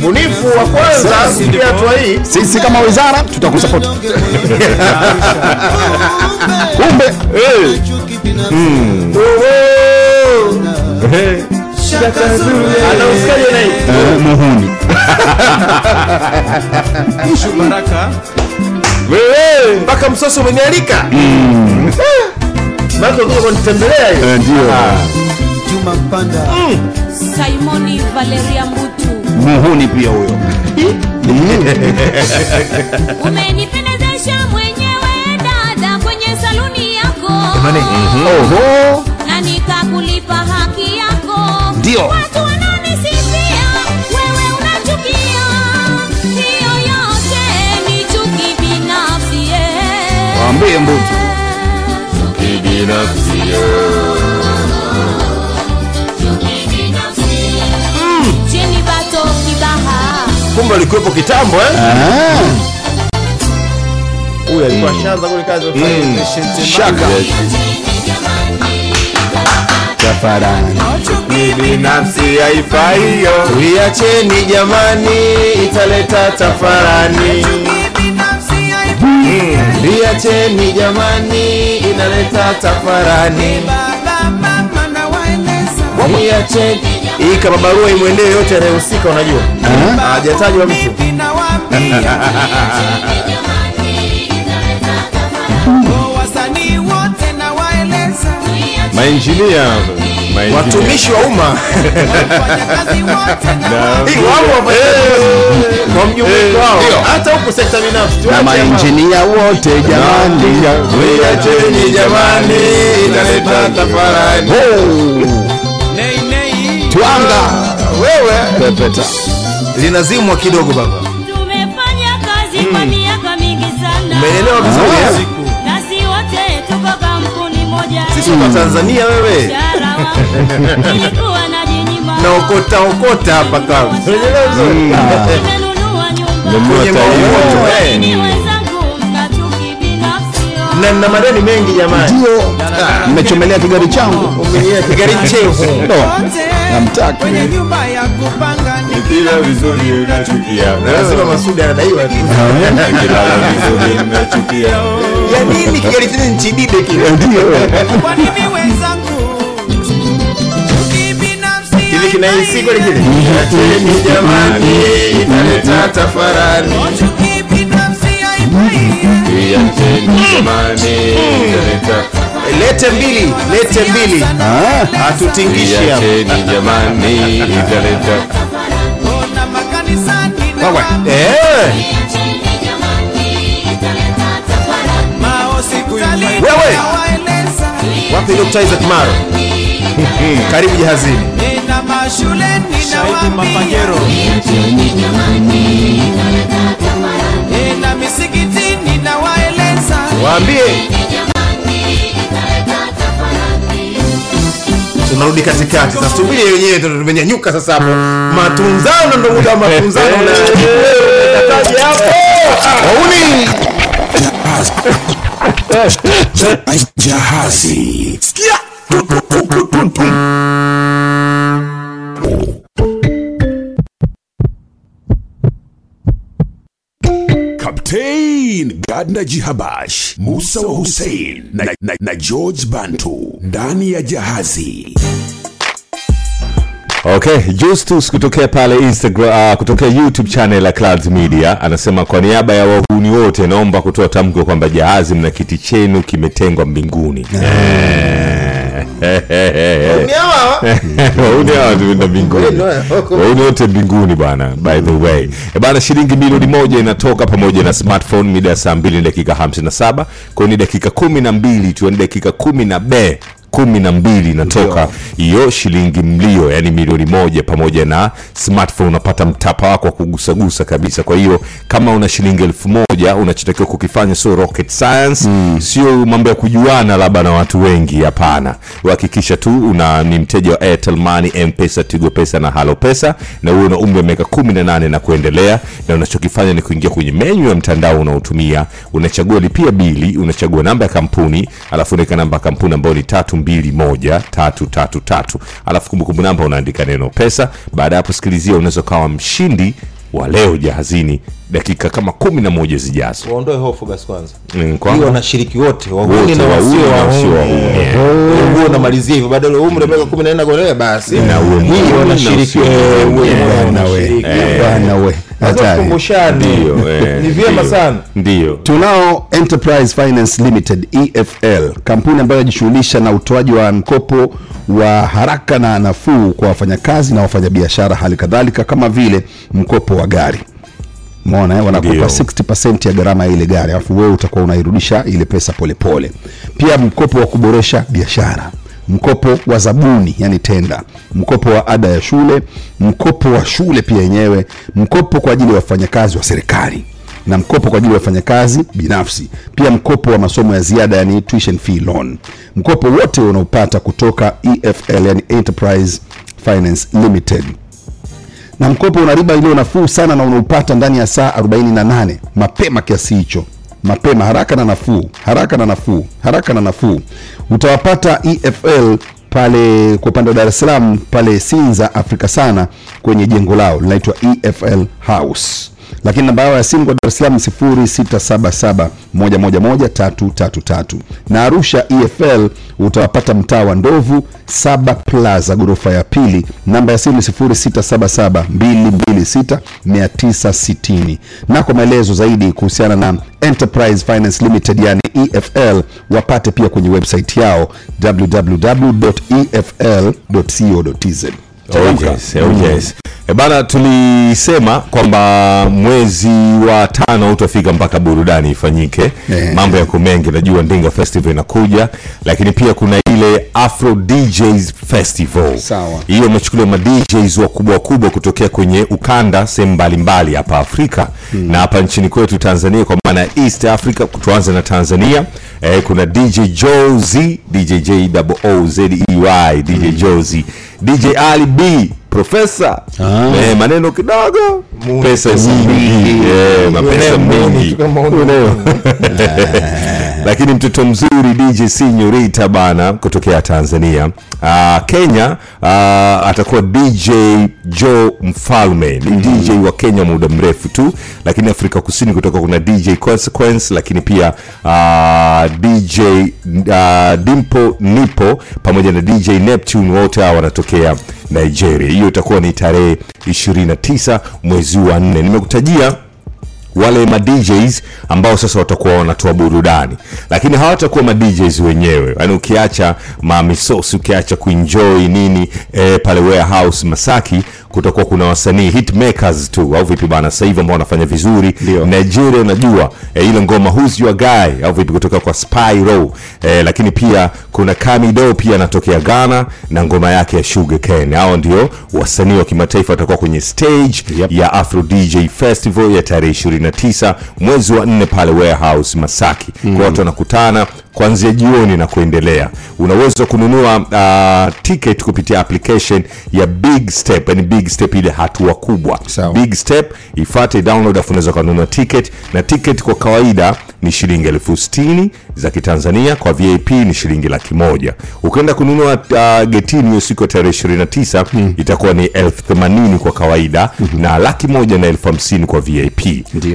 bunifu wa kwanza kufikia hatua hii. sisi kama wizara tutakusapoti kumbe Mm. Na hii? Eh, muhuni. Wewe mpaka msosi umenialika. Marco kuja kunitembelea hiyo. Eh, ndio Juma Mpanda. simoni valeria mbutu muhuni pia huyo. Umenipendezesha mwenyewe dada kwenye saluni yako. Oho. na nikakulipa haki yako. Ndio. watu wananisifia wewe unachukia. Hiyo yote ni chuki binafsi waambie mbutu chini Kumbe alikuwepo kitambo eh? Ah, Huyu alikuwa shanza kule kazi Mm. shaka tafarani binafsi haifai hiyo. Jamani, italeta tafarani. Liacheni jamani, inaleta tafarani. Liacheni hii kama barua imwendee yote anayehusika, unajua. Hajatajwa mtu. Mainjinia. Watumishi wa umma. Wafanyakazi kwa mjumuiko wao, hata huku sekta binafsi na mainjinia wote jamani. jamani, inaleta tafarani. Twanga Wewe. Pepeta linazimwa kidogo baba. tumefanya kazi kwa miaka mingi sana. Umeelewa vizuri Ah. eh? na si wote tuko kampuni moja. Sisi kwa Tanzania wewe. Mshahara wangu nilikuwa najinyima na okota hapa maokoto eh. binafsi Na nina madeni mengi jamani. ndio. Nimechomelea kigari changu. Kigari chefu. Ndo namtaka kwenye nyumba ya kupanga ni vizuri unachukia. Lazima Masudi anadaiwa tu. Kila vizuri unachukia. Ya nini kigari chenye nchi kile? kwa nini wenzangu chuki kinahisi kweli kile? Liacheni jamani, inaleta tafarani. Liacheni jamani, inaleta Lete mbili, lete mbili. Hatutingishi hapa. Jamani, italeta Wewe. Eh. Wewe. Wapi Dr. Isaac Maro? Karibu jahazini. na tunarudi katikati sasa, subiri wenyewe tumenyanyuka sasa hapo. Matunzano ndo muda wa matunzano na Unakataje hapo? Wauni. Jahazi. Sikia. Captain Gadna Jihabash, Musa wa Hussein na, na, na George Bantu ndani ya jahazi. Okay, Justus kutokea pale Instagram, uh, kutokea YouTube channel ya Clouds Media anasema kwa niaba ya wahuni wote naomba kutoa tamko kwamba jahazi mna kiti chenu kimetengwa mbinguni. Yeah. hawa? Wauni. Wote mbinguni bwana by the way. E bana, shilingi milioni moja inatoka pamoja na smartphone mida ya saa 2 ni dakika 57. Kwa hiyo ni dakika kumi na mbili tu, ni dakika kumi na be kumi na mbili inatoka. Hiyo shilingi mlio yani milioni moja pamoja na smartphone unapata mtapa wako wa kugusagusa kabisa. Kwa hiyo kama una shilingi elfu moja unachotakiwa kukifanya sio rocket science mm. sio mambo ya kujuana labda na watu wengi hapana. Uhakikisha tu una ni mteja wa airtel money mpesa tigo pesa na halo pesa na uwe na umri wa miaka 18 na kuendelea na unachokifanya ni kuingia kwenye menyu ya mtandao unaotumia. Unachagua lipia bili unachagua namba ya kampuni alafu unaweka namba ya kampuni ambayo ni tatu mbili moja tatu tatu tatu alafu kumbukumbu namba unaandika neno pesa baada ya hapo sikilizia unaweza ukawa mshindi wa leo jahazini dakika kama kumi na moja zijazo. Waondoe hofu basi kwanza. Mm, wanashiriki wote Wote, wahuni na wasio wahuni. wahuni. huo unamalizia hivyo baada ya umri wa miaka kumi na nne kuendelea basi. Na uwe wanashiriki usio eh, ni vyema sana. Ndio. Tunao enterprise finance limited efl kampuni ambayo inajishughulisha na utoaji wa mkopo wa haraka na nafuu kwa wafanyakazi na wafanyabiashara hali kadhalika kama vile mkopo wa gari mona eh, wanakupa Ndio. 60 ya gharama ya ile gari alafu wewe utakuwa unairudisha ile pesa polepole pole. pia mkopo wa kuboresha biashara mkopo wa zabuni yani tenda mkopo wa ada ya shule mkopo wa shule pia yenyewe mkopo kwa ajili ya wafanyakazi wa serikali na mkopo kwa ajili ya wafanyakazi binafsi pia mkopo wa masomo ya ziada yani tuition fee loan mkopo wote unaopata kutoka efl yani enterprise finance limited na mkopo una riba iliyo nafuu sana na unaupata ndani ya saa 48 mapema kiasi hicho. Mapema haraka na nafuu. Haraka na nafuu. Haraka na nafuu. Utawapata efl pale kwa upande wa dar es salaam pale sinza afrika sana kwenye jengo lao. Linaitwa efl house lakini namba yao ya simu kwa dar es salaam 0677111333 na arusha efl utawapata mtaa wa ndovu saba plaza ghorofa ya pili. Namba ya simu ni 0677226960 na kwa maelezo zaidi kuhusiana na enterprise finance limited yani efl wapate pia kwenye website yao www.efl.co.tz yes, oh yes. E bana, tulisema kwamba mwezi wa tano utafika mpaka burudani ifanyike. Mambo yako mengi, najua Ndinga Festival inakuja, lakini pia kuna ile Afro DJs Festival. Sawa. Hiyo imechukuliwa ma DJs wakubwa wakubwa kutokea kwenye ukanda sehemu mbalimbali hapa Afrika na hapa nchini kwetu Tanzania, kwa maana East Africa. Tuanze na Tanzania. Eh, kuna DJ Jozi, DJ J O Z E Y, DJ Jozi, DJ Ali B, Profesa. Eh, maneno kidogo, pesa nyingi. Eh, mapesa mengi. Lakini mtoto mzuri dj sinyorita bana kutokea tanzania. Uh, kenya uh, atakuwa dj joe mfalme. Ni dj wa kenya muda mrefu tu lakini afrika kusini kutoka kuna dj consequence lakini pia uh, dj uh, dimpo nipo pamoja na dj neptune wote hawa wanatokea nigeria. Hiyo itakuwa ni tarehe 29 mwezi wa nne. Nimekutajia wale ma DJs ambao sasa watakuwa wanatoa burudani. Lakini hawatakuwa ma DJs wenyewe. Yani ukiacha mamisosi ukiacha kuenjoy nini e, pale warehouse masaki kutakuwa kuna wasanii hitmakers tu. Au vipi bana sasa hivi ambao wanafanya vizuri. Nigeria unajua e, ile ngoma who's your guy? Au vipi kutoka kwa spyro. E, lakini pia kuna kamido pia anatokea ghana na ngoma yake ya sugar cane. Hao ndio wasanii wa kimataifa watakuwa kwenye stage yep. ya afro dj festival ya tarehe 29 mwezi wa nne pale warehouse masaki. Mm. kwa watu wanakutana kuanzia jioni na kuendelea. Unaweza kununua uh, ticket kupitia application ya big step yani big step ile hatua kubwa. Sawa. big step ifate download afu unaweza kununua ticket. Na ticket kwa kawaida ni shilingi elfu sitini za kitanzania kwa vip ni shilingi laki moja. Ukienda kununua uh, getini hiyo siku ya tarehe 29 mm. itakuwa ni elfu themanini kwa kawaida mm-hmm. na laki moja na elfu hamsini kwa vip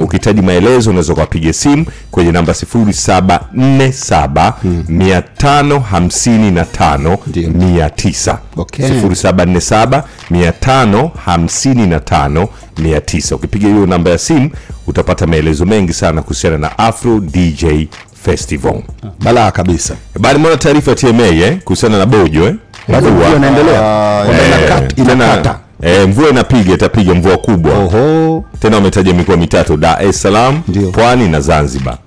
ukihitaji maelezo unaweza ukapiga simu kwenye namba 0747 555 900 Okay. 0747 555 900 ukipiga hiyo namba ya simu utapata maelezo mengi sana kuhusiana na afro dj festival balaa kabisa Bali mona taarifa ya tma eh, kuhusiana na bojo eh? Mvua. inaendelea? Ah, inakata. eh, mvua inapiga itapiga mvua kubwa Oho. tena wametaja mikoa mitatu dar es salaam pwani na zanzibar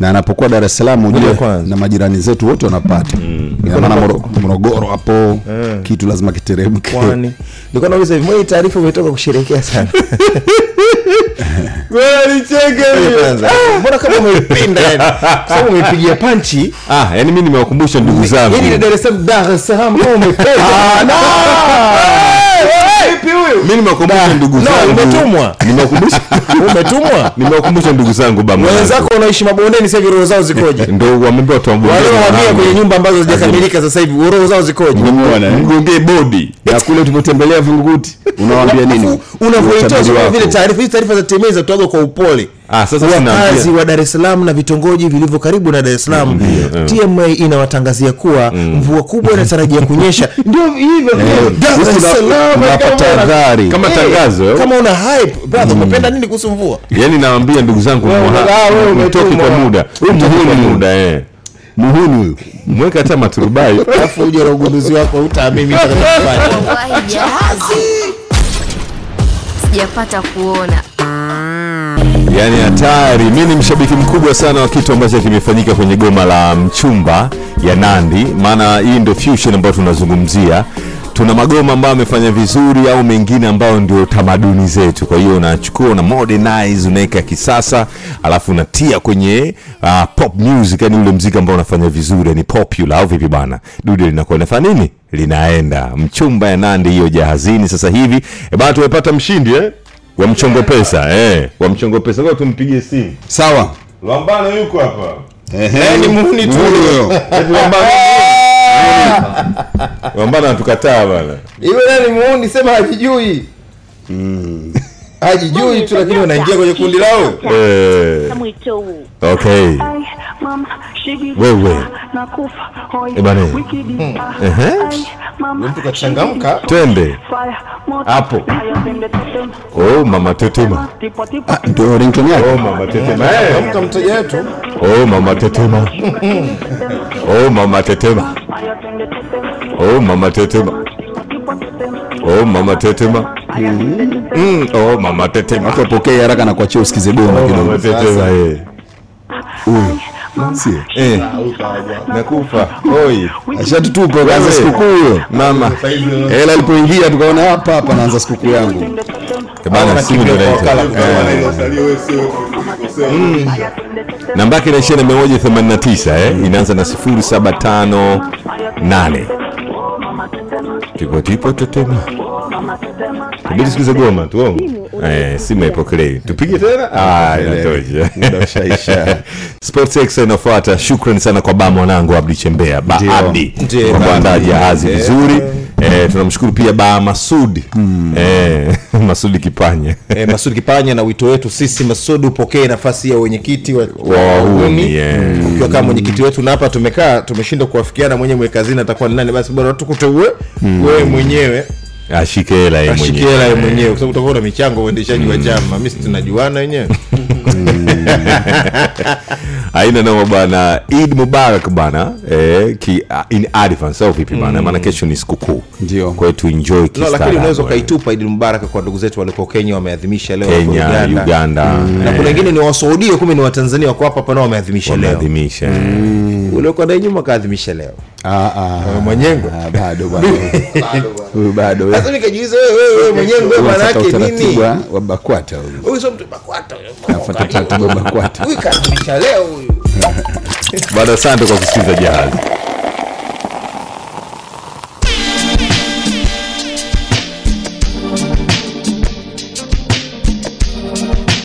na anapokuwa dar es salaam ujue na majirani zetu wote wanapata. Mm. maana morogoro hapo kitu lazima kiteremke. Kwani nilikuwa nauliza hivi mwenye taarifa umetoka kusherehekea sana? Kwanza, mbona kama umeipenda yani? Kwa sababu umeipigia panchi ah, yani mi nimewakumbusha ndugu zangu. Yaani Dar es Salaam Dar es Salaam kama umependa. Ah, no! vipi nimewakumbusha ndugu zangu. umetumwa. nimewakumbusha. Umetumwa. Nimewakumbusha ndugu zangu bama wenzako wanaoishi mabondeni sasa hivi roho zao zikoje? Ndo wameambiwa waliohamia kwenye nyumba ambazo hazijakamilika sasa hivi roho zao zikoje? Mgongee bodi. Na kule tulipotembelea vinguguti unawaambia nini? Unavyoitoa vile taarifa hizi taarifa za TMA zinatoka kwa upole Ah, sasa wakazi wa Dar es Salaam na vitongoji vilivyo karibu na Dar es Salaam TMA inawatangazia kuwa mvua kubwa inatarajia kunyesha. Ndio hivyo Eh, Dar es Salaam kama una- Kama Eh, tangazo, eh? kama una hype brother umependa nini kuhusu mvua? Yaani nawambia ndugu zangu wewe mtoke kwa muda. Kwa muda eh. muhuni huyu. Mweka hata maturubai. Alafu uje na ugunduzi wako utaamini nitakachofanya Sijapata kuona. Yaani hatari. Mi ni mshabiki mkubwa sana wa kitu ambacho kimefanyika kwenye goma la mchumba ya nandi. Maana hii ndio fusion ambayo tunazungumzia. Tuna magoma ambayo amefanya vizuri au mengine ambayo ndio tamaduni zetu. Kwa hiyo unachukua una modernize unaweka kisasa alafu unatia kwenye uh, pop music yani ule mziki ambao unafanya vizuri ni popular au vipi bana? Dude linakuwa linafanya nini? Linaenda. Mchumba ya nandi hiyo jahazini sasa hivi. E bana tumepata mshindi eh? Wa mchongo pesa eh, wa mchongo pesa kwa tumpigie simu. Sawa. Lambano yuko hapa. Eh, ni muhuni tu. Huyo. Eti Lambano- lambano anatukataa bana. Iwe nani muhuni, sema hajijui hajijui tu lakini unaingia kwenye kundi lao eh, okay. Wewe. Eh, mtu kachangamka. Twende. Hapo. Oh mama tetema. Ndio ringtone yake. Oh mama tetema. Eh. changamka mteja wetu. Oh mama tetema. Oh mama tetema. Oh mama tetema oh mama tetema. Mm, oh mama tetema. Watu wapokee haraka na kuachia usikize goma oh kidogo. mama tetema eh. Huyu si. Eh. Nakufa. Oi. Ashatutupa kaanza sikukuu hiyo. Mama. Hela alipoingia tukaona hapa hapa naanza sikukuu yangu. Bana simu ndio inaita Mm. namba yake inaishia na 189 eh? inaanza na 0758 Tipo tipo te tema. Ibidi sikize goma tuongo eh, simu haipokelei. Tupige tena? Ah, inatosha. Muda ushaisha. sports Extra inafuata. Shukrani sana kwa ba mwanangu abdi chembea. Ba abdi kwa kuandaa jahazi Eh. vizuri. Eh, tunamshukuru pia ba masudi. Eh, masudi kipanya. Eh, Masudi Kipanya na wito wetu sisi Masudi upokee nafasi ya wenyekiti wa Wa wahuni, yeah. ukiwa kama mwenyekiti wetu na hapa tumekaa tumeshindwa kuwafikiana mwenye mwekazini atakuwa ni nani? Basi bora tukuteue wewe mwenyewe ashike hela yeye ashike hela yeye mwenyewe kwa sababu utakuwa na michango uendeshaji wa chama. Mimi si tunajuana wenyewe. Aina noma bana id mubarak bana eh, ki, uh, in advance au vipi bana maana kesho ni sikukuu. Ndio. kwa hiyo tuenjoy no, lakini unaweza kaitupa ukaitupa Mubarak kwa ndugu zetu waliko Kenya wameadhimisha leo kenya Uganda. uganda. Na kuna wengine ni wasaudia kumbe ni watanzania wako hapa hapa nao wameadhimisha leo. Wameadhimisha. Uliokuwa naye nyuma kaadhimisha leo. Mwenyengo Ah, bado bado. Sasa nikajiuliza wewe wewe mwenyengo maana yake nini? wa- wa bakwata huyu. Huyu sio mtu bakwata anafuata utaratibu wa bakwata. Huyu kaadhimisha leo huyu. Bado asante kwa kusikiliza jahazi